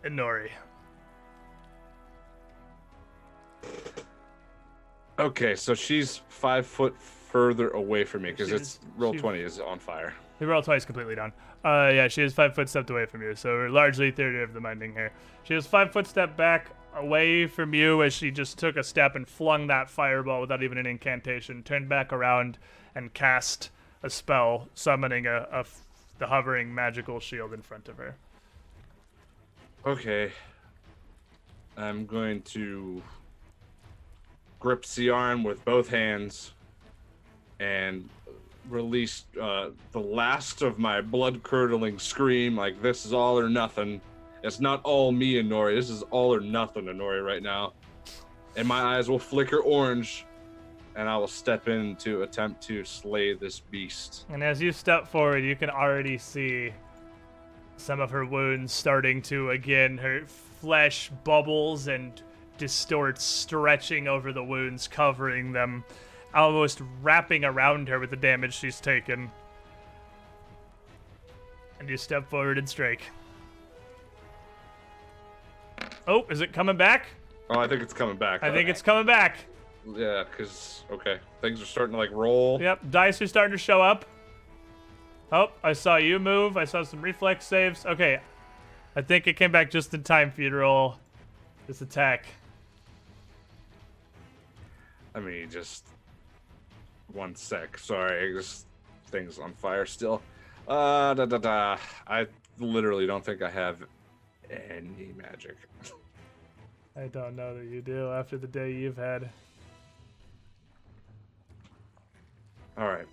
And Nori. Okay, so she's five foot further away from me because it's roll she- twenty is on fire. The roll twice completely down. Uh, yeah, she is five foot stepped away from you, so we're largely theory of the minding here. She is five foot step back away from you as she just took a step and flung that fireball without even an incantation, turned back around and cast a spell, summoning a, the hovering magical shield in front of her. Okay. I'm going to grip Ciaran with both hands and release uh, the last of my blood curdling scream like this is all or nothing. It's not all me and Nori. This is all or nothing to Nori right now. And my eyes will flicker orange and I will step in to attempt to slay this beast. And as you step forward, you can already see some of her wounds starting to again, her flesh bubbles and distorts, stretching over the wounds, covering them, almost wrapping around her with the damage she's taken. And you step forward and strike. Oh, is it coming back? Oh, I think it's coming back. I think it's coming back. Yeah, because, okay, things are starting to like roll. Yep, dice are starting to show up. Oh, I saw you move. I saw some reflex saves. Okay, I think it came back just in time for you to roll this attack. I mean, just one sec. Sorry, this thing's on fire still. Uh, da da da. I literally don't think I have any magic. I don't know that you do after the day you've had. All right,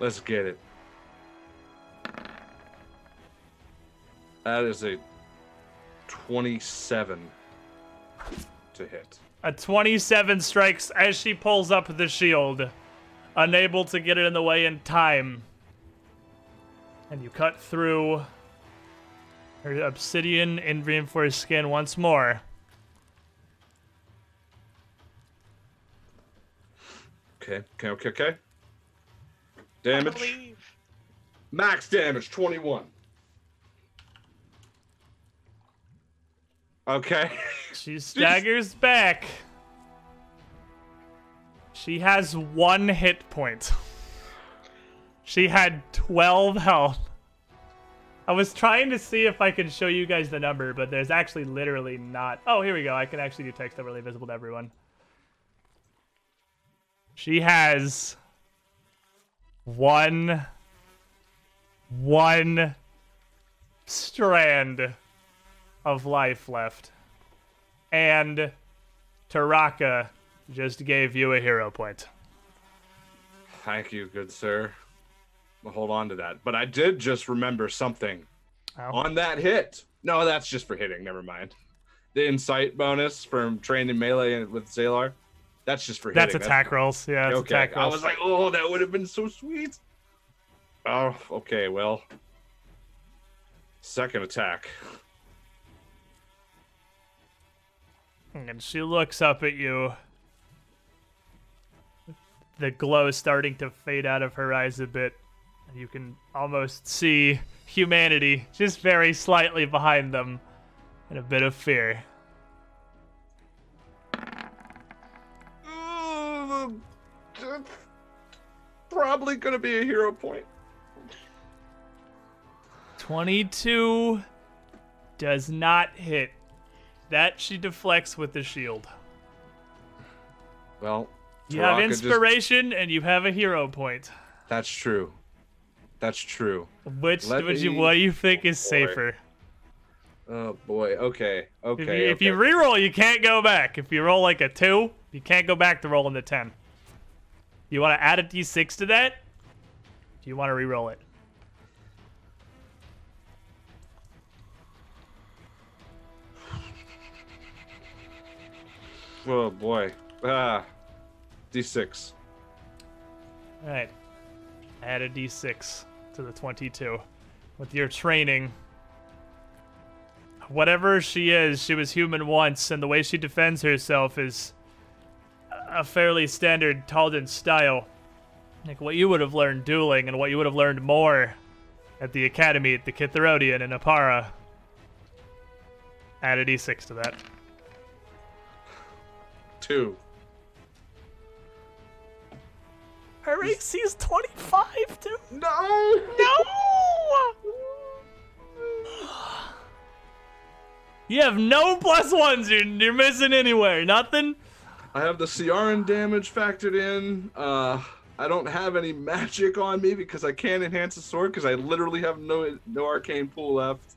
let's get it. That is a twenty-seven to hit. A 27 strikes as she pulls up the shield, unable to get it in the way in time. And you cut through her obsidian and reinforced skin once more. Okay, okay, okay, okay. Damage. Max damage, 21. Okay. She staggers back. She has one hit point. She had 12 health. I was trying to see if I could show you guys the number, but there's actually literally not. Oh, here we go. I can actually do text overlay visible to everyone. She has one one strand of life left. And Taraka just gave you a hero point. Thank you, good sir. I'll hold on to that. But I did just remember something Oh. on that hit. No, that's just for hitting. Never mind. The insight bonus from training melee with Zalar. That's just for That's hitting. attack rolls. Yeah, that's okay. attack I was like, oh, that would have been so sweet. Oh, okay. Well, second attack. and she looks up at you. The glow is starting to fade out of her eyes a bit. You can almost see humanity just very slightly behind them and a bit of fear. Uh, Probably gonna be a hero point. 22 does not hit. That she deflects with the shield. Well, You have Taraka just- inspiration and you have a hero point. That's true. That's true. Which Let would you what do you think is boy. safer? Oh boy. Okay. Okay. If you, if you okay. reroll, you can't go back. If you roll like a two, you can't go back to rolling the ten. You want to add a d6 to that? Do you want to reroll it? Oh boy. Ah. D6. All right. Add a d6 to the 22. With your training, whatever she is, she was human once, and the way she defends herself is a fairly standard Taldan style. Like what you would have learned dueling and what you would have learned more at the academy at the Kitharodian in Oppara. Add a d6 to that. Two. Her AC is 25, too. No! No! You have no plus ones. You're, you're missing anywhere. Nothing. I have the Ciaran damage factored in. Uh, I don't have any magic on me because I can't enhance the sword because I literally have no no arcane pool left.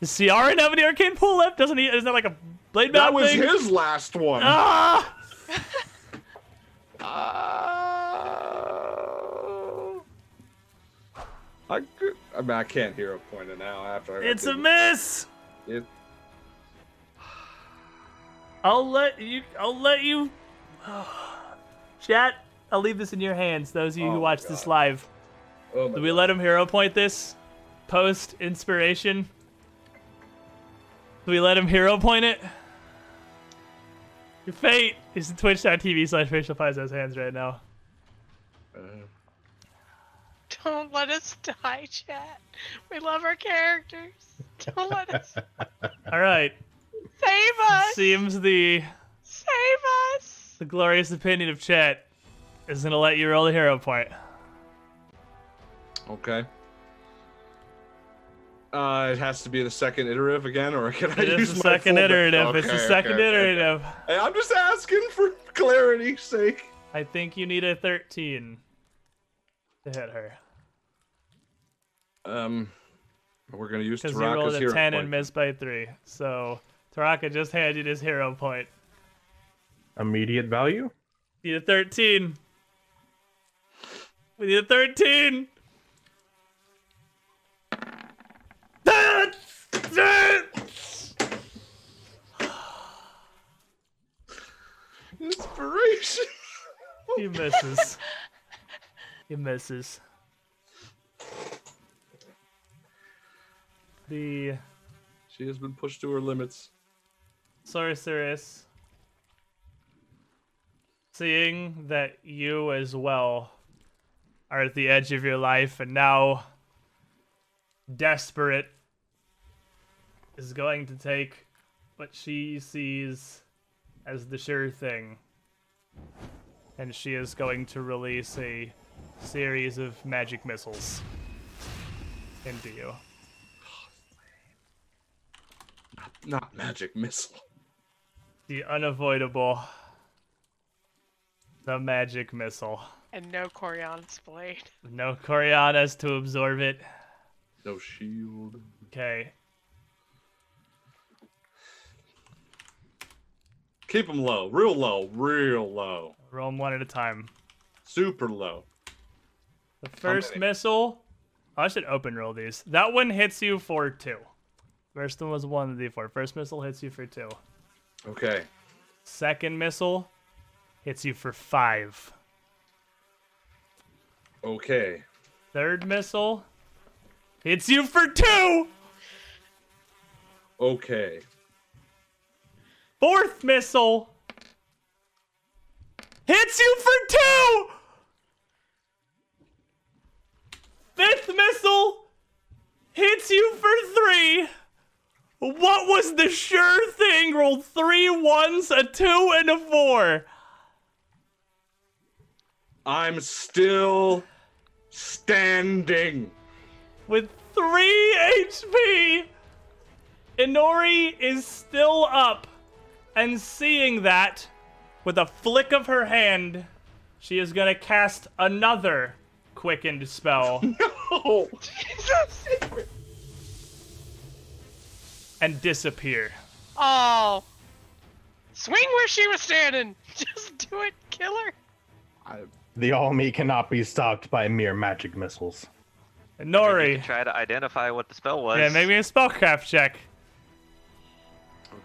Does Ciaran have any arcane pool left? Doesn't he? Isn't that like a blade That was thing? his last one. Ah! Uh, I could, I mean, I can't hero point it now after. I It's a miss. It, I'll let you. I'll let you. Chat. I'll leave this in your hands. Those of you Oh who watch this live. oh Do we God. let him hero point this? Post inspiration. Do we let him hero point it? Your fate is twitch.tv slash facial pies hands right now. Uh, Don't let us die, chat. We love our characters. Don't let us All right. save us. Seems the Save us. the glorious opinion of chat is gonna let you roll a hero point. okay. Uh, it has to be the second iterative again, or can I It use is the second full- iterative. it's the second okay, okay. iterative. Hey, I'm just asking for clarity's sake. I think you need a 13 to hit her. Um, we're gonna use Because you rolled Taraka's a 10 point. and missed by 3. So Taraka just handed his hero point. Immediate value? Need a 13. We need a 13. He misses. He misses. The she has been pushed to her limits. sorceress, seeing that you as well are at the edge of your life and now desperate, is going to take what she sees as the sure thing. And she is going to release a series of magic missiles into you. Not magic missile. The unavoidable. The magic missile. And no Coriolis blade. No Corianas to absorb it. No shield. Okay. Keep them low, real low, real low, Roll them one at a time. super low. The first many? missile. oh, I should open roll these. That one hits you for two. First one was one d4. First missile hits you for two. Okay. Second missile hits you for five. Okay. Third missile hits you for two. Okay. Fourth missile hits you for two. Fifth missile hits you for three. What was the sure thing? Rolled three ones, a two, and a four. I'm still standing. With three HP, Inori is still up. And seeing that, with a flick of her hand, she is going to cast another quickened spell Oh, and disappear. Oh. Swing where she was standing. Just do it. Kill her. I, The Almi cannot be stopped by mere magic missiles. Nori, can try to identify what the spell was. yeah, make me a spellcraft check.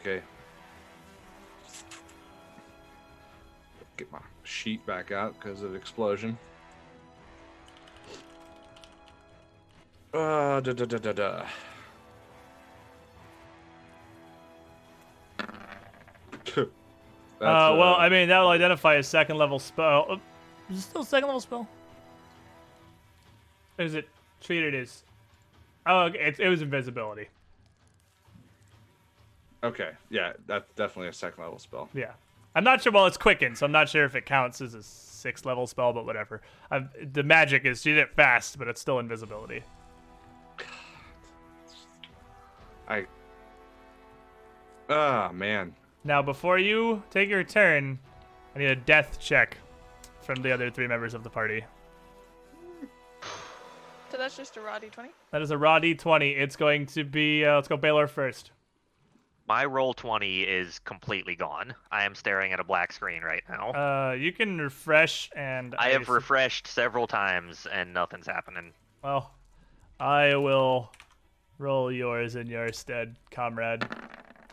okay. Get my sheet back out because of explosion. Uh, da da da da da. Uh, well, I mean, that will identify a second level spell. Uh, is it still a second level spell? Or is it treated as. Oh, okay, it, it was invisibility. okay, yeah, that's definitely a second level spell. Yeah. I'm not sure. Well, it's quicken, so I'm not sure if it counts as a six level spell, but whatever. i the magic is she did it fast, but it's still invisibility. I. Ah, man. Now, before you take your turn, I need a death check from the other three members of the party. So that's just a raw d20. That is a raw d20. It's going to be. Uh, let's go Baylor first. My Roll20 is completely gone. I am staring at a black screen right now. Uh, you can refresh and. I have s- refreshed several times and nothing's happening. Well, I will roll yours in your stead, comrade.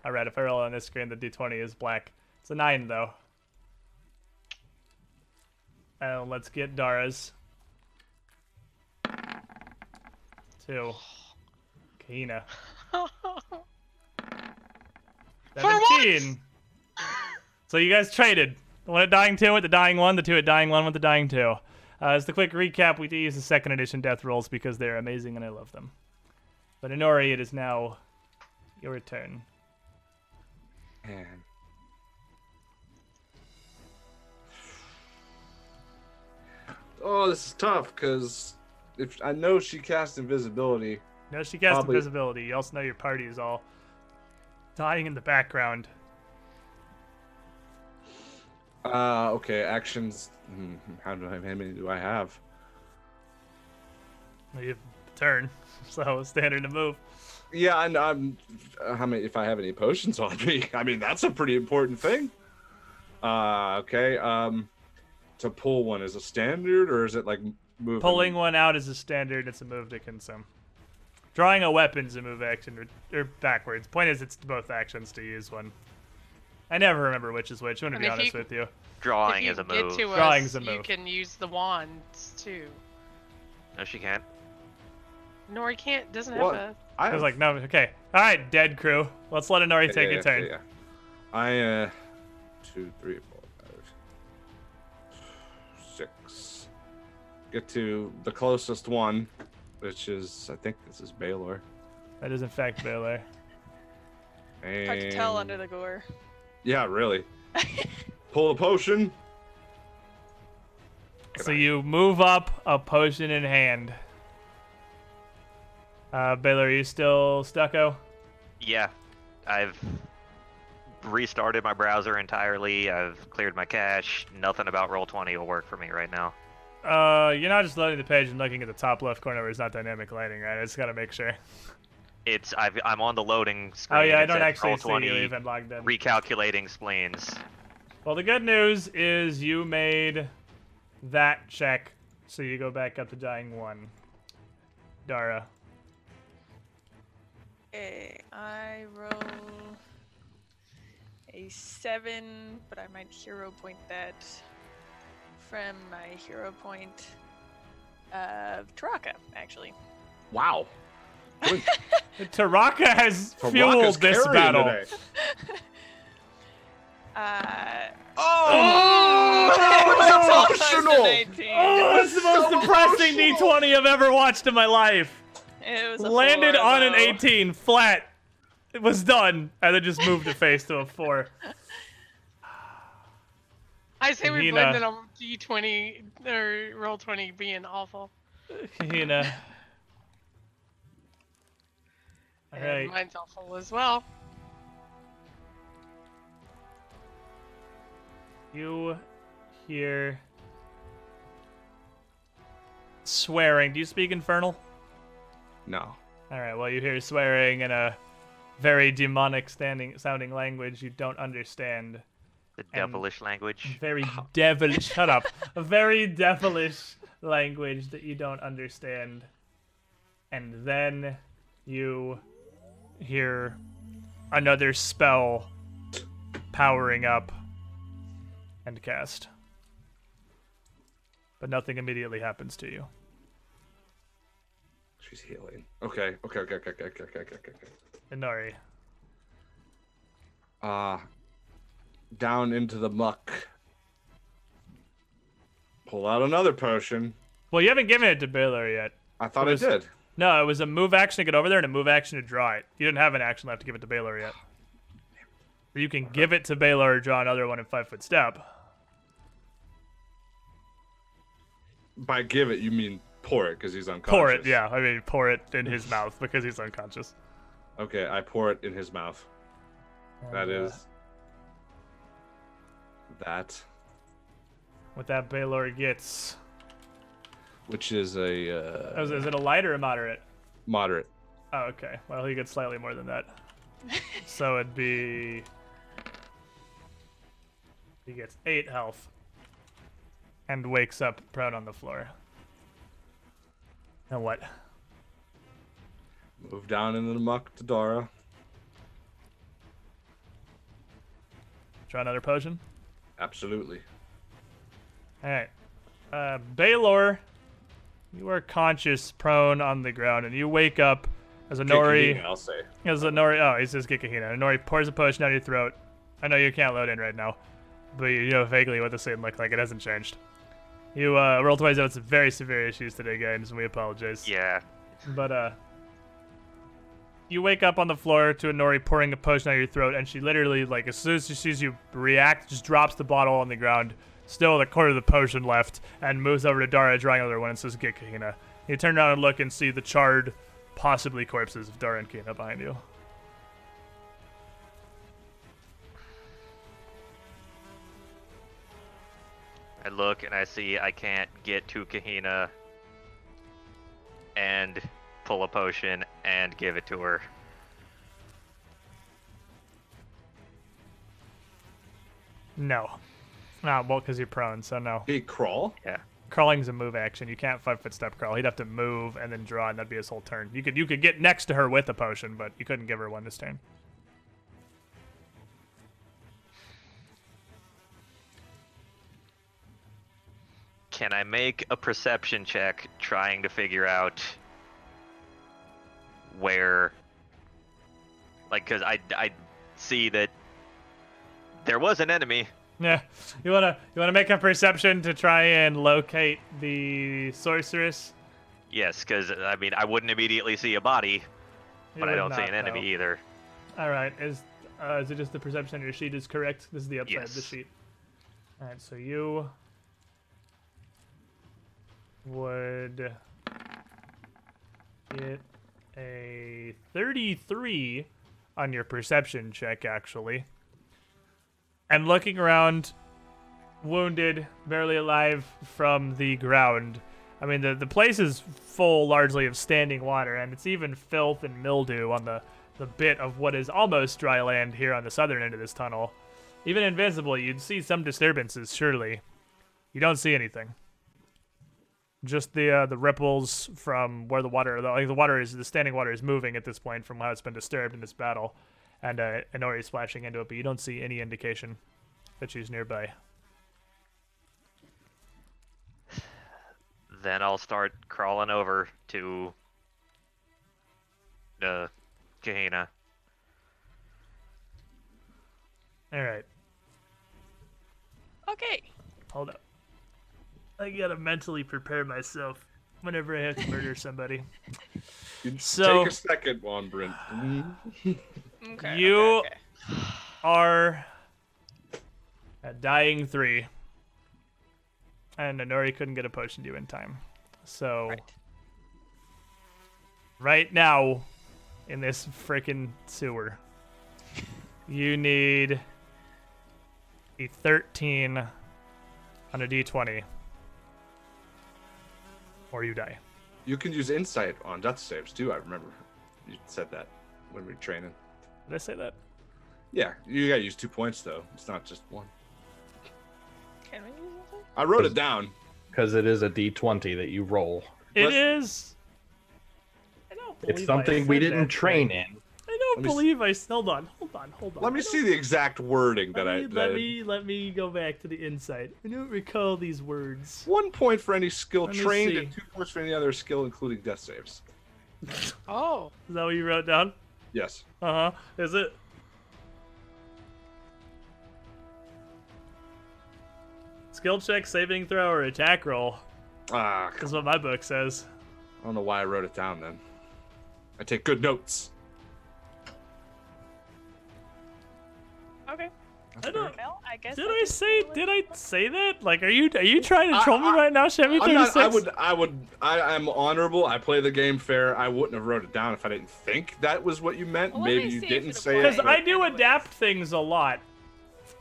Alright, if I roll on this screen, the d20 is black. It's a 9, though. And let's get Dara's. Two. Kahina. what? 17. So you guys traded. The one at dying two with the dying one, the two at dying one with the dying two. Uh, as the quick recap, we do use the second edition death rolls because they're amazing and I love them. But Inori, it is now your turn. Man. Oh, this is tough because if I know she cast invisibility, No, she cast Probably- invisibility. You also know your party is all dying in the background. uh, okay, actions. hmm, How do I? How many do I have? You have turn, so standard to move. Yeah, and I'm. Uh, how many? If I have any potions on me, I mean that's a pretty important thing. Uh, okay. Um, to pull one is a standard, or is it like moving? Pulling one out is a standard. It's a move to consume. Drawing a weapon's a move action, or, or backwards. Point is, it's both actions to use one. I never remember which is which. I'm gonna And be honest you- with you. Drawing if is you a get move. to Drawing's us, a you can use the wands too. No, she can't. Nori can't. Doesn't have What? a. I I was like, no, okay. All right, dead crew. Let's let Inori Yeah, take yeah, a yeah, turn. yeah, yeah. I uh, two, three, four, five, six. Get to the closest one, which is I think this is Baylor. That is in fact Baylor. And Hard to tell under the gore. Yeah, really. Pull a potion. So you move up, a potion in hand. Uh, Baylor, are you still stucco? Yeah, I've restarted my browser entirely. I've cleared my cache. Nothing about Roll20 will work for me right now. Uh, you're not just loading the page and looking at the top left corner where it's not dynamic lighting, right? I just gotta make sure. It's I've, I'm on the loading screen. Oh yeah, I It don't says actually see you Roll20 even logged in. recalculating spleens. Well, the good news is you made that check, so you go back up to dying one. Dara. Okay, I roll a seven, but I might hero point that from my hero point of Taraka, actually. Wow. Taraka has Taraka's fueled this carrying battle. today. Uh, Oh, that was emotional. 19. Oh, it's the most so depressing emotional. D20 I've ever watched in my life. It was a Landed four, on an 18, flat. It was done, and then just moved the face to a 4. I say we Nina. it on D20 or Roll20 being awful. Kahina. And Alright. mine's awful as well. You hear swearing. Do you speak Infernal? No. Alright, well, you hear swearing in a very demonic standing sounding language you don't understand. The devilish language. Very devilish. shut up. A very devilish language that you don't understand. And then you hear another spell powering up and cast. But nothing immediately happens to you. She's healing. Okay, okay, okay, okay, okay, okay, okay, okay. Inori. Ah, uh, down into the muck. Pull out another potion. Well, you haven't given it to Baylor yet. I thought It was- I did. No, it was a move action to get over there and a move action to draw it. You didn't have an action left to give it to Baylor yet. Or you can give it to Baylor or draw another one in five foot step. By give it, you mean pour it because he's unconscious. Pour it, yeah. I mean, pour it in his mouth because he's unconscious. Okay, I pour it in his mouth. That And, uh, is that, what that Baylor gets. which is a uh, Oh, is, is it a light or a moderate? moderate. Oh, okay. Well, he gets slightly more than that. so it'd be. He gets eight health. And wakes up prone on the floor. And what? Move down into the muck to Dara. Try another potion? Absolutely. Alright. Uh, Baylor, you are conscious, prone on the ground, and you wake up as a Nori. Kikahina, I'll say. As a Nori. Oh, he says Gikahina. And Nori pours a potion down your throat. I know you can't load in right now, but you know vaguely what the scene looked like. It hasn't changed. You uh, roll twice out some very severe issues today, guys, and we apologize. Yeah. But uh, you wake up on the floor to a Nori pouring a potion down your throat, and she literally, like, as soon as she sees you react, just drops the bottle on the ground, still with a quarter of the potion left, and moves over to Dara, drawing another one, and says, "Get Kahina." You turn around and look and see the charred, possibly corpses of Dara and Kahina behind you. I look and I see I can't get to Kahina and pull a potion and give it to her. No. Ah, well, because you're prone, so no. He crawl. Yeah. Crawling's a move action. You can't five foot step crawl. He'd have to move and then draw, and that'd be his whole turn. You could you could get next to her with a potion, but you couldn't give her one this turn. Can I make a perception check trying to figure out where like cuz I I see that there was an enemy. Yeah, you wanna you wanna make a perception to try and locate the sorceress. Yes, cuz I mean I wouldn't immediately see a body, You but I don't see an enemy though. either. All right, is uh, is it just the perception on your sheet is correct? This is the upside of the Yes. sheet. All right, so you would get a 33 on your perception check, actually. And looking around, wounded, barely alive from the ground. I mean, the, the place is full largely of standing water, and it's even filth and mildew on the, the bit of what is almost dry land here on the southern end of this tunnel. Even invincible, you'd see some disturbances, surely. You don't see anything. Just the uh, the ripples from where the water, the, like the water is, the standing water is moving at this point from how it's been disturbed in this battle, and uh, Inori splashing into it, but you don't see any indication that she's nearby. Then I'll start crawling over to the Kahina. All right, Okay. hold up. I gotta mentally prepare myself whenever I have to murder somebody. So- take a second, Juan Brent. Okay. You- okay, okay. are at dying three, and Inori couldn't get a potion to you in time. So Right. right now, in this freaking sewer, you need a 13 on a d20, or you die. You can use insight on death saves too. I remember you said that when we were training. Did I say that? Yeah, you gotta use two points though. It's not just one. Can we use it? I wrote it down. because it is a d20 that you roll. It Let's- is. I don't It's believe I something we said didn't that train thing. in. I don't Let me s- believe I. Hold on. Hold hold on, hold on. Let me see the exact wording Let that I. me, That let I- me let me go back to the inside. I don't recall these words. One point for any skill Let trained, and two points for any other skill, including death saves. Oh. Is that what you wrote down? Yes. Uh huh. Is it? Skill check, saving throw, or attack roll Ah, is what my book says. I don't know why I wrote it down then. I take good notes. Okay. I don't. Well, I guess. Did I'll I say? Did I say that? Like, are you are you trying to I- troll me I- right now, Shemi I'm thirty not. I would. I would. I, I'm honorable. I play the game fair. I wouldn't have wrote it down if I didn't think that was what you meant. Well, Maybe me you didn't say it. Because. I do Anyways. adapt things a lot.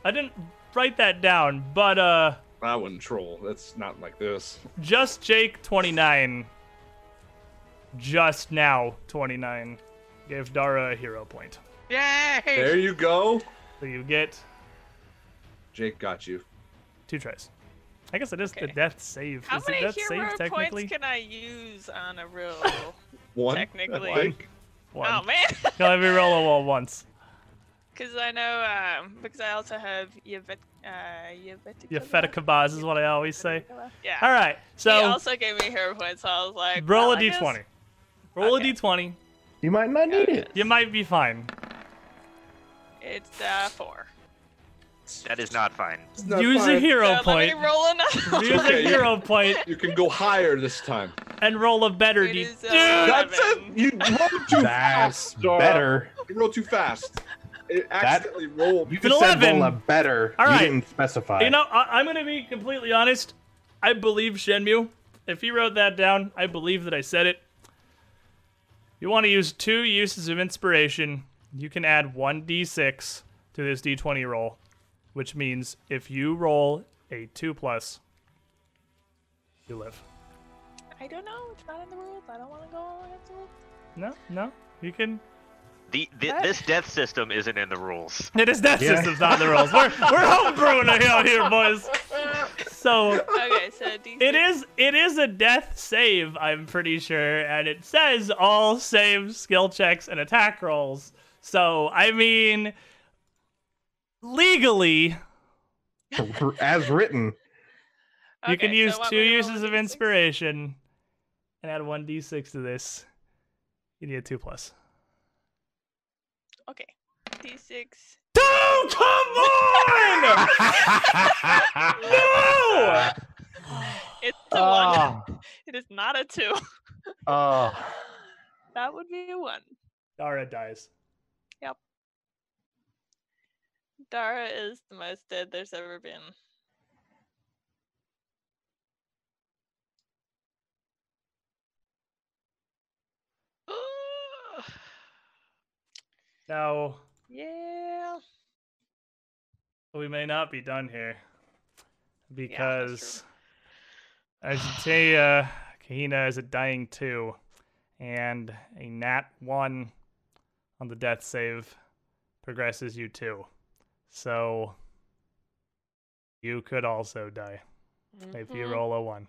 I didn't write that down, but uh, I wouldn't troll. That's not like this. just Jake twenty nine. Just now twenty nine, gave Dara a hero point. Yay! There you go. So you get Jake got you. two tries. I guess it is the death save. How is it many death hero save points technically? can I use on a roll? One. Technically. I. One. oh man. Now let me roll a wall once. Because I know, um, because I also have Yvet, uh, Yvetica. Yafetikabaz is what I always say. Yeah. All right, So he so also gave me hero points, so I was like, roll well, a I guess- d20. Roll Okay. a d20. You might not need it. You might be fine. It's uh four. That is not fine. It's not Use a hero so point. Let me roll another. Use Okay, a you- hero point You can go higher this time. and roll a better It d. uh, Dude, That's it. You rolled too That's fast. Better. You rolled too fast. It accidentally rolled. You An just said 11. roll a better. All you didn't specify. You know, I- I'm gonna be completely honest. I believe Shenmue. If he wrote that down, I believe that I said it. You want to use two uses of inspiration. You can add one d6 to this d20 roll, which means if you roll a two plus, you live. I don't know. It's not in the rules. I don't want to go against the rules. No, no, you can. The, the this death system isn't in the rules. It is death Yeah. system's not in the rules. We're we're homebrewing it out here, boys. So Okay, so D6. It is it is a death save, I'm pretty sure, and it says all save skill checks and attack rolls. So I mean legally As written. you can use so two me to roll uses of inspiration and add one D six to this. You need a two plus. Okay. D6. Oh come on! no! It's a one. Oh, It is not a two. oh. That would be a one. Dara dies. Dara is the most dead there's ever been. Now yeah. we may not be done here because, because Argentea Kahina is a dying two, and a nat one on the death save progresses you two. So you could also die if you Mhm. roll a one.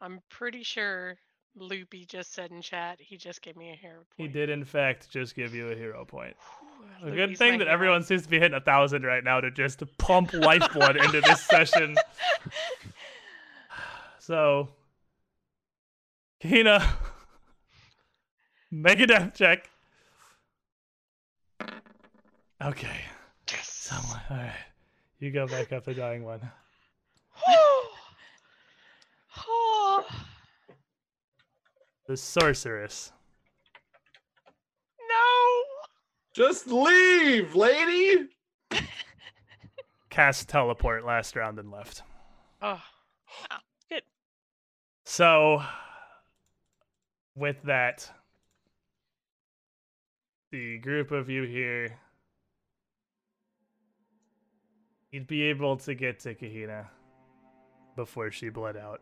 I'm pretty sure Loopy just said in chat he just gave me a hero point. He did in fact just give you a hero point. A good thing that hero. everyone seems to be hitting a thousand right now to just pump lifeblood into this session. So, Kina, make a death check. Okay, Yes. someone. All right, you go back up the dying one. The sorceress. no. Just leave, lady. Cast teleport last round and left. Oh, good. So, with that, the group of you here, you'd be able to get to Kahina before she bled out.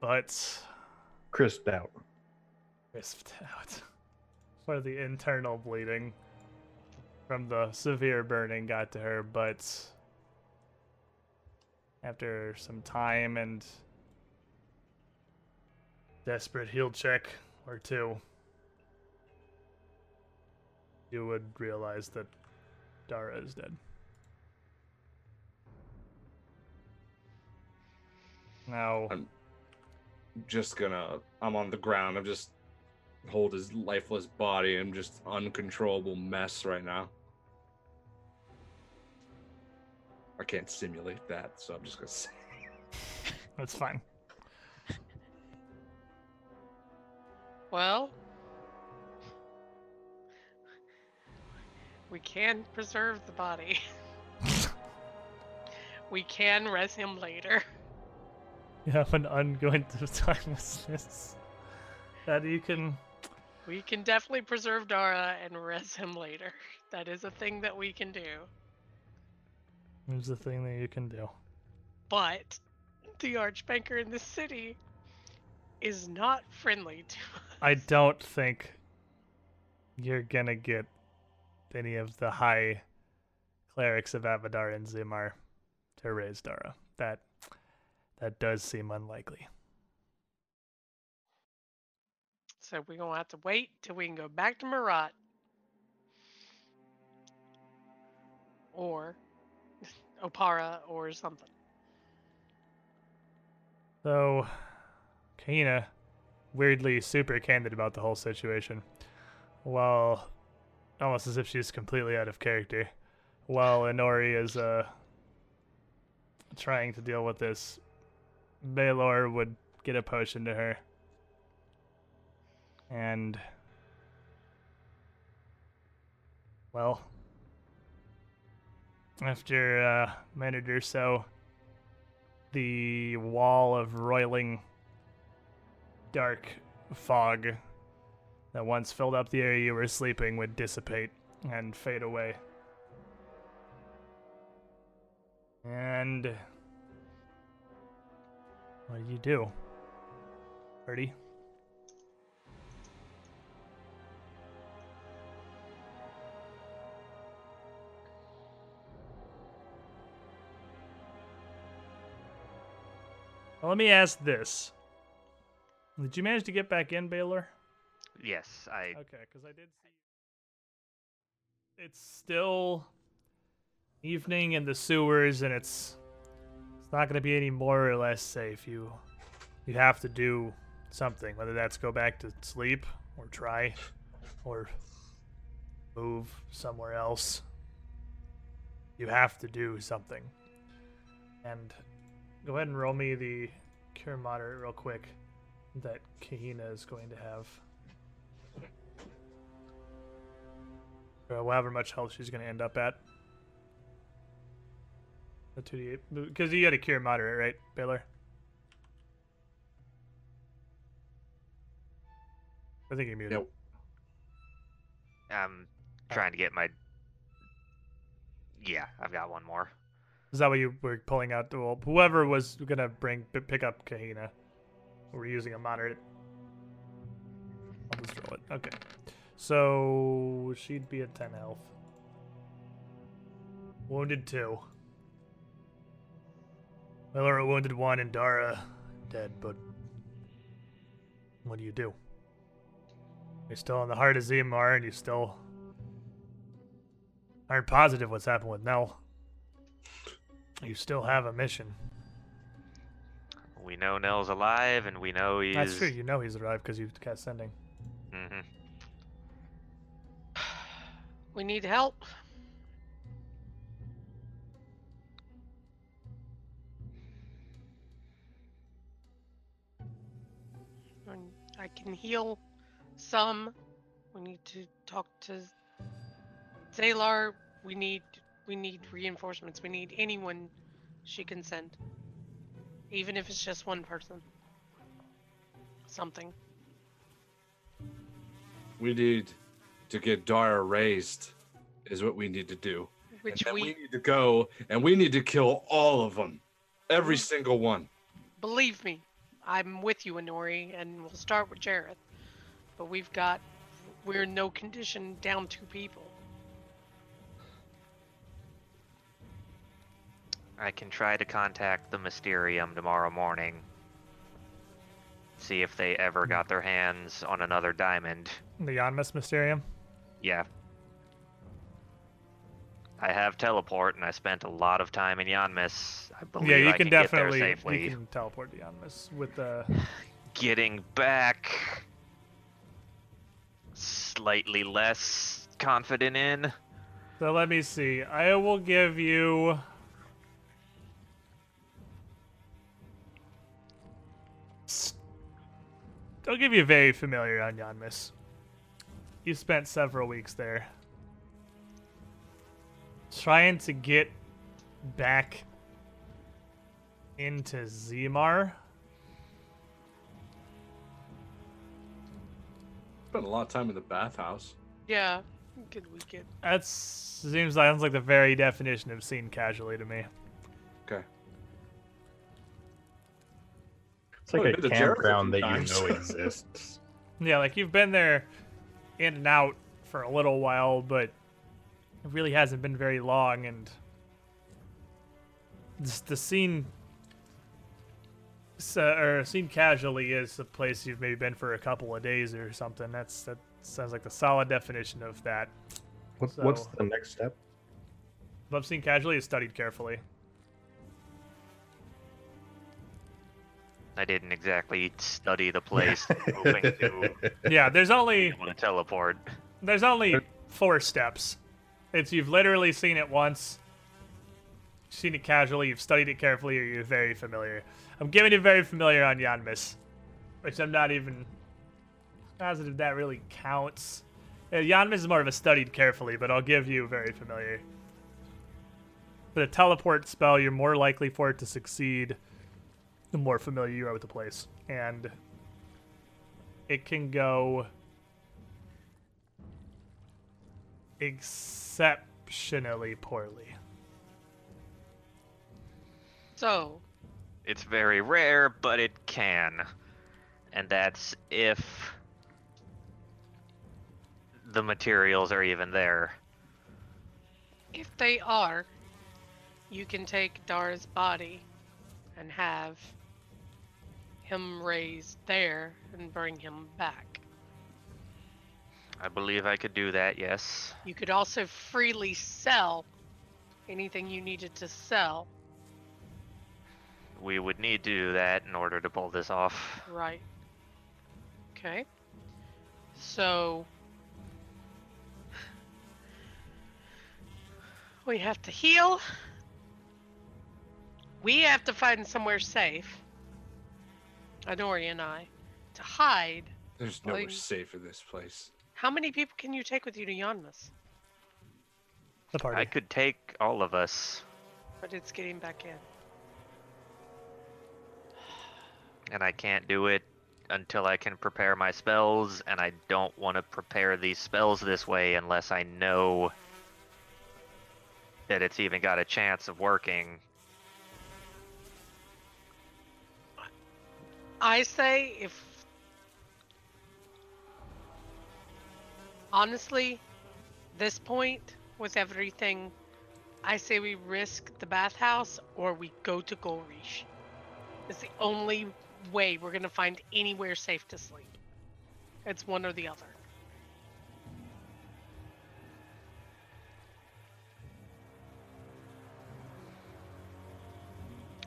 But Crisped out. crisped out for the internal bleeding from the severe burning got to her, but after some time and desperate heal check or two, you would realize that Dara is dead. Now, I'm just gonna. I'm on the ground. I'm just hold his lifeless body. I'm just uncontrollable mess right now. I can't simulate that, so I'm just gonna say. that's fine. Well, we can preserve the body. we can res him later. You have an ongoing timelessness that you can. We can definitely preserve Dara and res him later. That is a thing that we can do. There's a thing that you can do. But the Archbanker in the city is not friendly to us. I don't think you're gonna get any of the high clerics of Abadar and Zimar to raise Dara. That that does seem unlikely. So we're gonna have to wait till we can go back to Marat. Or Oppara or something. So, Kahina, weirdly super candid about the whole situation. While almost as if she's completely out of character. While Inori is uh trying to deal with this, Baylor would get a potion to her. And well, after uh, a minute or so, the wall of roiling dark fog that once filled up the area you were sleeping would dissipate and fade away. And what do you do? Birdie? Well, let me ask this. Did you manage to get back in, Baylor? Yes, I. Okay, because I did see. It's still evening in the sewers, and it's not going to be any more or less safe. You you have to do something, whether that's go back to sleep or try or move somewhere else. You have to do something. And go ahead and roll me the cure moderate real quick that Kahina is going to have. Or however much health she's going to end up at. The 2d8. Because you got a cure moderate, right, Baylor? I think you're muted. Nope. I'm oh. trying to get my. Yeah, I've got one more. Is that what you were pulling out? Well, whoever was gonna bring pick up Kahina, we're using a moderate. I'll just roll it. Okay, so she'd be at ten health. Wounded two. Miller at wounded one, and Dara dead. But what do you do? You're still in the heart of Zimar, and you still aren't positive what's happened with Nell. You still have a mission. We know Nell's alive, and we know he's. That's true. You know he's arrived because you cast sending. hmm We need help. I can heal some. We need to talk to Zalar. We need we need reinforcements. We need anyone she can send. Even if it's just one person. Something. We need to get Dara raised, is what we need to do. Which we, we need to go and we need to kill all of them, every mm. single one. believe me, I'm with you, Inori, and we'll start with Jeroth. But we've got we're in no condition down two people. I can try to contact the Mysterium tomorrow morning. See if they ever got their hands on another diamond. The Yanmass Mysterium. Yeah, I have teleport, and I spent a lot of time in Yanmass. I believe yeah, you I can, get definitely there safely. you can teleport to Yanmass with the. Getting back, slightly less confident in. So let me see. I will give you. I'll give you very familiar on Yanmass. You spent several weeks there. Trying to get back into Zimar. Spent a lot of time in the bathhouse. Yeah. Good weekend. That seems sounds like the very definition of seen casually to me. Okay. It's like Well, a I've been to Jericho a campground that you know exists. Yeah, like you've been there in and out for a little while, but it really hasn't been very long, and the scene, s- uh, or seen casually is a place you've maybe been for a couple of days or something. That's that sounds like the solid definition of that. What, What's So- the next step? Love seen casually is studied carefully. I didn't exactly study the place, to Yeah, there's be only able to teleport. there's only four steps. It's you've literally seen it once, seen it casually, you've studied it carefully, or you're very familiar. I'm giving you very familiar on Yanmass, which I'm not even positive that really counts. Uh, Yanmass is more of a studied carefully, but I'll give you very familiar. For the teleport spell, you're more likely for it to succeed the more familiar you are with the place. And it can go exceptionally poorly. So, It's very rare, but it can. And that's if the materials are even there. if they are, you can take Dara's body and have him raised there and bring him back. I believe I could do that, yes. You could also freely sell anything you needed to sell. We would need to do that in order to pull this off. Right. Okay. So we have to heal. We have to find somewhere safe. Inori and I to hide. There's nowhere Like- safe in this place. How many people can you take with you to Yanmass? The party. I could take all of us, But it's getting back in. and I can't do it until I can prepare my spells, and I don't want to prepare these spells this way unless I know that it's even got a chance of working. I say if honestly, this point with everything, I say we risk the bathhouse or we go to Golrish. It's the only way we're gonna find anywhere safe to sleep. It's one or the other.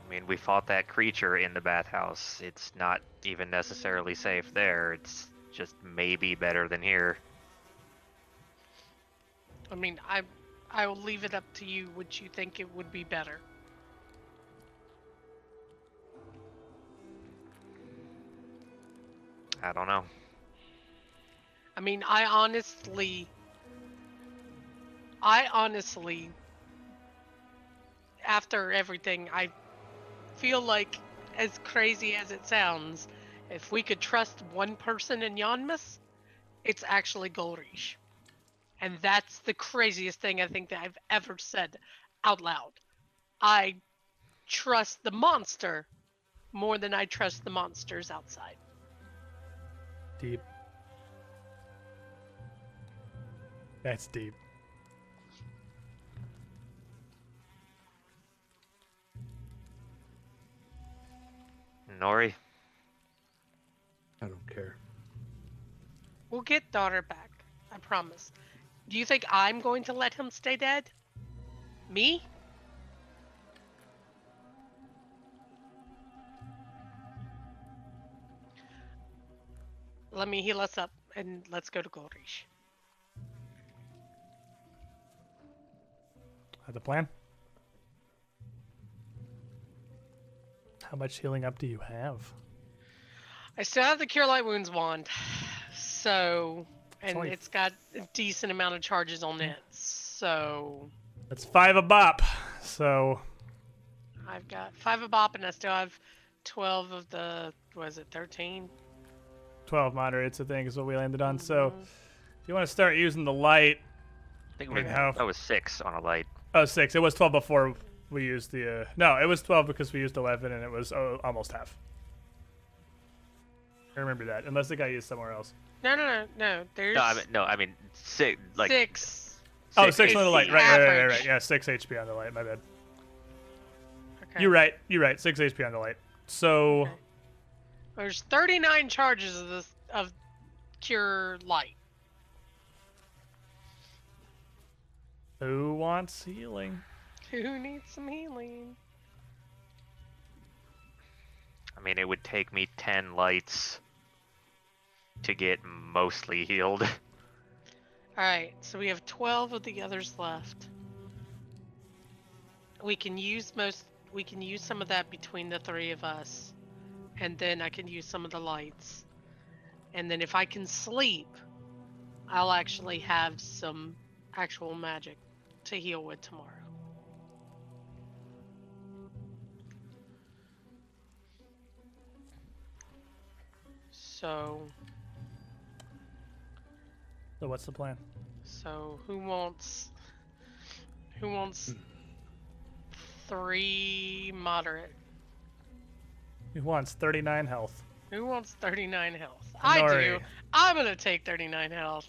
I mean, we fought that creature in the bathhouse. It's not even necessarily safe there. It's just maybe better than here. I mean, I I will leave it up to you which you think it would be better. I don't know. I mean, I honestly, I honestly, after everything, I feel like, as crazy as it sounds, if we could trust one person in Yanmass, it's actually Golrish. And that's the craziest thing I think that I've ever said out loud. I trust the monster more than I trust the monsters outside. Deep. That's deep. Nori, I don't care. We'll get daughter back. I promise. Do you think I'm going to let him stay dead? Me? Let me heal us up and let's go to Golrish. Have the plan? How much healing up do you have? I still have the Cure Light Wounds wand, so and only- it's got a decent amount of charges on it. So That's five a bop. So I've got five of Bop, and I still have twelve of the was it thirteen? 12 moderates, I think, is what we landed on. So Mhm. if you want to start using the light, I think I we, mean, how- that was six on a light. oh, six. It was 12 before we used the. Uh, no, it was 12 because we used 11 and it was oh, almost half. I remember that, unless it got used somewhere else. No, no, no, no. There's No, I mean, no, I mean six. Like six. oh, six. six on the light. Right, right, right, right, right. Yeah, six HP on the light. My bad. Okay. You're right. You're right. Six HP on the light. So Okay. There's 39 charges of this of Cure Light. who wants healing? Who needs some healing? I mean, it would take me ten lights to get mostly healed. All right, so we have 12 of the others left. We can use most. We can use some of that between the three of us, and then I can use some of the lights. And then if I can sleep, I'll actually have some actual magic to heal with tomorrow. So, So what's the plan? so who wants who wants three moderate? Who wants 39 health? Who wants 39 health? I do. I'm gonna take 39 health.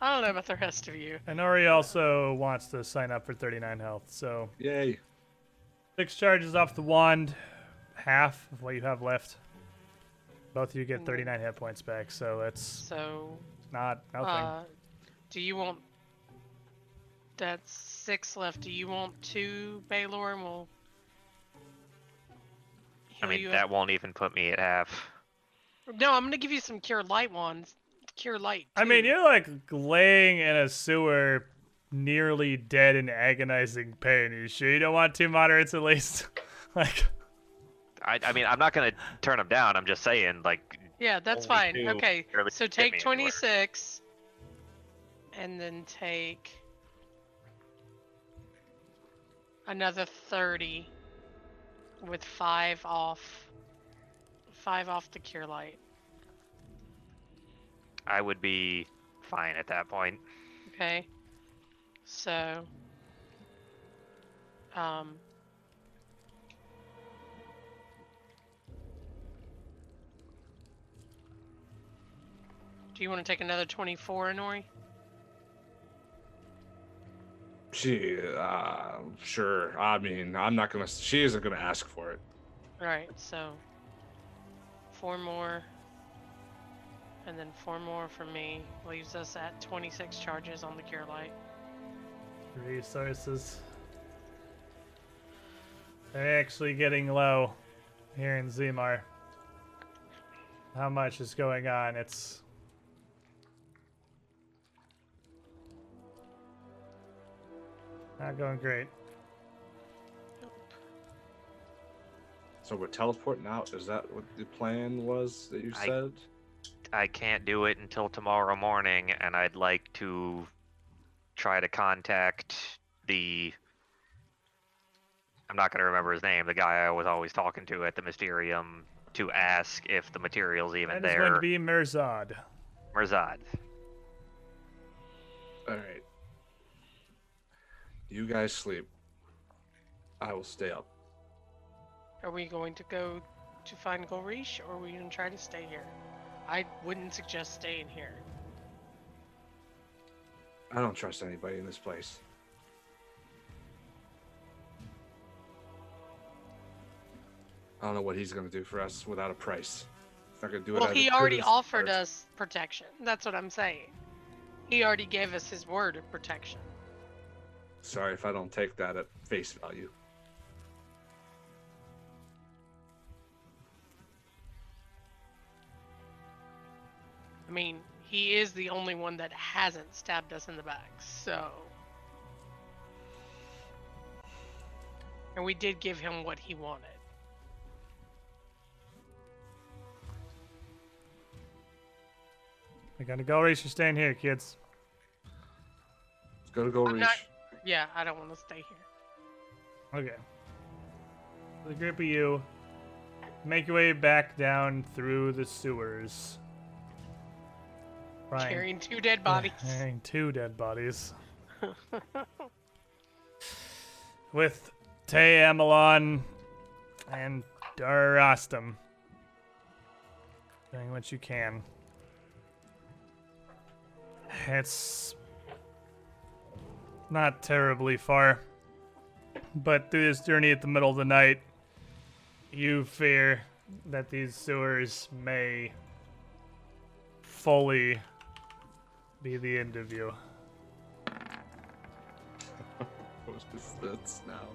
I don't know about the rest of you. And Ori also wants to sign up for 39 health. So Yay. six charges off the wand, half of what you have left. Both of you get Mm. 39 hit points back, so it's So, not nothing. uh, do you want? That's six left. Do you want two Baylor, and we'll. I mean, that up? won't even put me at half. No, I'm gonna give you some Cure Light ones. Cure Light. I mean, you're like laying in a sewer, nearly dead in agonizing pain. You sure you don't want two moderates at least? like, I, I mean, I'm not gonna turn them down. I'm just saying, like, Yeah, that's only fine. two Okay, so take me 26 and then take another 30 with 5 off 5 off the cure light. I would be fine at that point. Okay? So um Do you want to take another 24, Inori? She, uh, sure. I mean, I'm not gonna. She isn't gonna ask for it. Right. so four more. And then four more for me leaves us at 26 charges on the cure light. resources. They're actually getting low here in Zimar. How much is going on? It's. Not going great. So we're teleporting out. Is that what the plan was that you I- said? I can't do it until tomorrow morning, and I'd like to try to contact the. I'm not going to remember his name, the guy I was always talking to at the Mysterium, to ask if the material's even there That is going to be Mirzad. Mirzad. All right. You guys sleep. I will stay up. Are we going to go to find Golrish or are we going to try to stay here? I wouldn't suggest staying here. I don't trust anybody in this place. I don't know what he's gonna do for us without a price. He's not gonna do it. Well, he already offered first. us protection. That's what I'm saying. He already gave us his word of protection. Sorry if I don't take that at face value. I mean, he is the only one that hasn't stabbed us in the back, so. And we did give him what he wanted. We gotta go, Reese. You're staying here, kids. Let's go to go I'm reach. not- Yeah, I don't want to stay here. Okay. The group of you make your way back down through the sewers. Brian, Carrying two dead bodies. Carrying two dead bodies. With Tay Amelon and Darastum. Doing what you can. It's not terribly far. But through this journey at the middle of the night, you fear that these sewers may fully be the end of you. What is this now?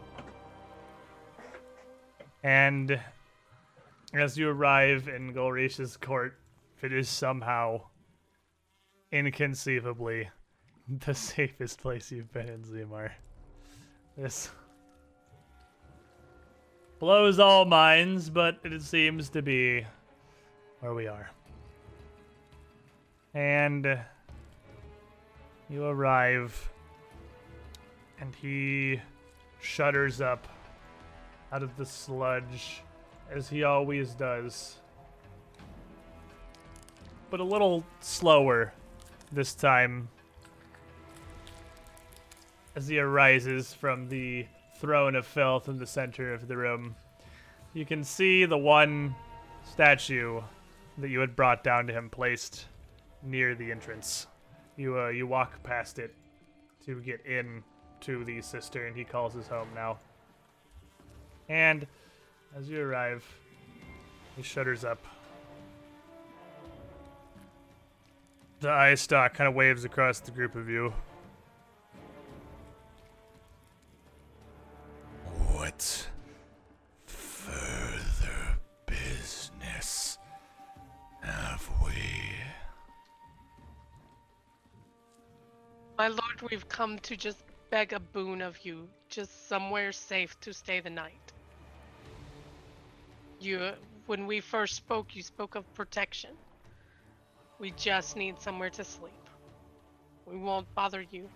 And as you arrive in Golrish's court, it is somehow inconceivably the safest place you've been in Zimar. This blows all minds, but it seems to be where we are. And you arrive, and he shudders up out of the sludge, as he always does. But a little slower this time, as he arises from the throne of filth in the center of the room. You can see the one statue that you had brought down to him placed near the entrance. You uh, you walk past it to get in to the cistern he calls his home now. And as you arrive, he shudders up. The eye stalk kind of waves across the group of you. Further business have we? My lord, we've come to just beg a boon of you, just somewhere safe to stay the night. You, when we first spoke, you spoke of protection. We just need somewhere to sleep. We won't bother you,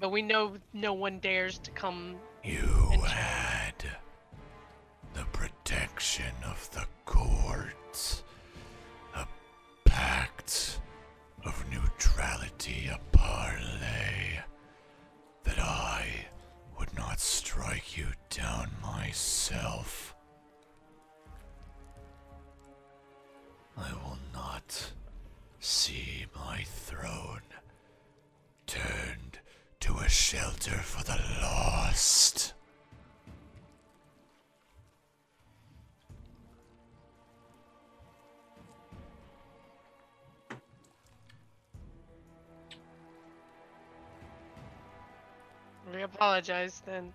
but we know no one dares to come. You And- the courts, a pact of neutrality, a parlay that I would not strike you down myself. Apologize then.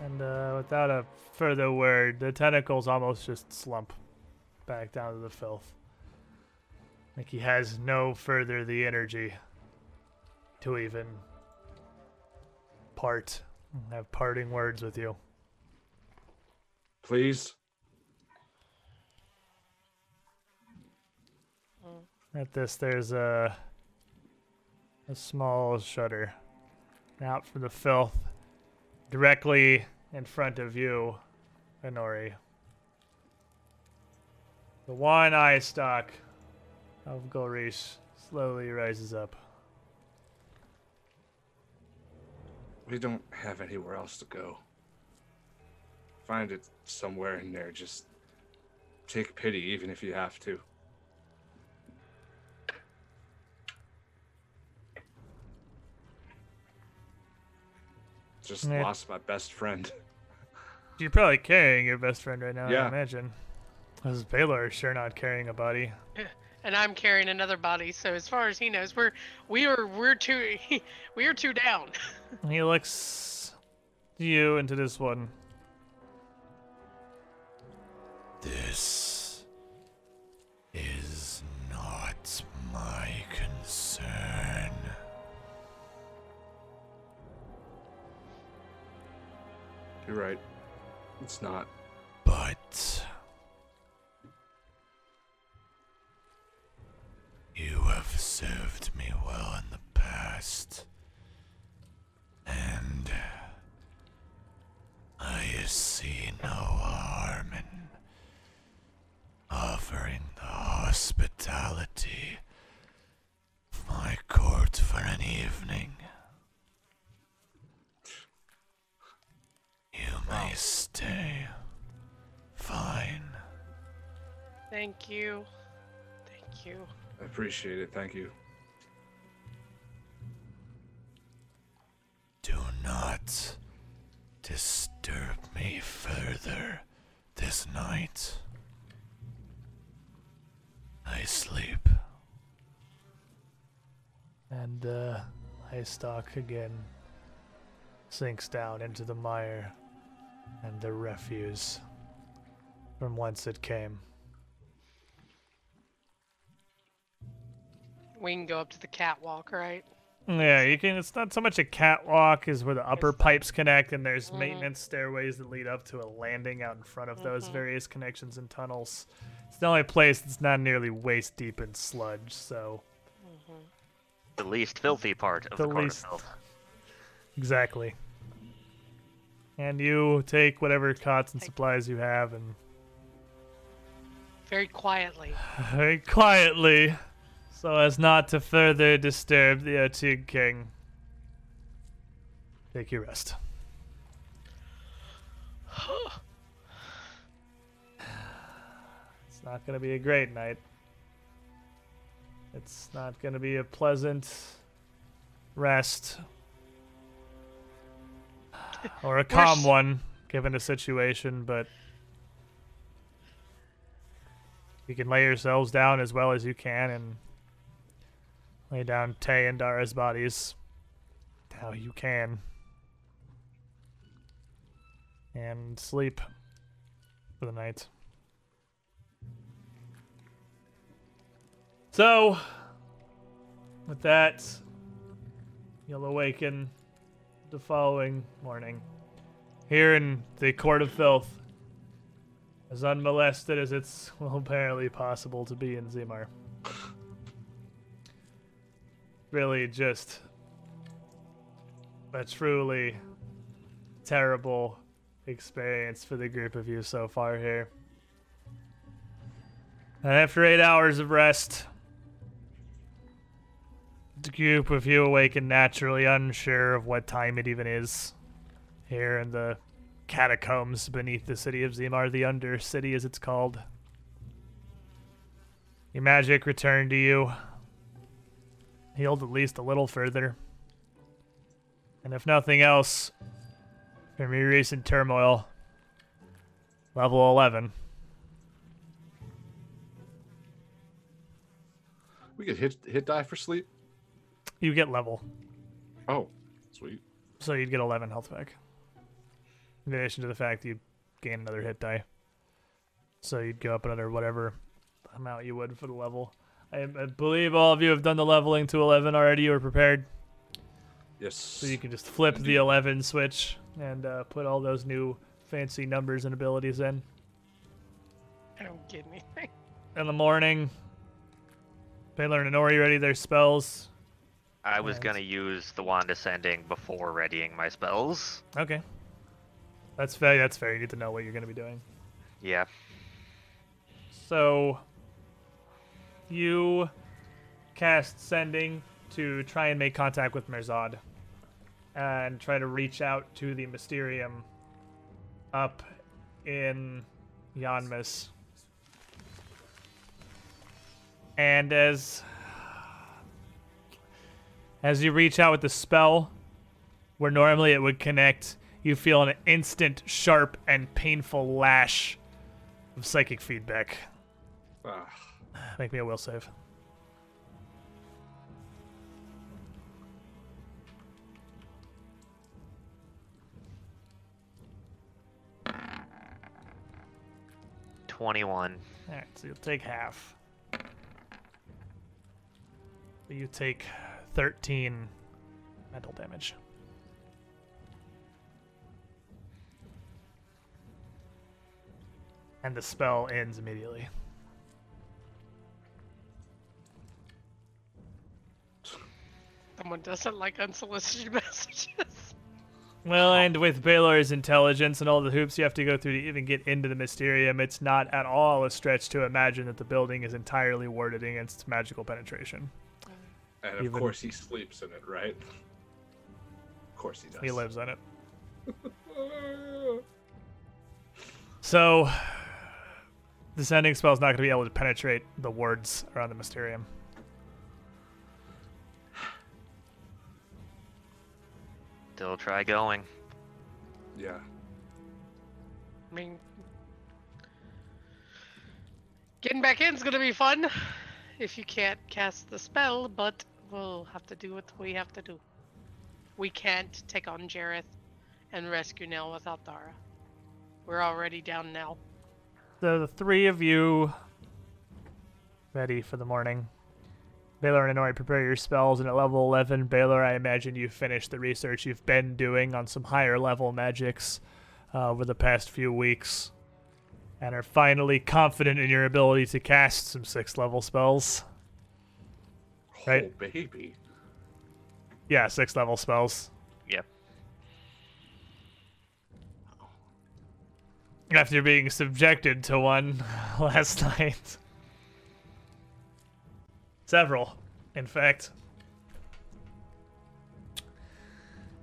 And uh, without a further word, the tentacles almost just slump back down to the filth. Like he has no further the energy to even part, have parting words with you. Please. At this, there's a a small shutter out from the filth, directly in front of you, Inori. The one eye stalk of Golrish slowly rises up. We don't have anywhere else to go. Find it somewhere in there. Just take pity, even if you have to. Just Yeah. lost my best friend. You're probably carrying your best friend right now, I Yeah. imagine. Because Baylor is sure not carrying a body. and I'm carrying another body. So as far as he knows, we're we are we're two we are two down. He looks you into this one. This is not my You're right. It's not. But you have served me well in the past, and I see no harm in offering the hospitality of my court for an evening. You may stay. Fine. Thank you, thank you. I appreciate it. Thank you. Do not disturb me further this night. I sleep. And uh, Haystock again sinks down into the mire and the refuse from whence it came. We can go up to the catwalk, right? Yeah, you can. It's not so much a catwalk as where the upper pipes connect, and there's Mhm. maintenance stairways that lead up to a landing out in front of those Mhm. various connections and tunnels. It's the only place that's not nearly waist deep in sludge, so The least filthy part of The the, least- of health. exactly. And you take whatever cots and supplies you have, and Very quietly. very quietly, so as not to further disturb the Otyugh King, take your rest. It's not going to be a great night. It's not going to be a pleasant rest or a calm one, given the situation, but you can lay yourselves down as well as you can and lay down Tay and Dara's bodies how you can and sleep for the night. So, with that, you'll awaken the following morning here in the Court of Filth, as unmolested as it's well apparently possible to be in Zimar. Really, just a truly terrible experience for the group of you so far here. And after eight hours of rest, group of you awaken naturally unsure of what time it even is. Here in the catacombs beneath the city of Zimar, the Under City as it's called. Your magic returned to you, healed at least a little further. And if nothing else, from your recent turmoil, level 11. We could hit hit die for sleep. You get level, Oh, sweet. so you'd get 11 health back. In addition to the fact you gain another hit die. So you'd go up another whatever amount you would for the level. I, I believe all of you have done the leveling to 11 already You are prepared. Yes. So you can just flip the 11 switch and uh, put all those new fancy numbers and abilities in. I don't get anything. In the morning, Baylor and Nori ready their spells. I was gonna use the wand ascending before readying my spells. Okay. That's fair. That's fair. You need to know what you're going to be doing. Yeah. So, you cast Sending to try and make contact with Merzad and try to reach out to the Mysterium up in Yanmass. And as as you reach out with the spell, where normally it would connect, you feel an instant, sharp, and painful lash of psychic feedback. Ah, Make me a will save. Twenty-one. Alright, so you'll take half. You take 13 mental damage. And the spell ends immediately. Someone doesn't like unsolicited messages. Well, and with Baylor's intelligence and all the hoops you have to go through to even get into the Mysterium, it's not at all a stretch to imagine that the building is entirely warded against magical penetration. And of Even- course he sleeps in it, right? Of course he does. He lives in it. So, the sending spell is not going to be able to penetrate the wards around the Mysterium. Still try going. Yeah. I mean, getting back in is gonna be fun if you can't cast the spell, but we'll have to do what we have to do. We can't take on Jeroth and rescue Nell without Dara. We're already down Nell. So the three of you ready for the morning. Baylor and Inori, prepare your spells, and at level 11, Baylor, I imagine you've finished the research you've been doing on some higher level magics uh, over the past few weeks, and are finally confident in your ability to cast some sixth level spells. Right. Oh, baby. Yeah, six level spells. Yep. After being subjected to one last night. Several, in fact.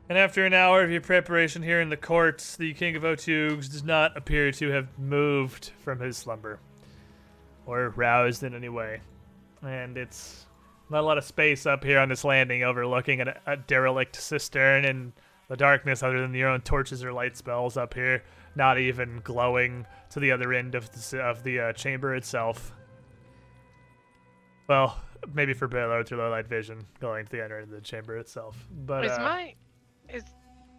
And after an hour of your preparation here in the courts, the King of Otyughs does not appear to have moved from his slumber or roused in any way. And it's not a lot of space up here on this landing overlooking a, a derelict cistern in the darkness other than your own torches or light spells up here, not even glowing to the other end of the, of the uh, chamber itself. Well, maybe for Baylor through low light vision, going to the other end of the chamber itself. But is uh, my is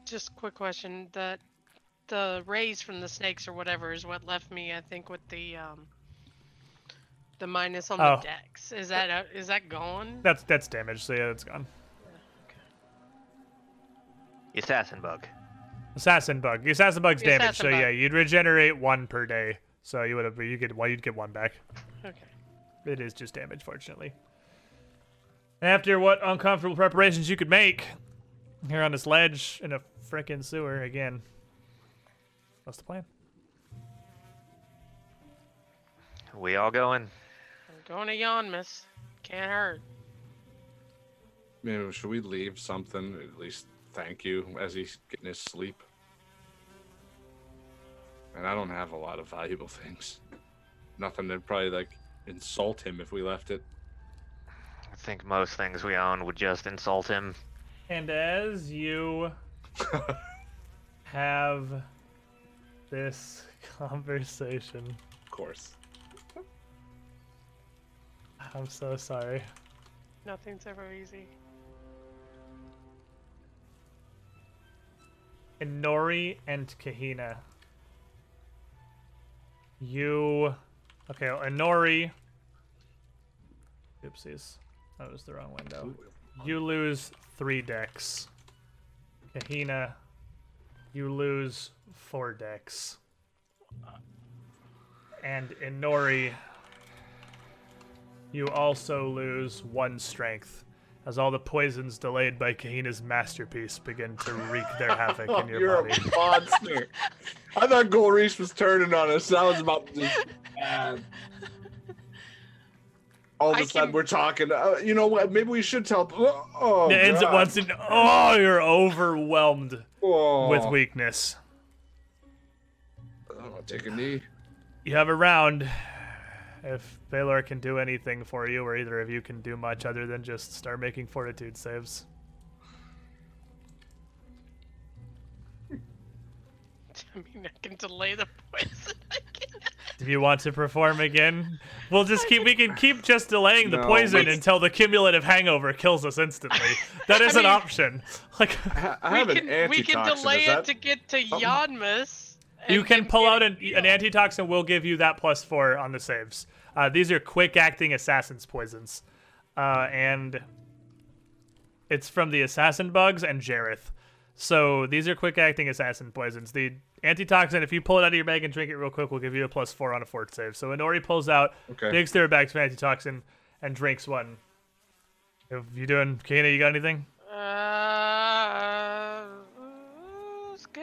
just a quick question that the rays from the snakes or whatever is what left me I think with the um the minus on Oh. the dex. Is that uh, is that gone? that's that's damage, so yeah, it's gone. Assassin bug. Assassin bug. The assassin bug's The damage, assassin so bug. yeah, you'd regenerate one per day. So you would have you get well, you'd get one back. Okay. It is just damage, fortunately. After what uncomfortable preparations you could make here on this ledge in a frickin' sewer again. What's the plan? We all going? I'm going to yawn, miss. Can't hurt. Maybe should we leave something? At least thank you as he's getting his sleep. And I don't have a lot of valuable things. Nothing that'd probably like insult him if we left it. I think most things we own would just insult him. And as you have this conversation, Of course. I'm so sorry. Nothing's ever easy. Inori and Kahina. You. Okay, Inori. Oopsies. That was the wrong window. You lose three dex. Kahina. You lose four dex. And Inori. You also lose one strength. As all the poisons delayed by Kahina's masterpiece begin to wreak their havoc in your You're body. a monster. I thought Golreese was turning on us. I was about to just. All of I a sudden, can- we're talking. Uh, you know what? Maybe we should tell. Oh, it ends at once and oh, you're overwhelmed Oh. with weakness. Oh, take a knee. You have a round. If Baylor can do anything for you, or either of you can do much other than just start making fortitude saves. I mean, I can delay the poison. I can. you want to perform again? We'll just keep. We can keep just delaying the No, poison but- until the cumulative hangover kills us instantly. That is I an mean- option. Like I, ha- I we have can an we can delay Is it to get to something? Yanmass. You can pull out an, an antitoxin. We'll give you that plus four on the saves. Uh, these are quick acting assassins poisons, uh, and it's from the assassin bugs and Jeroth. So these are quick acting assassin poisons. The antitoxin, if you pull it out of your bag and drink it real quick, will give you a plus four on a fort save. So Inori pulls out, Okay. digs through her bag some antitoxin, and drinks one. If you doing, Kahina, you got anything? Uh,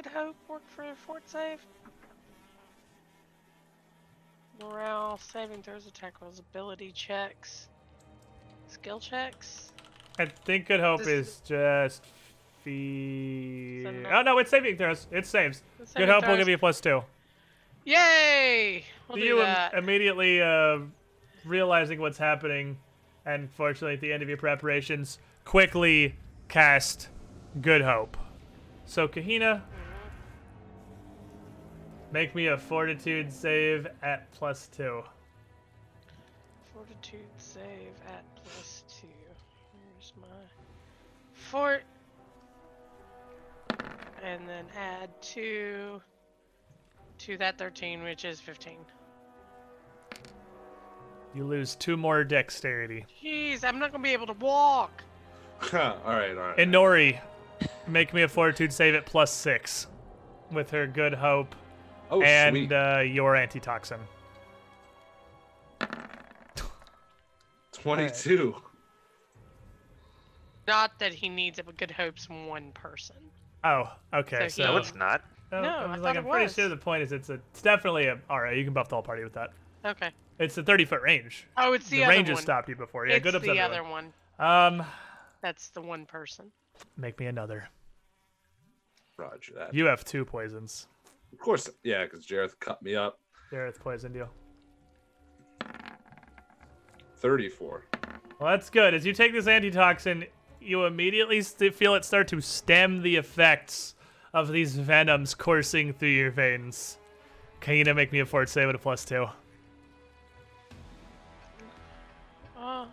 good hope work for a fort save? Morale, saving throws, attack rolls, ability checks, skill checks. I think Good Hope This- is just fee. Oh no, it's saving throws. It saves. Good Hope will give you a plus two. Yay! We'll you im- immediately uh, realizing what's happening, and fortunately at the end of your preparations, quickly cast Good Hope. So Kahina, make me a Fortitude save at plus two. Fortitude save at plus two. Here's my fort. And then add two to that 13, which is 15. You lose two more dexterity. Jeez, I'm not gonna be able to walk. all right, all right. And Nori, make me a Fortitude save at plus six, with her Good Hope oh, and sweet. uh, your antitoxin. 22. Not that he needs it, but good hopes from one person. Oh, okay. So So, No, it's not. Oh, No, I I was thought like, it I'm pretty was. sure the point is it's a, it's definitely a. All right, you can buff the whole party with that. Okay. It's a 30 foot range. Oh, it's the, The, other range has one. stopped you before. Yeah, it's good ups the everyone. other one. Um, That's the one person. make me another. Roger that. You have two poisons. Of course, yeah, because Jeroth cut me up. Jeroth poisoned you. 34. Well, that's good. As you take this antitoxin, you immediately st- feel it start to stem the effects of these venoms coursing through your veins. Can you make me a fort save with a plus two? Oh.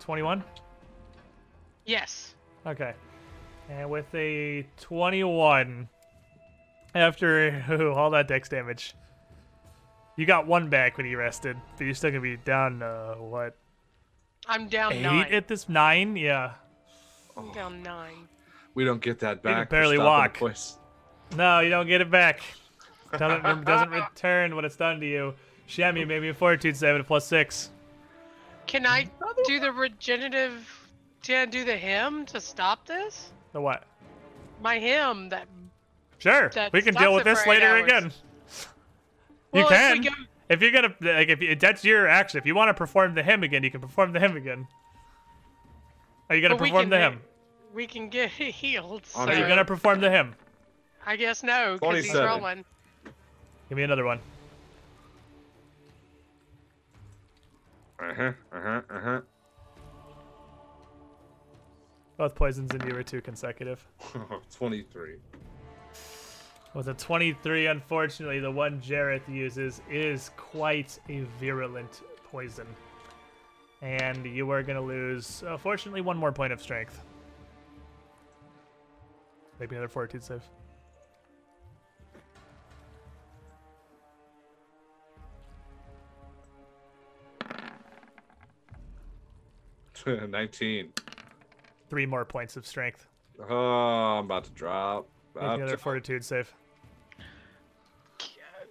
Twenty-one. Yes. Okay. And with a 21, after all that dex damage, you got one back when you rested, but you're still gonna be down. Uh, what? I'm down Eight nine. at this nine? Yeah. I'm down nine. We don't get that can back. for barely stopping the walk. No, you don't get it back. Doesn't doesn't return what it's done to you. Shem, you made me a fortitude save at a plus six. Can I do the regenerative? Can I do the hymn to stop this? The what? My hymn that. Sure, That we can deal with this later hours. again. You Well, can. If go, If you're gonna like, if, you, that's your action. If you want to perform the hymn again, you can perform the hymn again. Are you gonna but perform the ma- hymn? We can get healed. So Are Are you gonna perform the hymn? I guess no, because he's rolling. Give me another one. Uh huh. Uh huh. Uh huh. Both poisons and you were two consecutive. 23. With a 23, unfortunately, the one Jeroth uses is quite a virulent poison. And you are going to lose, uh, fortunately, one more point of strength. Maybe another fortitude save. Nineteen. Three more points of strength. Oh, I'm about to drop. Make About another to- fortitude save.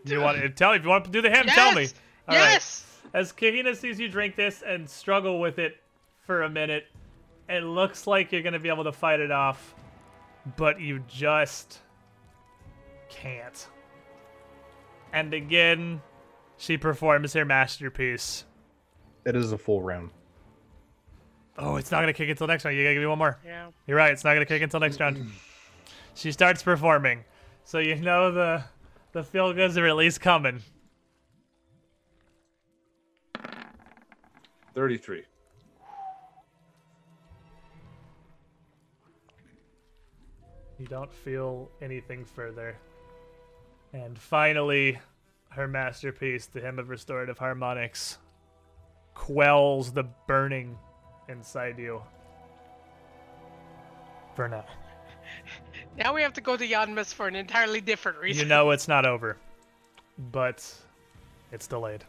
Do you want to tell me if you want to do the hymn? Yes! Tell me. All right. yes. As Kahina sees you drink this and struggle with it for a minute, it looks like you're going to be able to fight it off, but you just can't. And again, she performs her masterpiece. It is a full round. Oh, it's not going to kick until next round. You got to give me one more. Yeah. You're right. It's not going to kick until next round. She starts performing. So you know the the feel goods are at least coming. 33. You don't feel anything further. And finally, her masterpiece, the Hymn of Restorative Harmonics, quells the burning inside you. For now. Now we have to go to Yanmass for an entirely different reason. You know it's not over, but it's delayed.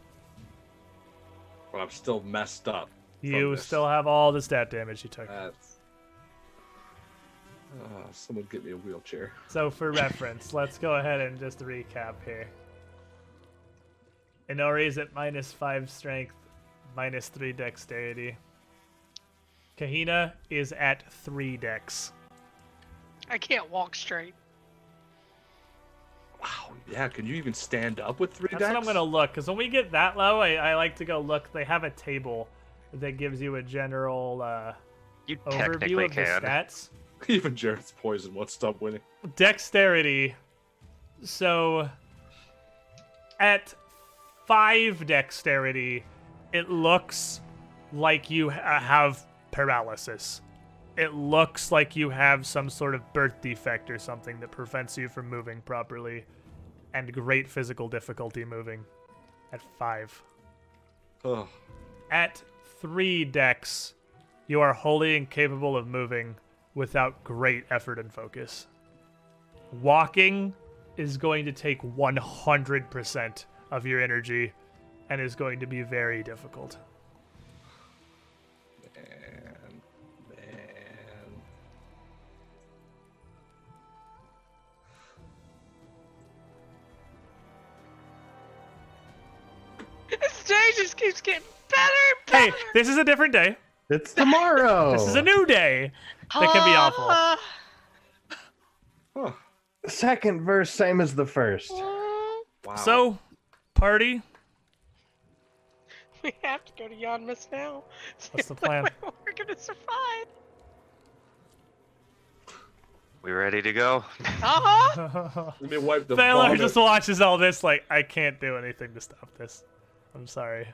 But I'm still messed up. You this. still have all the stat damage you took. That's. Uh, someone get me a wheelchair. So for reference, let's go ahead and just recap here. Inori is at minus five strength, minus three dexterity. Kahina is at three dex. I can't walk straight. Wow. Yeah. Can you even stand up with three That's what I'm gonna look, because when we get that low, I, I like to go look. They have a table that gives you a general uh, You overview technically of the stats. Even Jeroth's poison won't stop winning. dexterity. So at five dexterity, it looks like you ha- have paralysis. It looks like you have some sort of birth defect or something that prevents you from moving properly, and great physical difficulty moving. At five. Oh, At three dex, you are wholly incapable of moving without great effort and focus. Walking is going to take 100% of your energy and is going to be very difficult. Keeps getting better and Hey, this is a different day. It's tomorrow. This is a new day. That can be awful. Ah. Huh. second verse, same as the first. Wow. So, party, we have to go to Yanmass now. What's the plan? We're gonna survive. We ready to go? Uh-huh. let me wipe the Thaler vomit. just watches all this like, I can't do anything to stop this. I'm sorry.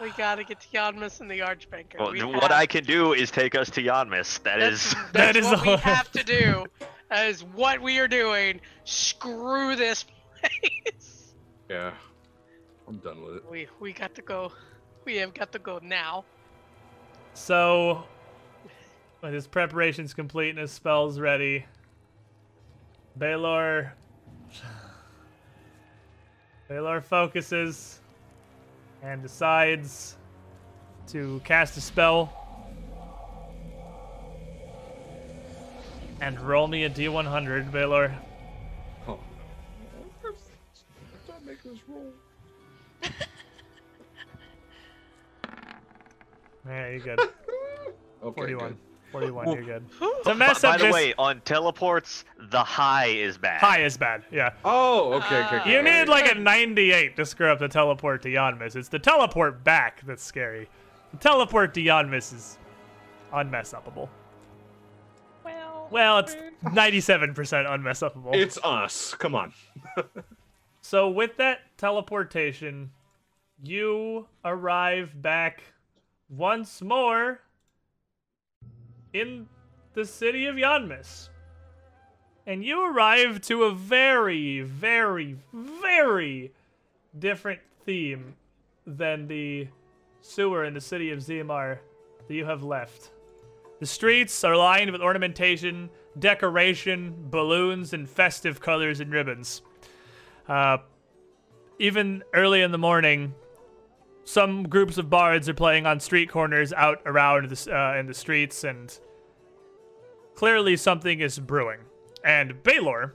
we gotta get to Yanmass and the Archbanker. Well, we what have- I can do is take us to Yanmass. That That's, is. That that's is what we have to do. That is what we are doing. Screw this place. Yeah. I'm done with it. We we got to go. We have got to go now. So, with his preparations complete and his spells ready, Baylor. Baylor focuses and decides to cast a spell. And roll me a d100, Baylor. Oh. Stop making this roll. Yeah, you're good. Okay, 41. good. 41, you're good. Whew. To mess by up the this, way, on teleports, the high is bad. high is bad. Yeah. Oh, okay, okay. okay. You need like a 98 to screw up the teleport to Yanmass. It's the teleport back that's scary. The teleport to Yanmass is unmess upable. Well, Well, it's 97% unmess upable. It's us. Come on. So with that teleportation, you arrive back once more in the city of Yanmass. And you arrive to a very, very, very different theme than the sewer in the city of Zimar that you have left. The streets are lined with ornamentation, decoration, balloons, and festive colors and ribbons. Uh, even early in the morning, some groups of bards are playing on street corners out around the, uh, in the streets, and clearly something is brewing. And Baylor,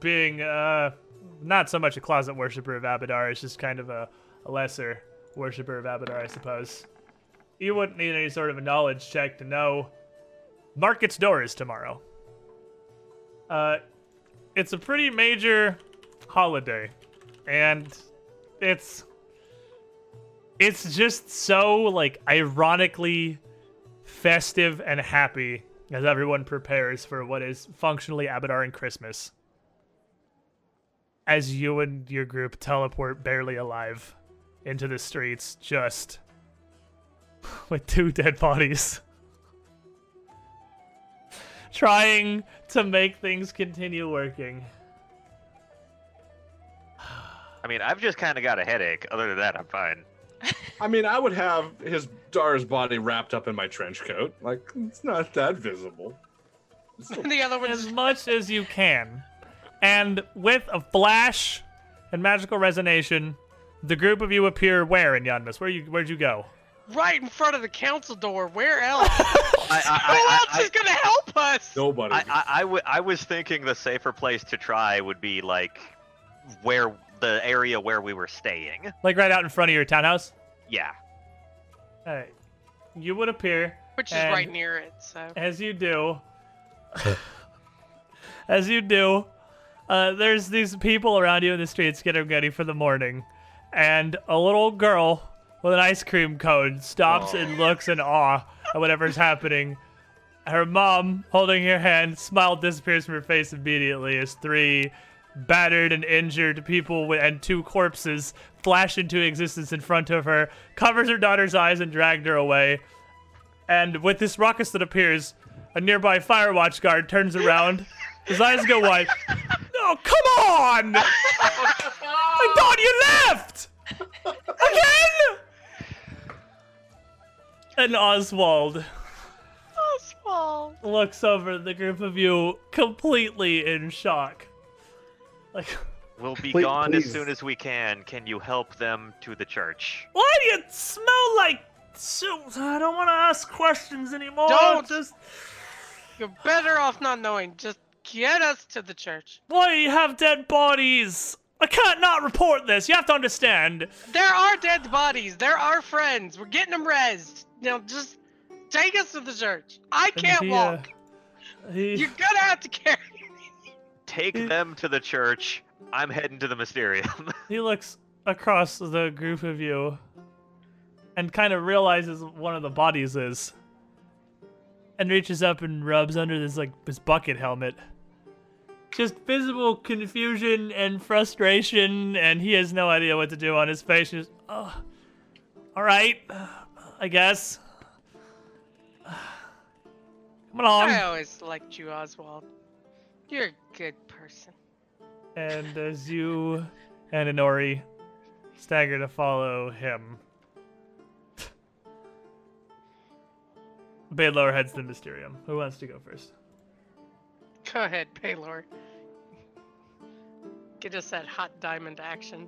being uh, not so much a closet worshiper of Abadar, is just kind of a, a lesser worshiper of Abadar, I suppose. You wouldn't need any sort of a knowledge check to know Market's door is tomorrow. Uh, it's a pretty major holiday, and it's it's just so like ironically festive and happy as everyone prepares for what is functionally Abaddon Christmas. As you and your group teleport barely alive into the streets, just with two dead bodies. trying to make things continue working. I mean, I've just kind of got a headache. Other than that, I'm fine. I mean, I would have his Dar's body wrapped up in my trench coat. Like it's not that visible. It's the other one as much as you can. And with a flash and magical resonation, the group of you appear where in Yanmass? Where you where'd you go? right in front of the council door. Where else? I, Who I, else I, is gonna help us? Nobody. I, I, I, w- I was thinking the safer place to try would be like where the area where we were staying. Like right out in front of your townhouse? Yeah. Alright. You would appear Which is right near it. So as you do. as you do, uh, there's these people around you in the streets getting ready for the morning, and a little girl with an ice cream cone stops and looks in awe at whatever's happening. Her mom, holding her hand, smile disappears from her face immediately as three battered and injured people and two corpses flash into existence in front of her, covers her daughter's eyes, and dragged her away. And with this ruckus that appears, a nearby fire watch guard turns around. His eyes go wide. Oh, come on! I thought you left! Again? And Oswald Oswald. looks over at the group of you completely in shock. Like, We'll be Please- gone as soon as we can. Can you help them to the church? why do you smell like soup? I don't want to ask questions anymore. Don't. Just You're better off not knowing. Just get us to the church. why do you have dead bodies? I can't not report this. You have to understand. There are dead bodies. There are friends. We're getting them rezzed. Now just take us to the church. I can't he, uh, walk. he- You're gonna have to carry me. Take them to the church. I'm heading to the Mysterium. He looks across the group of you and kind of realizes one of the bodies is. And reaches up and rubs under this like this bucket helmet. Just visible confusion and frustration, and he has no idea what to do on his face. Just, oh, all right, I guess. Come along. I always liked you, Oswald. You're a good person. And as you and Inori stagger to follow him, Baylor heads to Mysterium. Who wants to go first? Go ahead, Baylor. Get us that hot diamond action.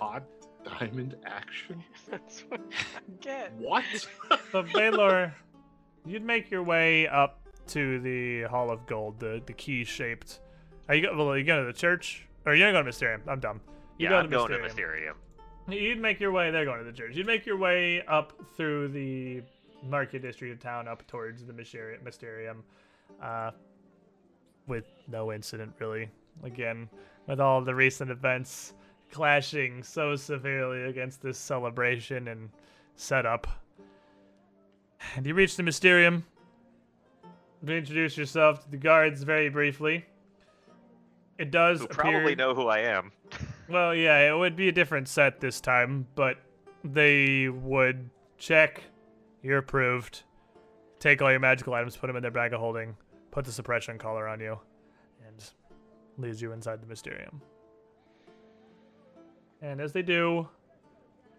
Hot diamond action. That's what I get. What? So Baylor, you'd make your way up to the Hall of Gold, the the key-shaped. Are you go? Well, are you going to the church? Or are you going to to Mysterium? I'm dumb. You yeah, go I'm going to Mysterium. Mysterium. You'd make your way. They're going to the church. You'd make your way up through the market district of town, up towards the Mysteri- Mysterium, uh, with no incident really. Again, with all the recent events clashing so severely against this celebration and setup. And you reach the Mysterium. Introduce yourself to the guards very briefly. It does Who appear... probably know who I am. Well, yeah, it would be a different set this time, but they would check. You're approved. Take all your magical items, put them in their bag of holding, put the suppression collar on you, and leads you inside the Mysterium. And as they do,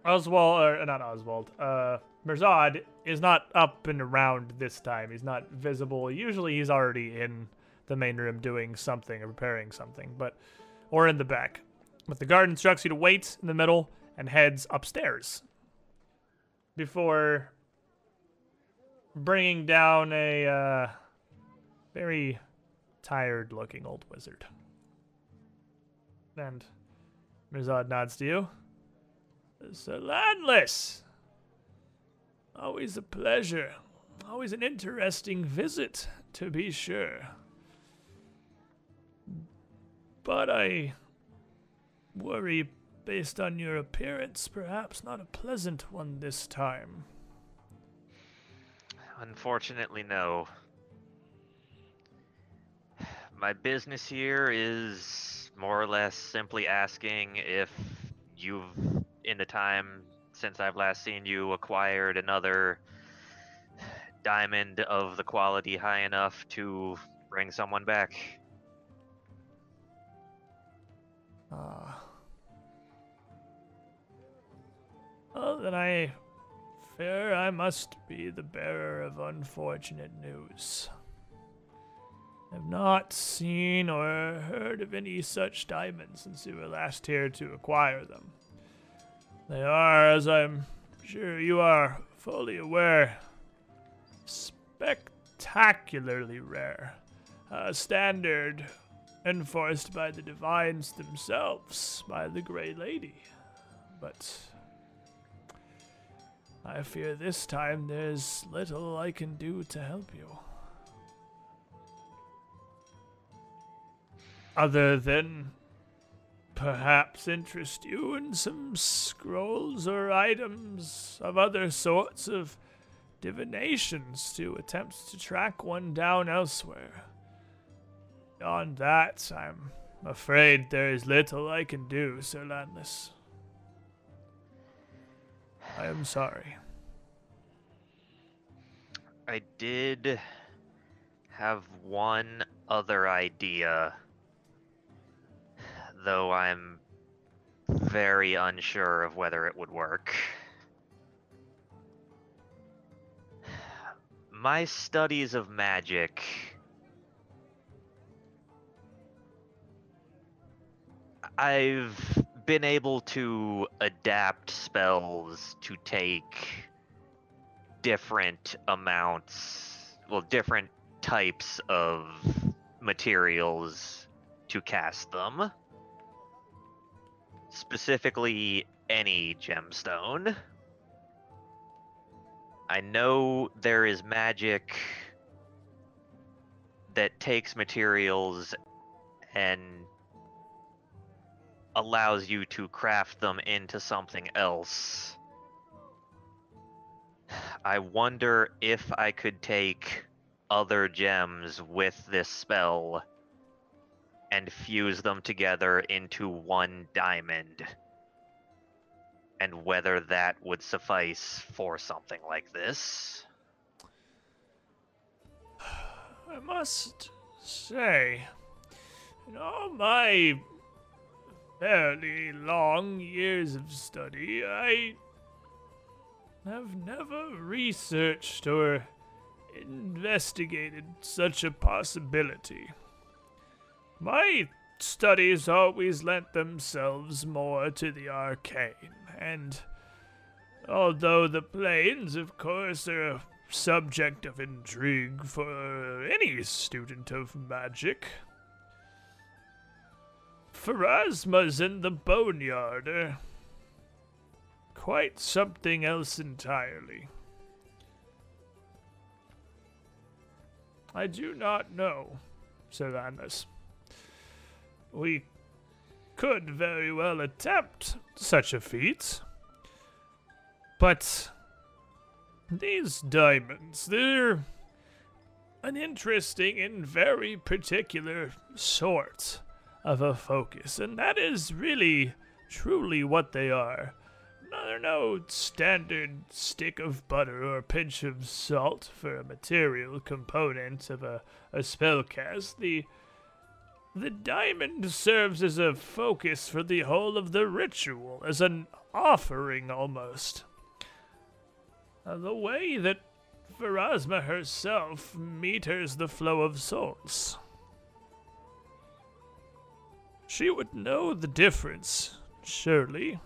Oswald, or not Oswald, uh, Mirzad is not up and around this time. He's not visible. Usually he's already in the main room doing something or preparing something, but or in the back. But the guard instructs you to wait in the middle and heads upstairs before bringing down a uh, very tired looking old wizard. And Mirzad nods to you. Sir Landless! Always a pleasure. Always an interesting visit, to be sure. But I worry, based on your appearance, perhaps not a pleasant one this time. Unfortunately, no. My business here is more or less simply asking if you've, in the time since I've last seen you, acquired another diamond of the quality high enough to bring someone back. Ah. Well, then I fear I must be the bearer of unfortunate news. I've not seen or heard of any such diamonds since you were last here to acquire them. They are, as I'm sure you are fully aware, spectacularly rare. A standard enforced by the divines themselves, by the Grey Lady. But I fear this time there's little I can do to help you. Other than perhaps interest you in some scrolls or items of other sorts of divinations to attempt to track one down elsewhere. Beyond that, I'm afraid there is little I can do, Sir Landless. I am sorry. I did have one other idea, though I'm very unsure of whether it would work. My studies of magic I've been able to adapt spells to take different amounts, well, different types of materials to cast them. Specifically, any gemstone. I know there is magic that takes materials and allows you to craft them into something else. I wonder if I could take other gems with this spell and fuse them together into one diamond. And whether that would suffice for something like this. I must say, in all my fairly long years of study, I have never researched or investigated such a possibility. My studies always lent themselves more to the arcane, and although the planes, of course, are a subject of intrigue for any student of magic, Pharasma's and the Boneyard are quite something else entirely. I do not know, Sir Landless. We could very well attempt such a feat, but these diamonds, they're an interesting and very particular sort of a focus, and that is really, truly what they are. They're no standard stick of butter or pinch of salt for a material component of a, a spellcast. The the diamond serves as a focus for the whole of the ritual, as an offering almost. Uh, the way that Pharasma herself meters the flow of souls. She would know the difference, surely.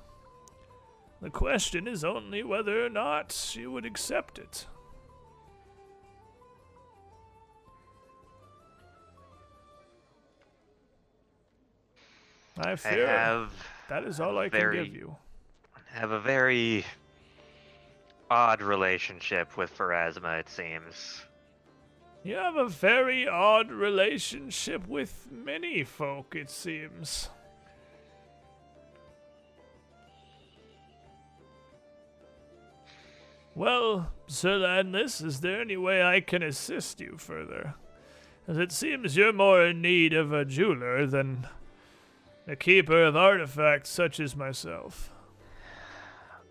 The question is only whether or not she would accept it. I I have that is all I very- can give you. have a very odd relationship with Pharasma, it seems. You have a very odd relationship with many folk, it seems. Well, Sir Landless, is there any way I can assist you further? As it seems you're more in need of a jeweler than a keeper of artifacts such as myself.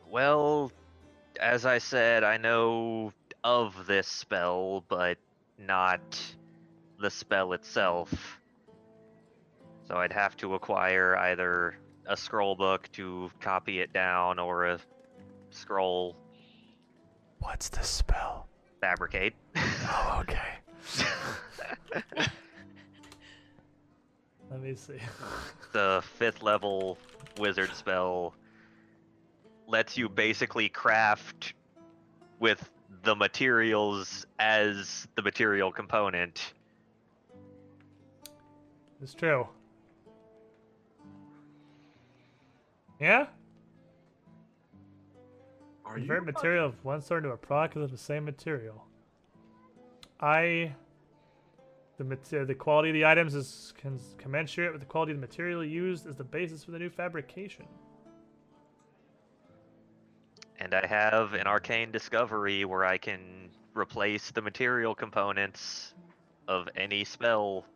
Well, as I said, I know of this spell, but not the spell itself. So I'd have to acquire either a scroll book to copy it down or a scroll What's the spell? fabricate. Oh, okay. Let me see. the fifth level wizard spell lets you basically craft with the materials as the material component. It's true. Yeah? Are Convert you material of one sort into a product of the same material. I. The mater- the quality of the items is cons- commensurate with the quality of the material used as the basis for the new fabrication. And I have an arcane discovery where I can replace the material components of any spell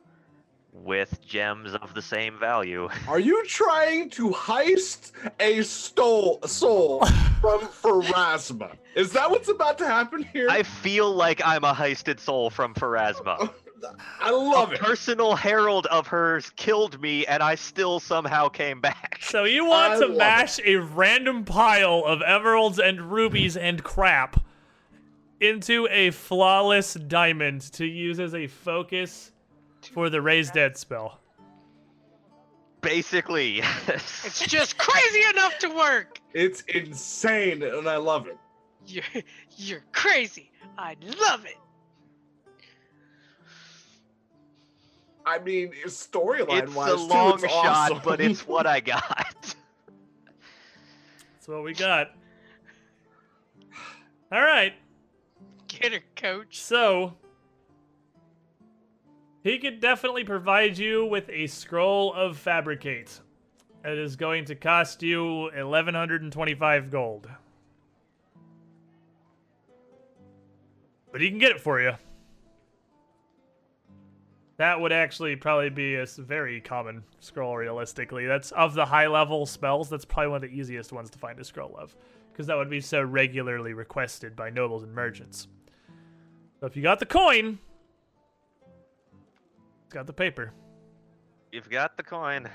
with gems of the same value. Are you trying to heist a stole soul from Pharasma? Is that what's about to happen here? I feel like I'm a heisted soul from Pharasma. I love a it. personal herald of hers killed me, and I still somehow came back. So you want I to love mash a random pile of emeralds and rubies and crap into a flawless diamond to use as a focus for the raise dead spell. Basically, yes. It's just crazy enough to work. It's insane, and I love it. You're, you're crazy. I love it. I mean, storyline it's wise, a too, long it's shot, awesome. but it's what I got. That's what we got. All right. Get her, coach. So he could definitely provide you with a scroll of fabricate. It is going to cost you 1125 gold. But he can get it for you. That would actually probably be a very common scroll realistically. That's of the high level spells, that's probably one of the easiest ones to find a scroll of because that would be so regularly requested by nobles and merchants. So if you got the coin, it's got the paper. You've got the coin.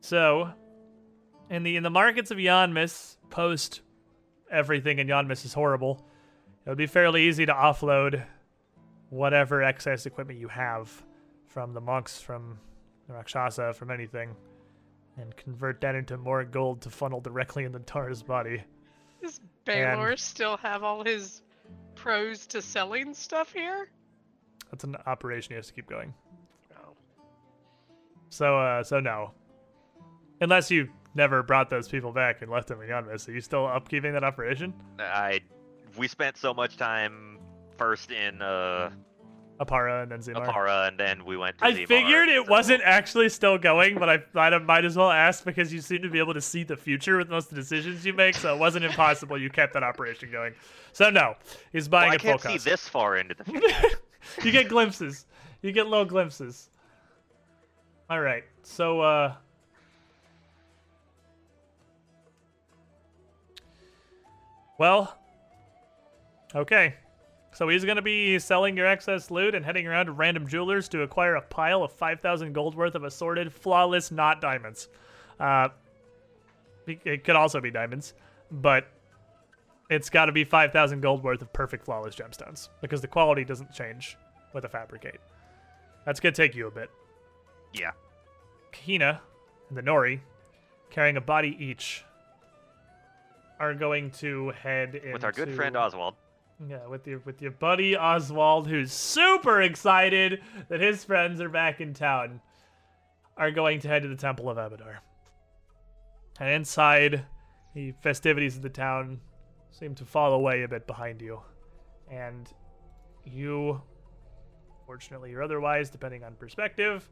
So, in the in the markets of Yanmass, post everything in Yanmass is horrible. It would be fairly easy to offload whatever excess equipment you have from the monks, from the Rakshasa, from anything, and convert that into more gold to funnel directly into Dara's body. Does Baylor still have all his pros to selling stuff here? That's an operation he has to keep going. No. So, uh, so no. Unless you never brought those people back and left them in Yanmass, are you still upkeeping that operation? I we spent so much time first in uh Oppara and then Zimar. Oppara, and then we went to I Zimar, figured it so- wasn't actually still going, but I thought I might as well ask because you seem to be able to see the future with most of the decisions you make, so it wasn't impossible you kept that operation going. So no, he's Well, buying I at full can't see cost. this far into the future. you get glimpses. You get little glimpses. All right. So uh Well, okay. So he's going to be selling your excess loot and heading around to random jewelers to acquire a pile of 5,000 gold worth of assorted, flawless, not diamonds. Uh, it- could also be diamonds, but it's got to be 5,000 gold worth of perfect, flawless gemstones because the quality doesn't change with a fabricate. That's going to take you a bit. yeah. Kahina and the Nori, carrying a body each, are going to head into... With our good friend Oswald. Yeah, with your with your buddy Oswald, who's super excited that his friends are back in town, are going to head to the Temple of Abadar. And inside, the festivities of the town seem to fall away a bit behind you, and you, fortunately or otherwise, depending on perspective,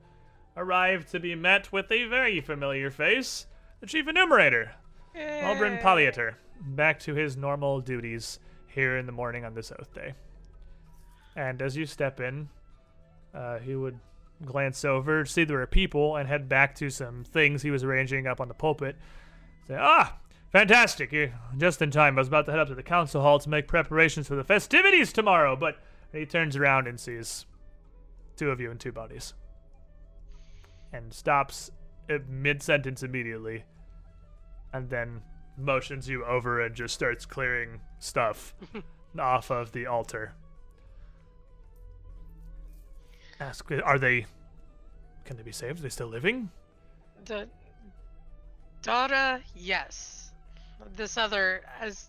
arrive to be met with a very familiar face, the Chief Enumerator, Albrin Palliator, back to his normal duties here in the morning on this oath day. And as you step in, uh, he would glance over, see there are people, and head back to some things he was arranging up on the pulpit. Say, ah, Fantastic. You're just in time. I was about to head up to the council hall to make preparations for the festivities tomorrow, but he turns around and sees two of you in two bodies. And stops mid sentence immediately. And then motions you over and just starts clearing stuff off of the altar. Ask, are they. Can they be saved? Are they still living? The Dara, yes. This other, as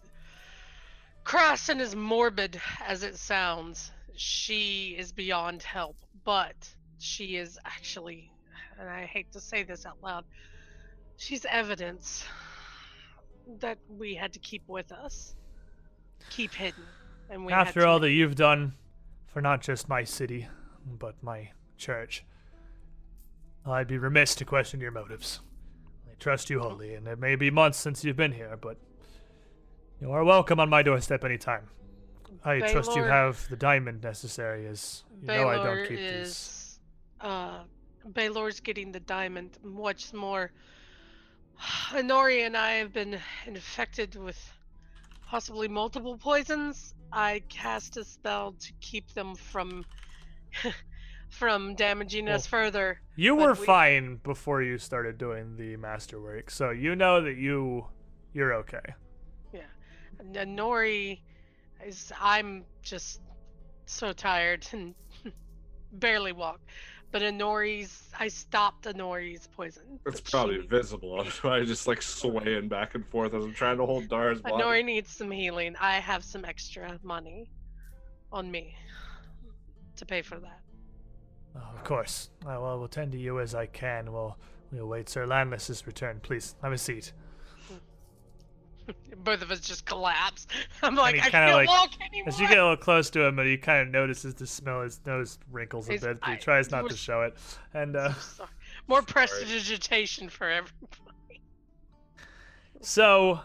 crass and as morbid as it sounds, she is beyond help. But she is actually, and I hate to say this out loud, she's evidence that we had to keep with us, keep hidden. And we After all that you've done for not just my city, but my church, I'd be remiss to question your motives. I trust you wholly, and it may be months since you've been here, but you are welcome on my doorstep anytime. I trust you have the diamond necessary, as you know I don't keep these. is, uh, Baylor's getting the diamond. What's more, Inori and I have been infected with possibly multiple poisons. I cast a spell to keep them from from damaging us further. You were we- fine before you started doing the masterwork, so you know that you you're okay. Yeah, And Nori is I'm just so tired and barely walk. But Inori's I stopped Inori's poison. It's probably she- visible. I'm just like swaying back and forth as I'm trying to hold Dara's body. Inori needs some healing. I have some extra money on me to pay for that. Oh, of course. I will attend to you as I can. We'll we'll await Sir Landless's return. Please have a seat. Both of us just collapse. I'm like, I can't like- walk anymore. As you get a little close to him, he kind of notices the smell. His nose wrinkles a bit, but he tries not to show it. And uh, Sorry. More prestidigitation for everybody. so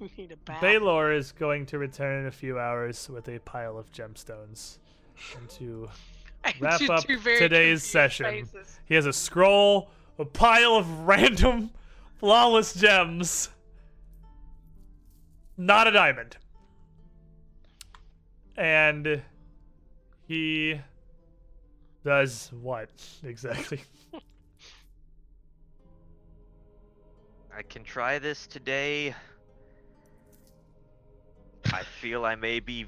We need a bath. Baylor is going to return in a few hours with a pile of gemstones. And to wrap two- up two very today's confused session. faces. he has a scroll, a pile of random flawless gems. Not a diamond. And he does what exactly? I can try this today. I feel I may be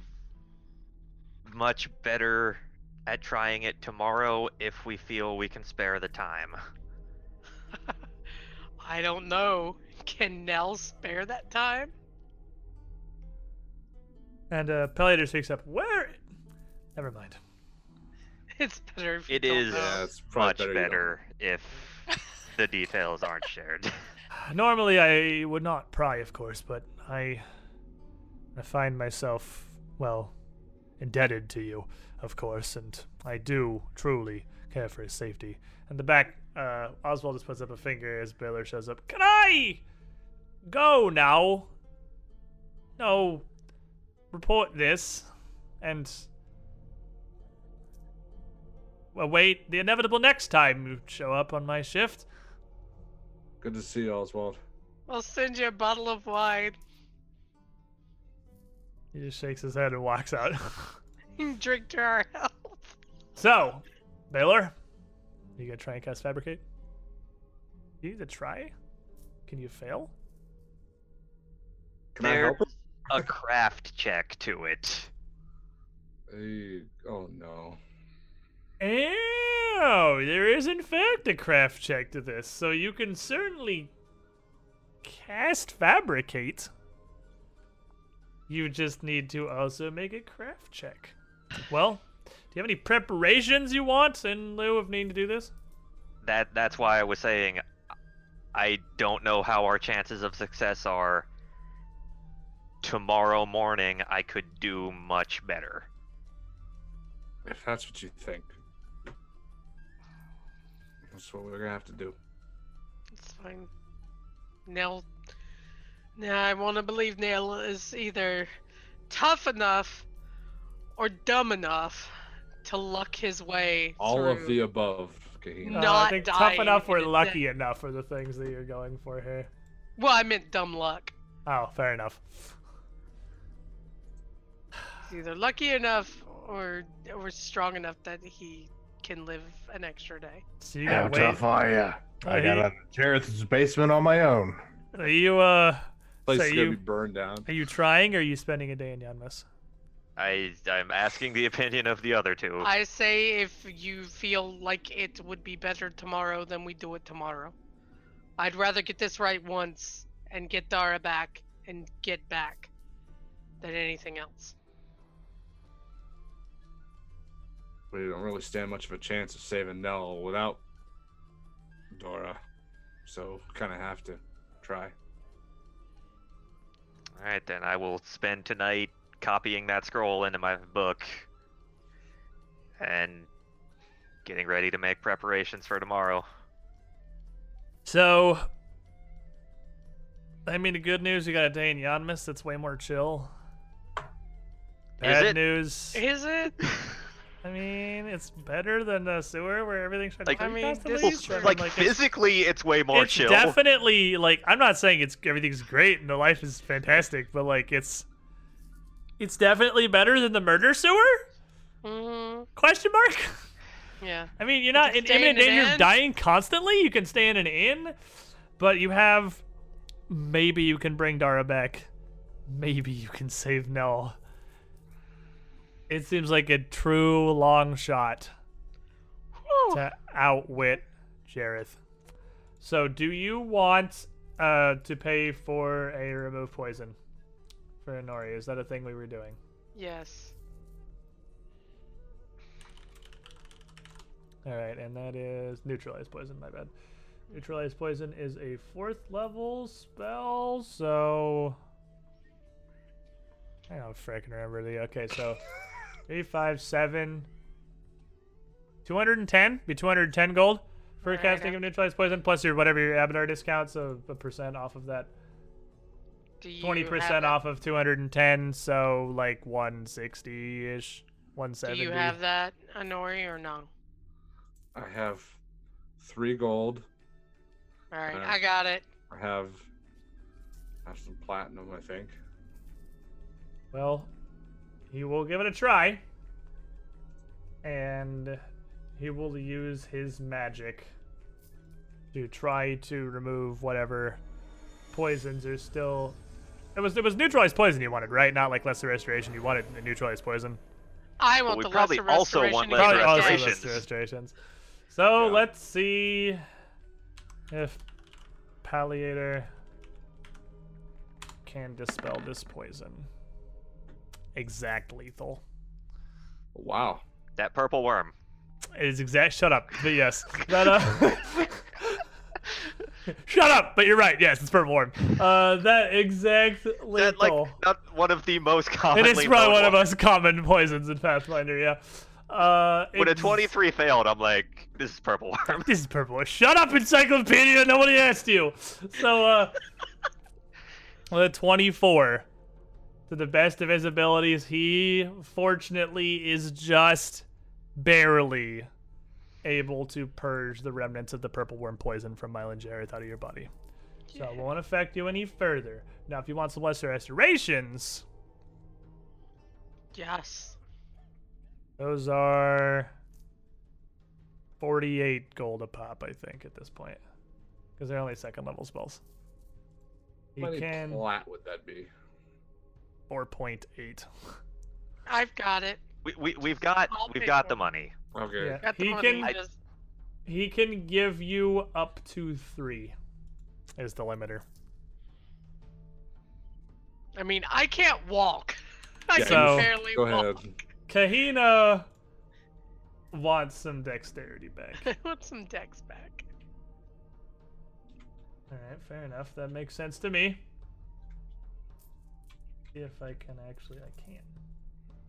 much better at trying it tomorrow if we feel we can spare the time. I don't know. Can Nell spare that time? And uh, Pelator speaks up. Where? Never mind. It's better if you It don't is know. Yeah, it's much better better if the details aren't shared. Normally, I would not pry, of course, but I, I find myself well, indebted to you, of course, and I do truly care for his safety. And the back, uh, Oswald just puts up a finger as Baylor shows up. Can I go now? No, report this, and await the inevitable next time you show up on my shift. Good to see you, Oswald. I'll send you a bottle of wine. He just shakes his head and walks out. Drink to our health. so, Baylor, you gonna try and cast Fabricate? You need to try? Can you fail? Can I help There's a craft check to it. Hey, oh no. Oh, there is in fact a craft check to this, so you can certainly cast Fabricate. You just need to also make a craft check. Well, do you have any preparations you want in lieu of needing to do this? That that's why I was saying I don't know how our chances of success are. Tomorrow morning I could do much better. If that's what you think, that's what we're gonna have to do. It's fine. Nell. Now I want to believe Nell is either tough enough or dumb enough to luck his way All of the above, Kahina. No. Uh, I Not think tough enough or in a lucky enough are the things that you're going for here. Well, I meant dumb luck. Oh, fair enough. He's either lucky enough or or strong enough that he can live an extra day. So you How got wait. tough are you? I got he- out Jeroth's basement on my own. Are you uh? Place so is gonna you be burned down. are you trying or are you spending a day in Yanmass? I I'm asking the opinion of the other two. I say if you feel like it would be better tomorrow, then we do it tomorrow. I'd rather get this right once and get Dara back and get back than anything else. We don't really stand much of a chance of saving Nell without Dara, so kind of have to try. All right, then I will spend tonight copying that scroll into my book and getting ready to make preparations for tomorrow. So, I mean, the good news you got a day in Yanmass that's way more chill. Bad it? news. Is it? I mean, it's better than the sewer where everything's trying Like- to I mean, this is so I true. mean, like, physically, it's way more it's chill. definitely like I'm not saying it's everything's great and the life is fantastic, but like it's it's definitely better than the murder sewer? hmm Question mark. Yeah. I mean, you're not can in stay in imminent danger of dying constantly. You can stay in an inn, but you have maybe you can bring Dara back. Maybe you can save Nell. It seems like a true long shot Whew. to outwit Jeroth. So, do you want uh, to pay for a remove poison for Inori? Is that a thing we were doing? Yes. All right, and that is neutralize poison. My bad. Neutralize poison is a fourth level spell, so I don't freaking remember the. Okay, so three, five, seven, two hundred and ten. Be two hundred and ten gold for Alright, casting of neutralize poison, plus your whatever your Abadar discount, so a percent off of that. Do you Twenty have percent it- off of two hundred and ten, so like 160 ish, 170. Do you have that, Inori, or no? I have three gold. All right, Uh, I got it. I have I have some platinum, I think. Well, he will give it a try. And he will use his magic to try to remove whatever poisons are still. It was it was neutralized poison you wanted, right? Not like lesser restoration. You wanted a neutralized poison. I want we the probably lesser also restoration. want lesser Probably just also restorations. lesser restorations. So Yeah. let's see if Palliator can dispel this poison. Exact lethal. Wow. That purple worm. It is exact. Shut up. But yes, that uh. Shut up. But you're right. Yes, it's purple worm. Uh, that exact lethal. That, like, not one of the most common. It is probably one of ones. most common poisons in Pathfinder. Yeah. Uh, When a 23 failed, I'm like, this is purple worm. This is purple. Shut up, encyclopedia. Nobody asked you. So, uh, with a 24, to the best of his abilities, he fortunately is just barely able to purge the remnants of the purple worm poison from Mylan Jeroth out of your body. So it won't affect you any further. Now, if you want some lesser restorations, Yes. those are 48 gold a pop, I think, at this point. Because they're only second level spells. You How many can plat would that be? 4.8. I've got it. We, we, we've got I'll we've got for the money. Okay. Yeah. Got the he money. can just he can give you up to three. Is the limiter. I mean, I can't walk. I Yeah, can So- barely Go walk. ahead. Kahina wants some dexterity back. I want some dex back. All right, fair enough. That makes sense to me. If I can actually, I can.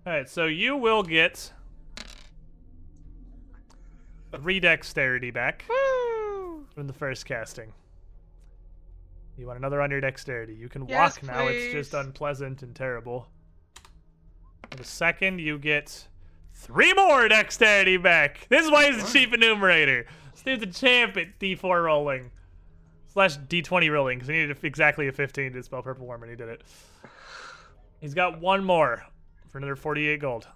All right, so you will get three dexterity back Woo! from the first casting. You want another on your dexterity. You can Yes, walk now. It's just unpleasant and terrible. For the second, you get three more dexterity back. This is why he's a cheap enumerator. This dude's a champ at D4 rolling. slash d20 rolling because he needed exactly a 15 to spell purple worm and he did it. He's got one more for another 48 gold.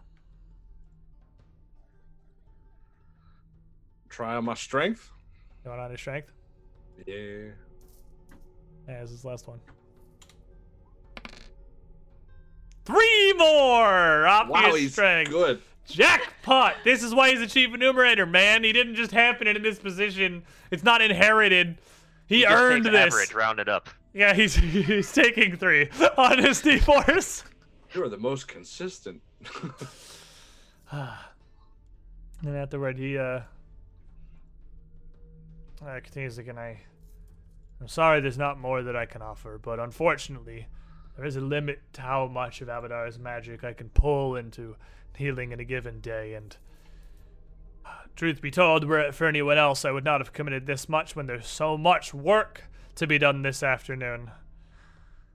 Try on my strength. Going on his strength. Yeah. Yeah, this is his last one. Three more off Wow, he's strength. good. Jackpot! This is why he's a chief enumerator, man. He didn't just happen into this position. It's not inherited. He Just earned takes this. Average, rounded up. Yeah, he's he's taking three on his D4s. You are the most consistent. And afterward, he uh, uh continues again. I, I'm sorry, there's not more that I can offer, but unfortunately, there is a limit to how much of Abadar's magic I can pull into healing in a given day. And truth be told, were it for anyone else, I would not have committed this much when there's so much work to be done this afternoon.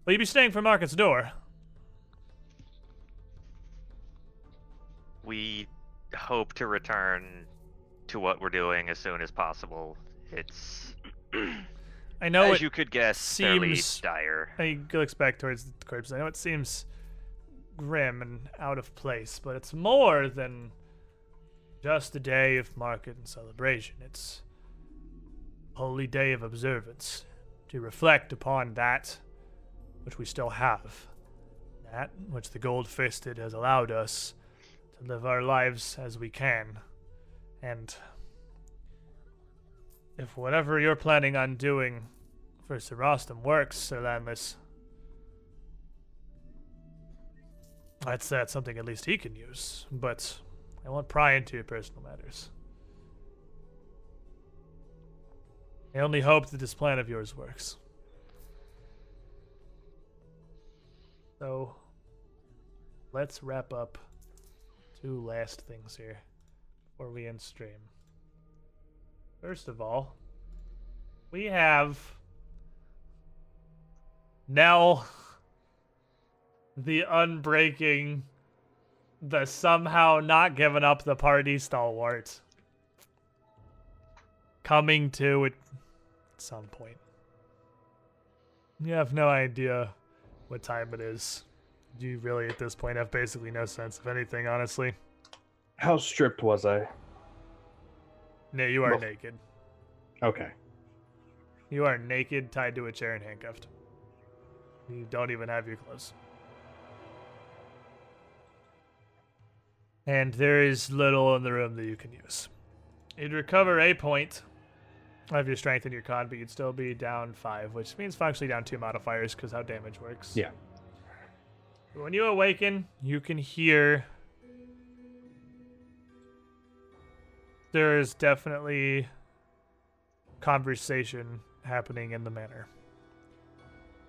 Will you be staying for Market's door? We hope to return to what we're doing as soon as possible. It's, I know as it you could guess, seems- dire. He looks back towards the corpse. I know it seems grim and out of place, but it's more than just a day of market and celebration. It's a holy day of observance to reflect upon that which we still have, that which the gold fisted has allowed us to live our lives as we can. And if whatever you're planning on doing for Sir Rostam works, Sir Landless. That's that's something at least he can use, but I won't pry into your personal matters. I only hope that this plan of yours works. So, let's wrap up two last things here before we end stream. First of all, we have Nell, the unbreaking, the somehow not giving up the party stalwart, coming to it at some point. You have no idea what time it is. You really, at this point, have basically no sense of anything, honestly. How stripped was I? No, you are Well- naked. Okay. You are naked, tied to a chair, and handcuffed. You don't even have your clothes. And there is little in the room that you can use. You'd recover a point of your strength and your con, but you'd still be down five, which means functionally down two modifiers because how damage works. Yeah. When you awaken, you can hear. There is definitely conversation happening in the manor.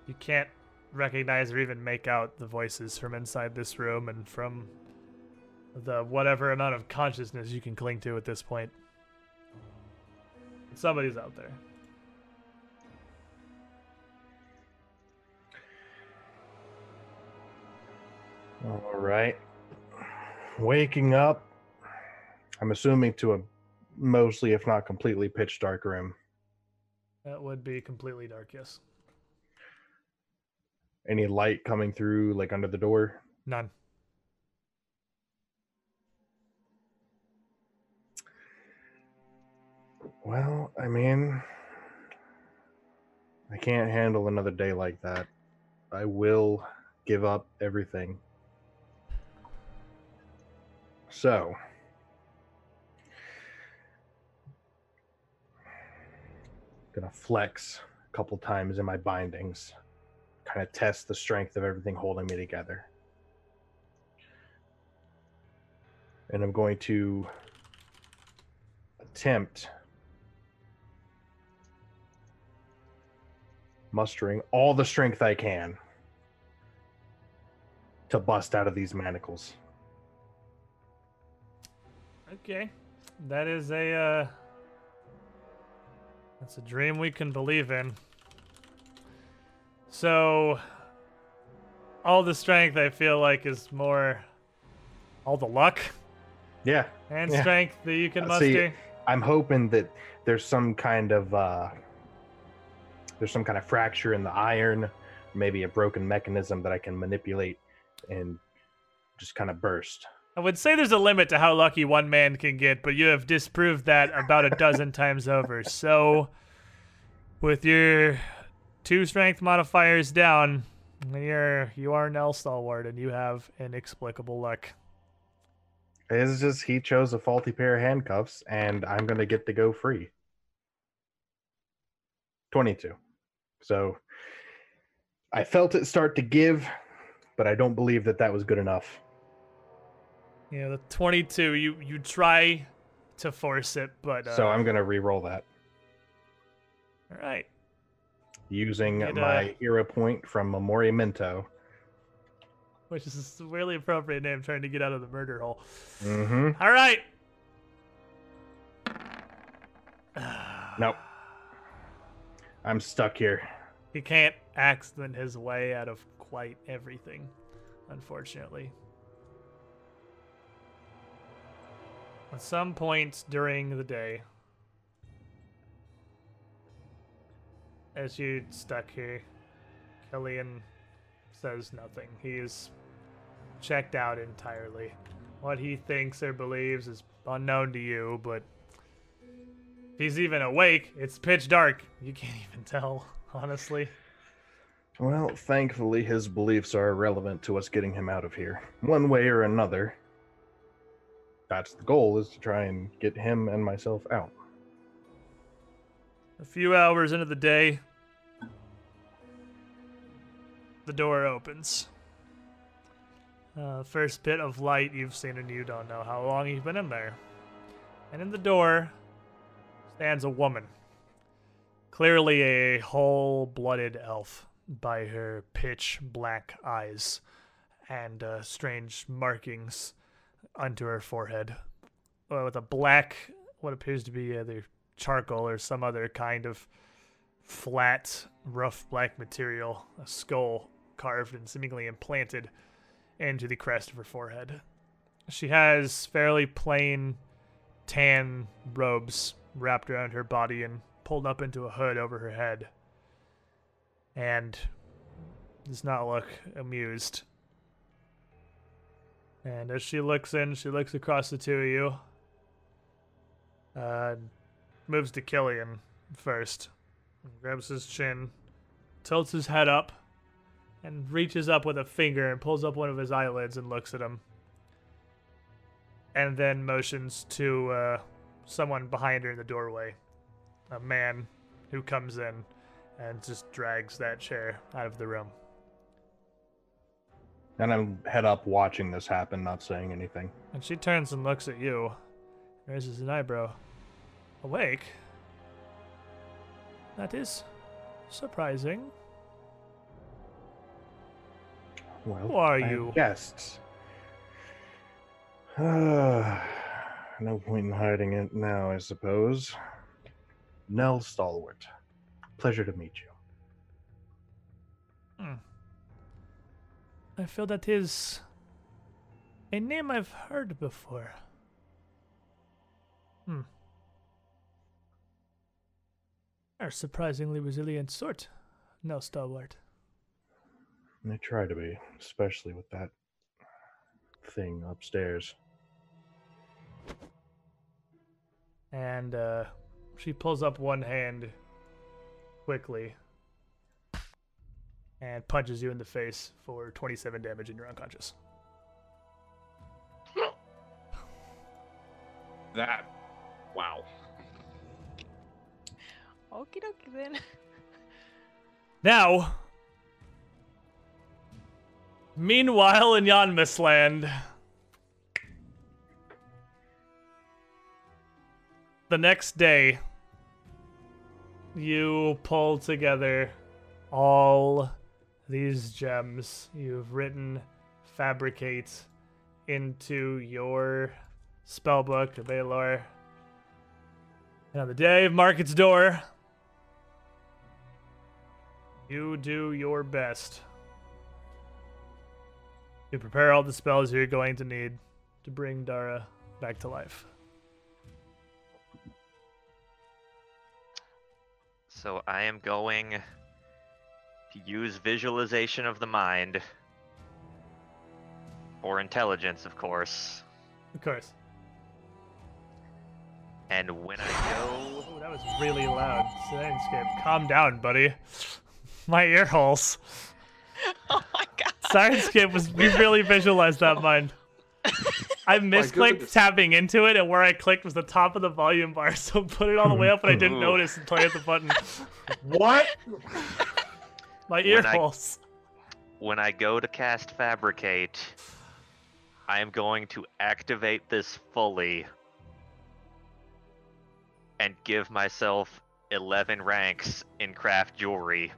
You can't recognize or even make out the voices from inside this room and from the whatever amount of consciousness you can cling to at this point. Somebody's out there. All right. Waking up. I'm assuming to a mostly, if not completely, pitch dark room. That would be completely dark, yes. Any light coming through, like under the door? None. Well, I mean, I can't handle another day like that. I will give up everything. So, gonna flex a couple times in my bindings, kind of test the strength of everything holding me together. And I'm going to attempt mustering all the strength I can to bust out of these manacles. Okay. That is a uh that's a dream we can believe in. So all the strength I feel like is more all the luck Yeah, and Yeah. strength that you can Uh, see, muster. I'm hoping that there's some kind of uh there's some kind of fracture in the iron, maybe a broken mechanism that I can manipulate and just kind of burst. I would say there's a limit to how lucky one man can get, but you have disproved that about a dozen times over. So, with your two strength modifiers down, you're you are Nell Stalwart, and you have inexplicable luck. It's just he chose a faulty pair of handcuffs, and I'm gonna get to go free. Twenty-two. So I felt it start to give, but I don't believe that that was good enough. Yeah, the 22. You you try to force it, but uh, So I'm gonna re-roll that all right. using It, uh, my hero point from Memoriamento. Which is a really appropriate name, trying to get out of the murder hole. Mm-hmm. All right. Nope. I'm stuck here. He can't accident his way out of quite everything, unfortunately. At some point during the day, as you stuck here, Killian says nothing. He is checked out entirely. What he thinks or believes is unknown to you, but he's even awake, it's pitch dark. You can't even tell, honestly. Well, thankfully, his beliefs are irrelevant to us getting him out of here. One way or another. That's the goal, is to try and get him and myself out. A few hours into the day, the door opens. Uh, first bit of light you've seen, and you don't know how long you've been in there. And in the door stands a woman. Clearly a whole blooded elf by her pitch black eyes and uh, strange markings onto her forehead. Uh, with a black, what appears to be either charcoal or some other kind of flat, rough black material, a skull carved and seemingly implanted into the crest of her forehead. She has fairly plain tan robes wrapped around her body and pulled up into a hood over her head. And does not look amused. And as she looks in, she looks across the two of you. Uh, moves to Killian first, grabs his chin, tilts his head up, and reaches up with a finger and pulls up one of his eyelids and looks at him. And then motions to uh, someone behind her in the doorway, a man who comes in and just drags that chair out of the room. And I'm head up watching this happen, not saying anything. And she turns and looks at you, raises an eyebrow. Awake? That is surprising. Well, Who are I you? Guests. no point in hiding it now, I suppose. Nell Stalwart. Pleasure to meet you. I feel that is a name I've heard before. Hmm. A surprisingly resilient sort, Nell stalwart. I try to be, especially with that thing upstairs. And uh, she pulls up one hand quickly and punches you in the face for 27 damage and you're unconscious. That. Wow. Okie dokie then. Now, meanwhile in Yanmass the next day, you pull together all these gems you've written, fabricate into your spellbook, Baylor. And on the day of Market's Door, you do your best to prepare all the spells you're going to need to bring Dara back to life. So I am going to use visualization of the mind. Or intelligence, of course. Of course. And when I go. Oh, that was really loud. Syrinscape, calm down, buddy. My ear holes. Oh my god. Syrinscape was we really visualized that mind. I misclicked goodness. tapping into it, and where I clicked was the top of the volume bar, so put it all the way up, and I didn't notice until I hit the button. What? My ear When I- When I go to cast Fabricate, I am going to activate this fully and give myself 11 ranks in craft jewelry.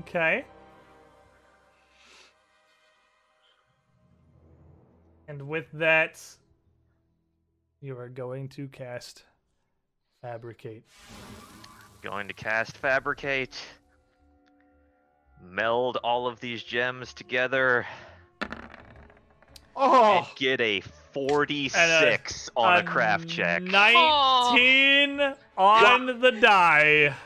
Okay. And with that, you are going to cast Fabricate. Going to cast Fabricate. Meld all of these gems together Oh! and Oh, get a 46 on a craft check. 19 on the die.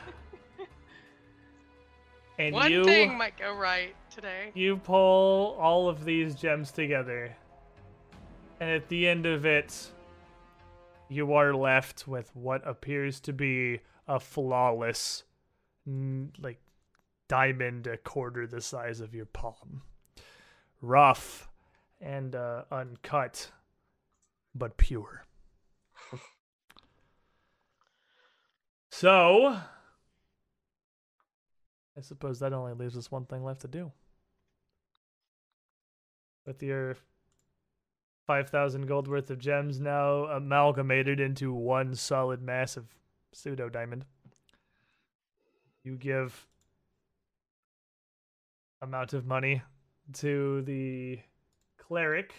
And One you thing might go right today. you pull all of these gems together. And at the end of it, you are left with what appears to be a flawless like diamond a quarter the size of your palm. Rough and uh, uncut, but pure. so, I suppose that only leaves us one thing left to do. With your 5,000 gold worth of gems now amalgamated into one solid mass of pseudo diamond, you give amount of money to the cleric.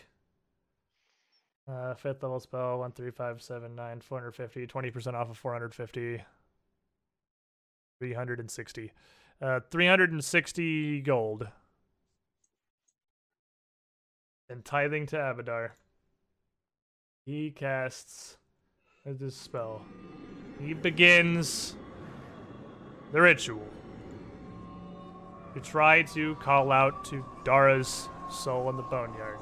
Uh, fifth level spell, 13579, 450, 20% off of 450, 360. Uh, 360 gold. And tithing to Abadar. He casts his spell. He begins the ritual. You try to call out to Dara's soul in the boneyard.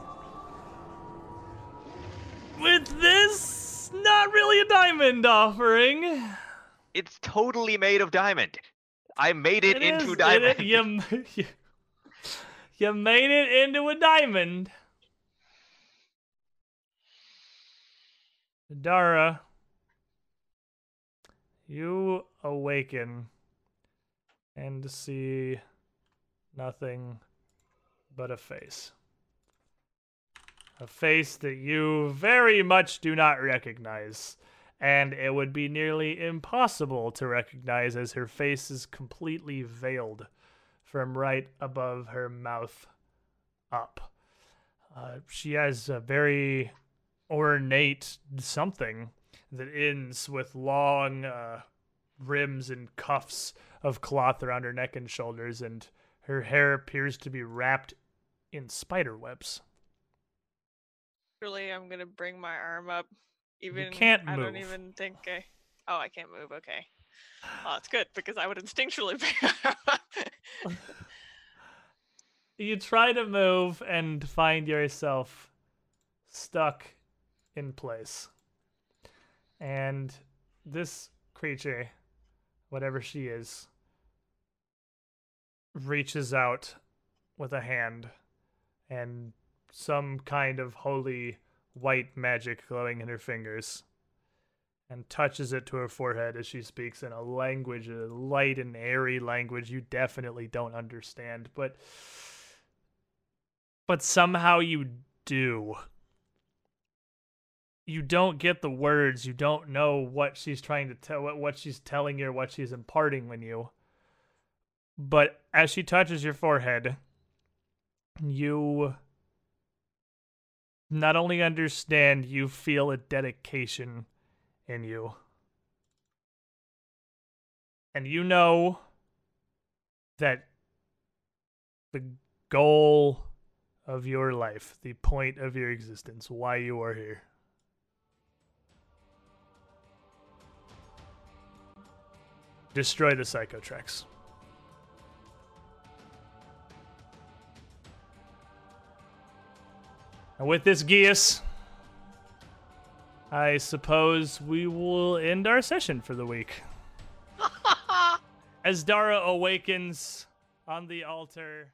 With this, not really a diamond offering. It's totally made of diamond. I made it, into is- diamond. i- you, you, you made it into a diamond. Dara, you awaken and see nothing but a face. A face that you very much do not recognize and it would be nearly impossible to recognize as her face is completely veiled from right above her mouth up. Uh, she has a very ornate something that ends with long uh, rims and cuffs of cloth around her neck and shoulders, and her hair appears to be wrapped in spider webs. Surely I'm gonna bring my arm up. Even can't move. I don't even think I. Oh, I can't move. Okay. Well, that's good because I would instinctually bring my arm up. you try to move and find yourself stuck in place. And this creature, whatever she is, reaches out with a hand and some kind of holy white magic glowing in her fingers and touches it to her forehead as she speaks in a language, a light and airy language you definitely don't understand, but but somehow you do. You don't get the words. You don't know what she's trying to tell, what, she's telling you, or what she's imparting when you. But as she touches your forehead, you not only understand, you feel a dedication in you. And you know that the goal of your life, the point of your existence, why you are here, destroy the Psychotrex. And with this Geas, I suppose we will end our session for the week. As Dara awakens on the altar